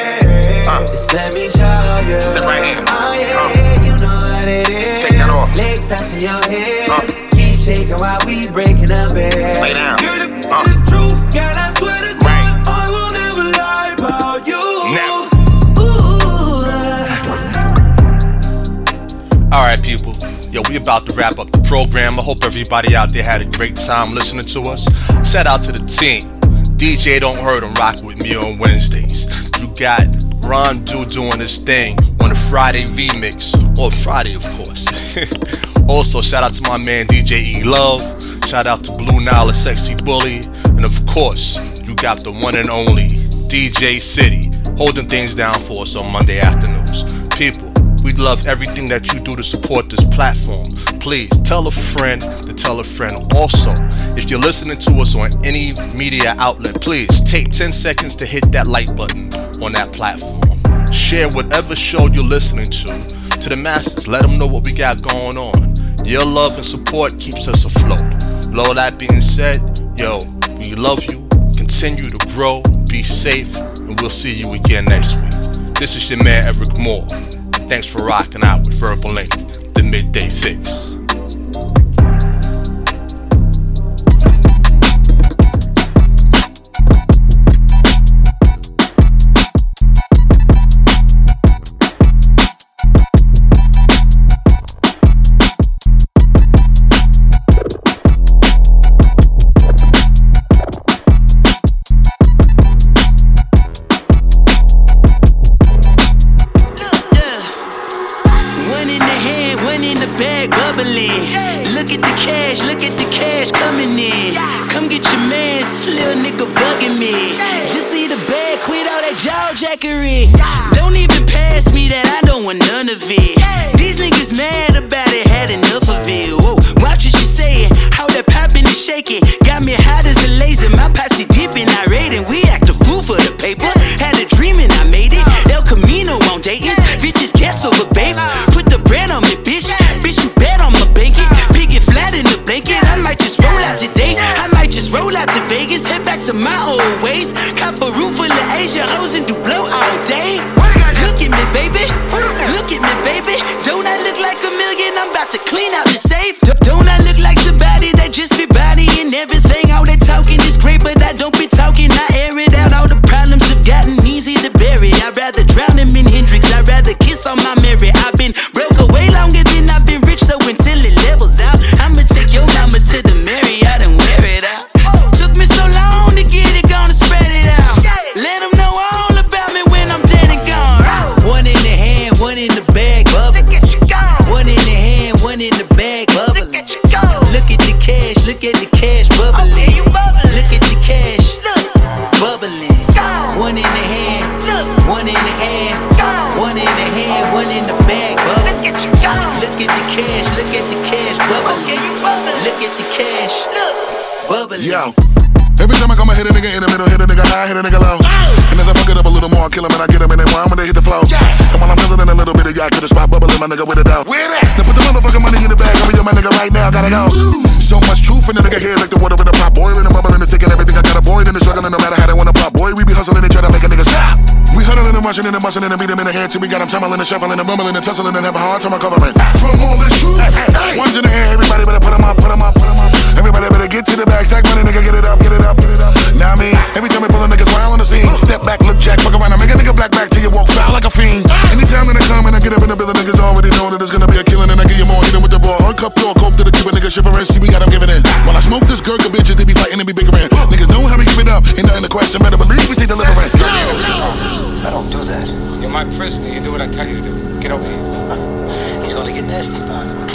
[SPEAKER 76] Uh.
[SPEAKER 40] Just let me show you.
[SPEAKER 76] Sit right here.
[SPEAKER 40] Oh yeah,
[SPEAKER 76] Uh.
[SPEAKER 40] you know what it is.
[SPEAKER 76] Take that off.
[SPEAKER 40] Legs touching your head.
[SPEAKER 76] Uh.
[SPEAKER 40] Keep shaking while we breaking up bed.
[SPEAKER 76] Lay down.
[SPEAKER 40] Girl, the,
[SPEAKER 76] Uh.
[SPEAKER 40] the truth, girl, I swear to God, I will never lie about you.
[SPEAKER 76] Now.
[SPEAKER 44] All right, people. Yo, we about to wrap up the program. I hope everybody out there had a great time listening to us. Shout out to the team. DJ Don't Hurt and rock with me on Wednesdays. You got Ron Do doing his thing on the Friday remix, or Friday, of course. also, shout out to my man DJ E Love. Shout out to Blue Nile, sexy bully. And of course, you got the one and only DJ City holding things down for us on Monday afternoons. People, we love everything that you do to support this platform. Please tell a friend to tell a friend. Also, if you're listening to us on any media outlet, please take 10 seconds to hit that like button on that platform. Share whatever show you're listening to to the masses. Let them know what we got going on. Your love and support keeps us afloat. With all that being said, yo, we love you. Continue to grow, be safe, and we'll see you again next week. This is your man Eryk Moore. Thanks for rocking out with Verbal Ink, the midday
[SPEAKER 53] fixx. Cash coming in. Come get your man, little nigga bugging me. Just see the bag, quit all that jaw jackery. Don't even pass me that, I don't want none of it.
[SPEAKER 77] Nigga right now, gotta go. So much truth in the nigga head, like the water in the pot, boiling and bubbling and taking everything I got avoid and the struggling, no matter how they wanna pop. Boy, we be hustling and try to make a nigga stop. We huddling and rushing and busting and beat him in the head till we got him tumbling and shuffling and mumbling and tussling and have a hard time recovering. From all this truth, ones in the air, everybody better put 'em up, put 'em up, put 'em up. Everybody better get to the bag, stack money, nigga, get it up, get it up, get it up. Now I mean, every time we pull a niggas round on the scene, step back, look jack, fuck around, I make a nigga black back till you walk foul like a fiend. Anytime that I come and I get up in the building, niggas already know that it's gonna be a killing, and I give you more, hit 'em with the raw, uncupped door, coke to the keep a nigga shivering, see we got 'em giving in. When I smoke this gurkha bitches, they be fighting and be bickering. Niggas know how we give it up, ain't nothing to question, better believe we stay delivering.
[SPEAKER 78] I don't do that. You're my prisoner. You do what I tell you to do. Get over here. He's gonna get nasty about it.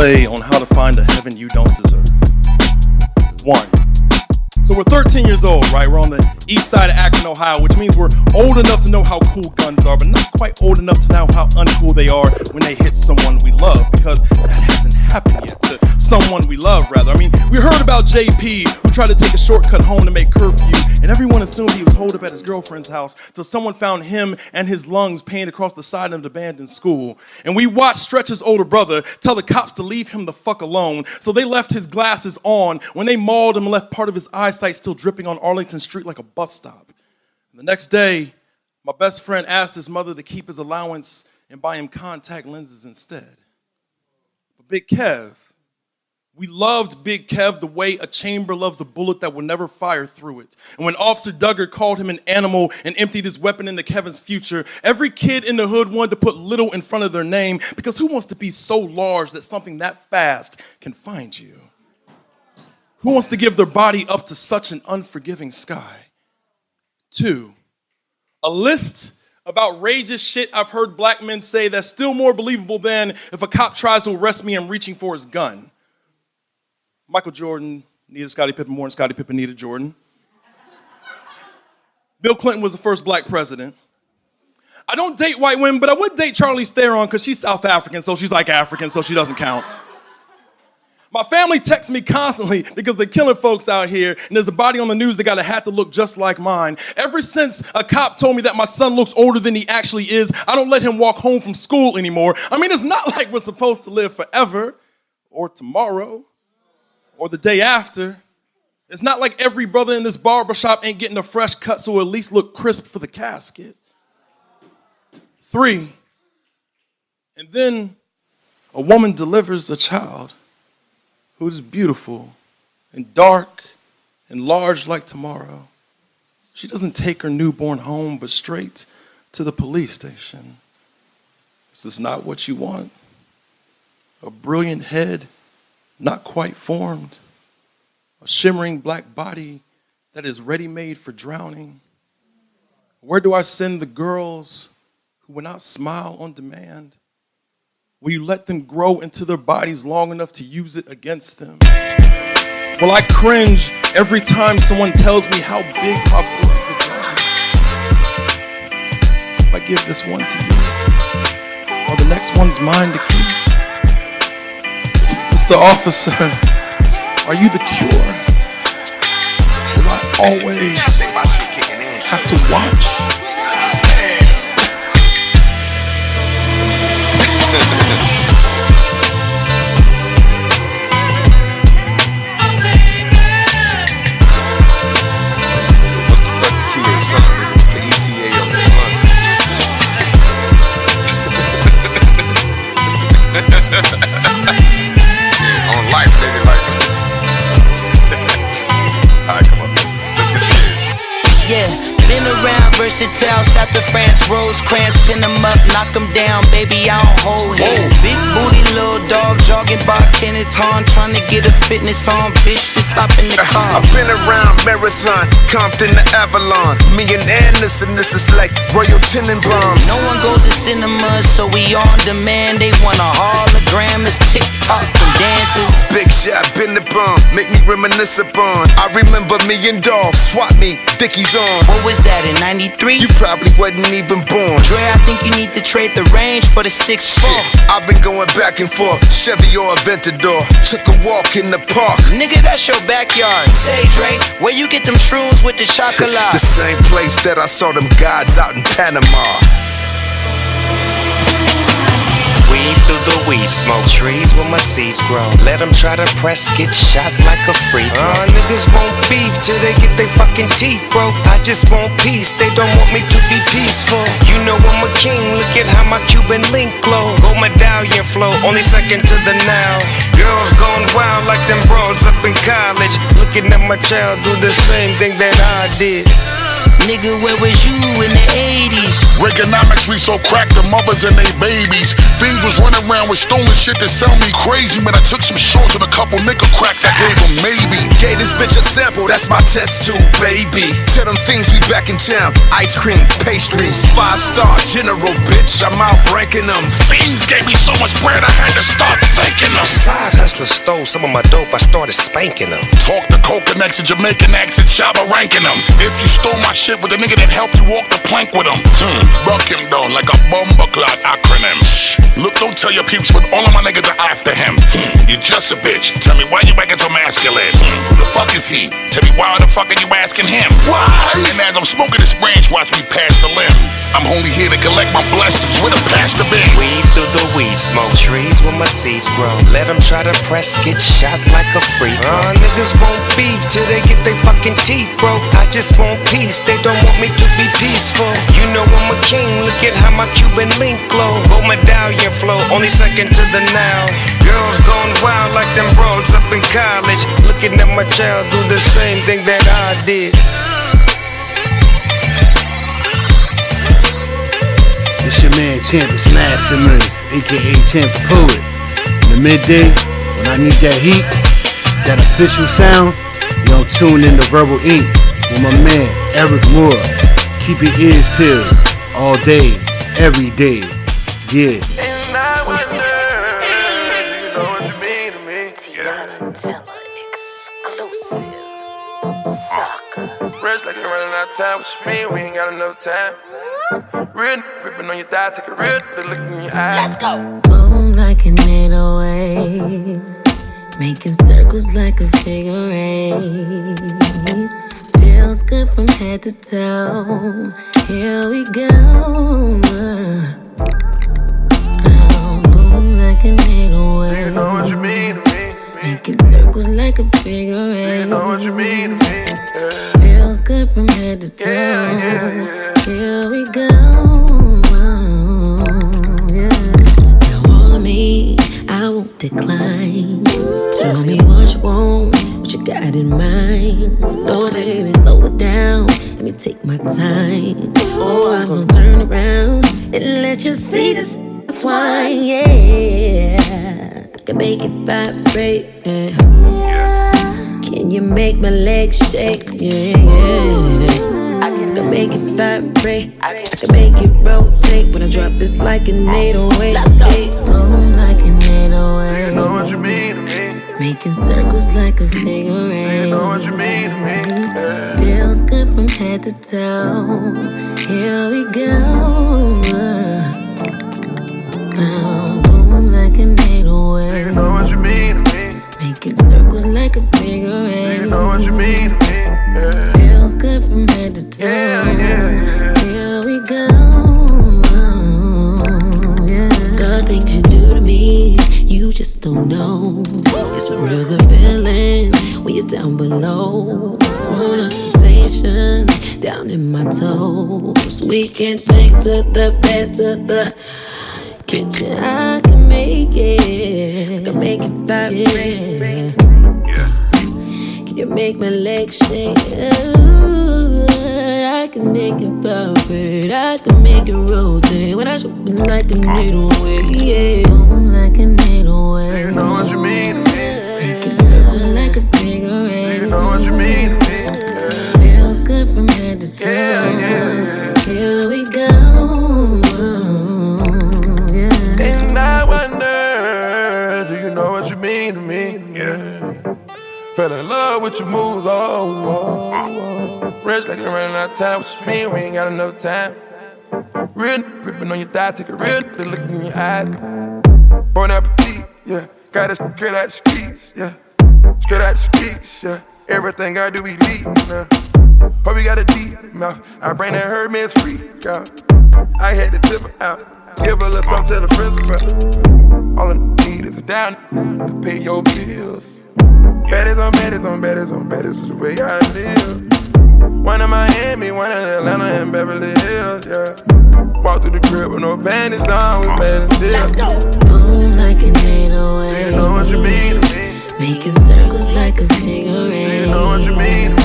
[SPEAKER 51] On how to find a heaven you don't deserve. One. So we're 13 years old, right? We're on the east side of Akron, Ohio, which means we're old enough to know how cool guns are, but not quite old enough to know how uncool they are when they hit someone we love, because that hasn't happened yet someone we love, rather. I mean, we heard about JP, who tried to take a shortcut home to make curfew, and everyone assumed he was holed up at his girlfriend's house till someone found him and his lungs painted across the side of an abandoned school. And we watched Stretch's older brother tell the cops to leave him the fuck alone, so they left his glasses on when they mauled him and left part of his eyesight still dripping on Arlington Street like a bus stop. And the next day, my best friend asked his mother to keep his allowance and buy him contact lenses instead. But Big Kev, we loved Big Kev the way a chamber loves a bullet that will never fire through it. And when Officer Duggar called him an animal and emptied his weapon into Kevin's future, every kid in the hood wanted to put little in front of their name because who wants to be so large that something that fast can find you? Who wants to give their body up to such an unforgiving sky? Two, a list of outrageous shit I've heard black men say that's still more believable than if a cop tries to arrest me, I'm reaching for his gun. Michael Jordan needed Scottie Pippen more than Scottie Pippen needed Jordan. Bill Clinton was the first black president. I don't date white women, but I would date Charlize Theron because she's South African, so she's like African, so she doesn't count. My family texts me constantly because they're killing folks out here, and there's a body on the news that got a hat to look just like mine. Ever since a cop told me that my son looks older than he actually is, I don't let him walk home from school anymore. I mean, it's not like we're supposed to live forever, or tomorrow, or the day after. It's not like every brother in this barbershop ain't getting a fresh cut, so at least look crisp for the casket. Three, and then a woman delivers a child who is beautiful and dark and large like tomorrow. She doesn't take her newborn home, but straight to the police station. This is not what you want? A brilliant head, not quite formed, a shimmering black body that is ready made for drowning? Where do I send the girls who will not smile on demand? Will you let them grow into their bodies long enough to use it against them? Well, I cringe every time someone tells me how big my boys have gotten? If I give this one to you, while well, the next one's mine to keep. Mr. Officer, are you the cure? Will I always have to watch?
[SPEAKER 78] On
[SPEAKER 53] versatile, south of France, Rosecrans, pin them up, knock them down, baby, I don't hold hands. Big booty, little dog, jogging Kenneth Hahn, trying to get a fitness on, bitch, just hop in the uh-huh. car.
[SPEAKER 4] I've been around Marathon, Compton to Avalon. Me and Anderson, this is like Royal Tenenbaums.
[SPEAKER 53] No one goes to cinema, so we on demand. They want a hologram, it's TikTok and dances.
[SPEAKER 4] Big shot, been the bomb, make me reminisce upon. I remember me and Dog, swap me, Dickies on.
[SPEAKER 53] What was that in 93?
[SPEAKER 4] You probably wasn't even born.
[SPEAKER 53] Dre, I think you need to trade the range for the 6
[SPEAKER 4] Shit, I've been going back and forth, Chevy or Aventador. Took a walk in the park.
[SPEAKER 53] Nigga, that's your backyard. Say, Dre, where you get them shrooms with the chocolate?
[SPEAKER 4] The same place that I saw them gods out in Panama.
[SPEAKER 59] Weed through the weed smoke, trees where my seeds grow. Let them try to press, get shot like a free throw. Uh, niggas want beef till they get their fucking teeth broke. I just want peace, they don't want me to be peaceful. You know I'm a king, look at how my Cuban link glow. Gold medallion flow, only second to the now. Girls gone wild like them broads up in college. Looking at my child do the same thing that I did.
[SPEAKER 53] Nigga, where was you in the 80s?
[SPEAKER 77] Reaganomics, we so cracked the mothers and they babies. Fiends was running around with stolen shit that sell me crazy. Man, I took some shorts and a couple nickel cracks. I gave them maybe.
[SPEAKER 4] Gave this bitch a sample, that's my test tube, baby. Tell them things we back in town. Ice cream, pastries, five star general, bitch. I'm out ranking them.
[SPEAKER 77] Fiends gave me so much bread, I had to start thanking them.
[SPEAKER 59] Side hustler stole some of my dope, I started spanking them.
[SPEAKER 77] Talk to coconuts and Jamaican accent, Shabba ranking them. If you stole my shit with the nigga that helped you walk the plank with him, hmm, buck him down like a bomber clock acronym. Look, don't tell your peeps, but all of my niggas are after him. Hmm, you're just a bitch. Tell me why you acting so masculine. Hmm, who the fuck is he? Tell me why the fuck are you asking him? Why? And as I'm smoking this branch, watch me pass the limb. I'm only here to collect my blessings with a pastor bin.
[SPEAKER 59] Weed through the weed smoke, trees where my seeds grow. Let them try to press, get shot like a freak. Uh, niggas want beef till they get their fucking teeth broke. I just want peace, they don't want me to be peaceful. You know I'm a king, look at how my Cuban link glow. Gold medallion flow, only second to the now. Girls gone wild like them broads up in college. Looking at my child do the same thing that I did.
[SPEAKER 18] It's your man Champions Maximus, aka Champ Poet. In the midday, when I need that heat, that official sound, you don't tune in to Verbal Ink with my man Eryk Moore. Keep your ears peeled all day, every day. Yeah. Tiana Teller exclusive. Sucker.
[SPEAKER 79] Fresh like you're running out of time. What you mean? We ain't got enough time. Real n- ripping on your thigh, take a real good look in your eyes. Let's go.
[SPEAKER 80] Boom like an 808. Making circles like a figure eight. Feels good from head to toe. Here we go. Oh, boom like an 808.
[SPEAKER 79] You know what you mean to me.
[SPEAKER 80] Making circles like a figure eight.
[SPEAKER 79] You know what you mean to me.
[SPEAKER 80] Feels good from head to toe. Here we go. Uh, yeah. Now all of me, I won't decline. Tell me what you want, what you got in mind. No, baby, slow it down. Let me take my time. Oh, I'm gonna turn around and let you see this swine. Yeah, I can make it vibrate. Yeah. Can you make my legs shake? Yeah, yeah. I can make it vibrate. I can make it rotate. When I drop, it's like an 808. Let's go. Boom oh, like an 808.
[SPEAKER 79] You know what you mean to me.
[SPEAKER 80] Making circles like a figure eight.
[SPEAKER 79] You know what you mean to me.
[SPEAKER 80] Feels good from head to toe. Here we go. Boom like an 808.
[SPEAKER 79] You know what you mean to me.
[SPEAKER 80] Making circles like a figure eight.
[SPEAKER 79] You know what you mean to me. Yeah.
[SPEAKER 80] Feels good from head to toe.
[SPEAKER 79] Yeah, yeah, yeah.
[SPEAKER 80] Here we go. Just don't know. It's real good feeling when you're down below. Of sensation down in my toes. We can take to the bed, to the kitchen. I can make it. I can make it vibrate. Can you make my legs shake? I can make it vibrate. I can make it rotate when I shoot like a needle. Yeah, boom like a
[SPEAKER 79] know what you mean to me.
[SPEAKER 80] Making circles like a figure eight.
[SPEAKER 79] You know what you mean to me.
[SPEAKER 80] Feels good from head to toe. Here we go. Yeah.
[SPEAKER 79] And I wonder, do you know what you mean to me? Yeah. Fell in love with your moves, oh, oh, oh. Rich like you're running out of time, what you mean? We ain't got enough time. Real gripping on your thigh, take a real look in your eyes. Bon appetit, yeah. Got it straight out the streets, yeah. Straight out the streets, yeah. Everything I do, we lead, yeah. Hope you got a deep mouth. I bring that Hermes free, yeah. I had to tip her out. Give her a little something, tell her friends about. All I need is a down to pay your bills. Baddies on baddies on baddies on baddies is the way I live. One in Miami, one in Atlanta, and Beverly Hills, yeah. Walk through the crib with no panties on, we made a deal.
[SPEAKER 80] Boom like an 808.
[SPEAKER 79] You know what you mean.
[SPEAKER 80] Making circles like a figure eight.
[SPEAKER 79] You know what you mean.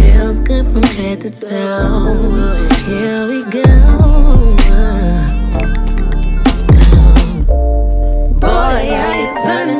[SPEAKER 80] Feels good from head to toe. Here we go. Boy, how you turning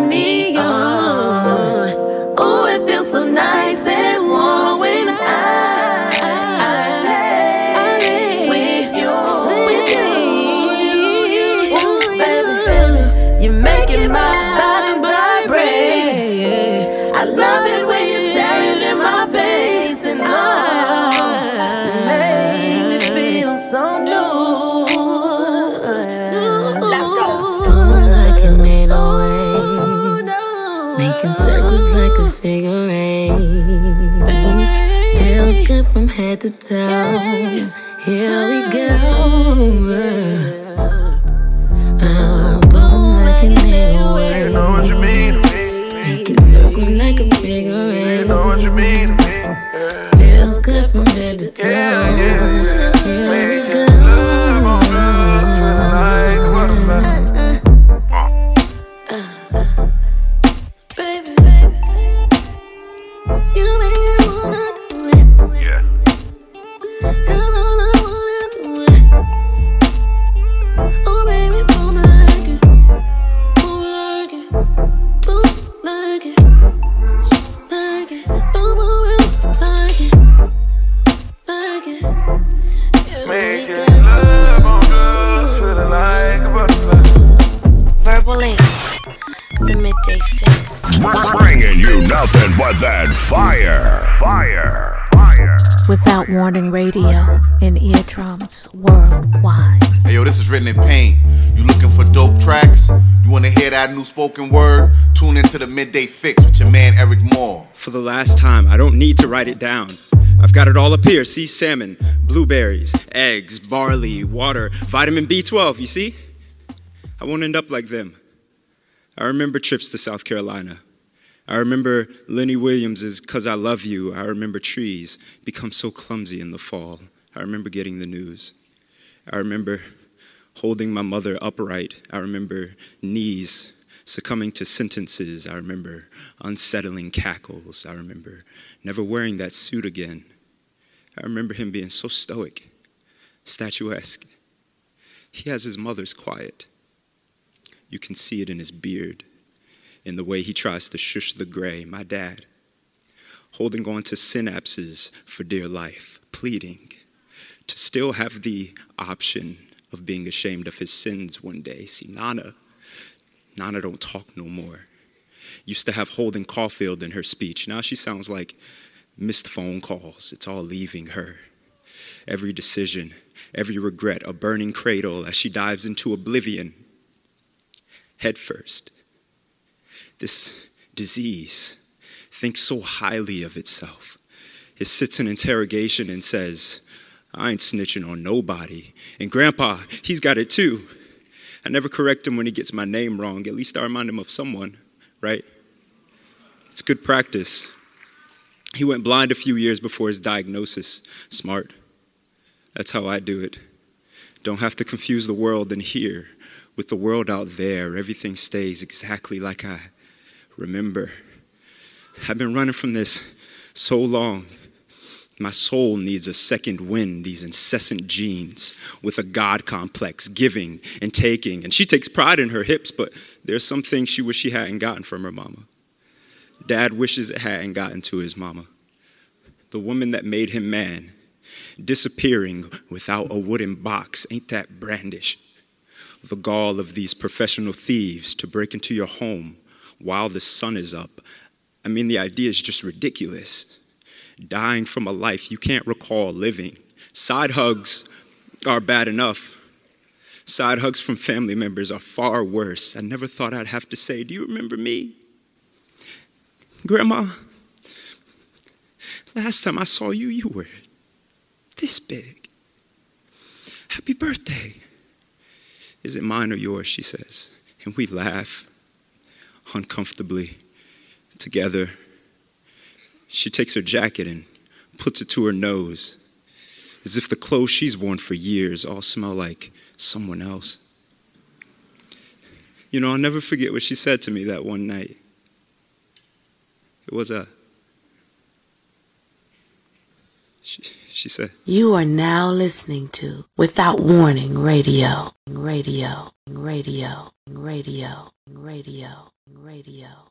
[SPEAKER 80] head to toe. Here we go. Midday
[SPEAKER 81] fixx with your man Eryk Moore.
[SPEAKER 82] For the last time, I don't need to write it down. I've got it all up here. See salmon, blueberries, eggs, barley, water, vitamin B12, you see? I won't end up like them. I remember trips to South Carolina. I remember Lenny Williams's Cause I Love You. I remember trees become so clumsy in the fall. I remember getting the news. I remember holding my mother upright. I remember knees succumbing to sentences. I remember unsettling cackles. I remember never wearing that suit again. I remember him being so stoic, statuesque. He has his mother's quiet. You can see it in his beard, in the way he tries to shush the gray. My dad, holding on to synapses for dear life, pleading to still have the option of being ashamed of his sins one day. See, Nana, Nana don't talk no more. Used to have Holden Caulfield in her speech. Now she sounds like missed phone calls. It's all leaving her. Every decision, every regret, a burning cradle as she dives into oblivion. head first. This disease thinks so highly of itself. It sits in interrogation and says, I ain't snitching on nobody. And Grandpa, he's got it too. I never correct him when he gets my name wrong. At least I remind him of someone, right? It's good practice. He went blind a few years before his diagnosis. Smart. That's how I do it. Don't have to confuse the world in here with the world out there. Everything stays exactly like I remember. I've been running from this so long. My soul needs a second wind, these incessant genes with a God complex, giving and taking. And she takes pride in her hips, but there's some things she wishes she hadn't gotten from her mama. Dad wishes it hadn't gotten to his mama. The woman that made him man, disappearing without a wooden box, ain't that brandish? The gall of these professional thieves to break into your home while the sun is up. I mean, the idea is just ridiculous dying from a life you can't recall living. Side hugs are bad enough. Side hugs from family members are far worse. I never thought I'd have to say, Do you remember me? Grandma, last time I saw you, you were this big. Happy birthday. Is it mine or yours? She says. And we laugh uncomfortably together. She takes her jacket and puts it to her nose, as if the clothes she's worn for years all smell like someone else. You know, I'll never forget what she said to me that one night. It was a. She, she said,
[SPEAKER 80] You are now listening to Without Warning Radio, Radio, Radio, Radio, Radio, Radio.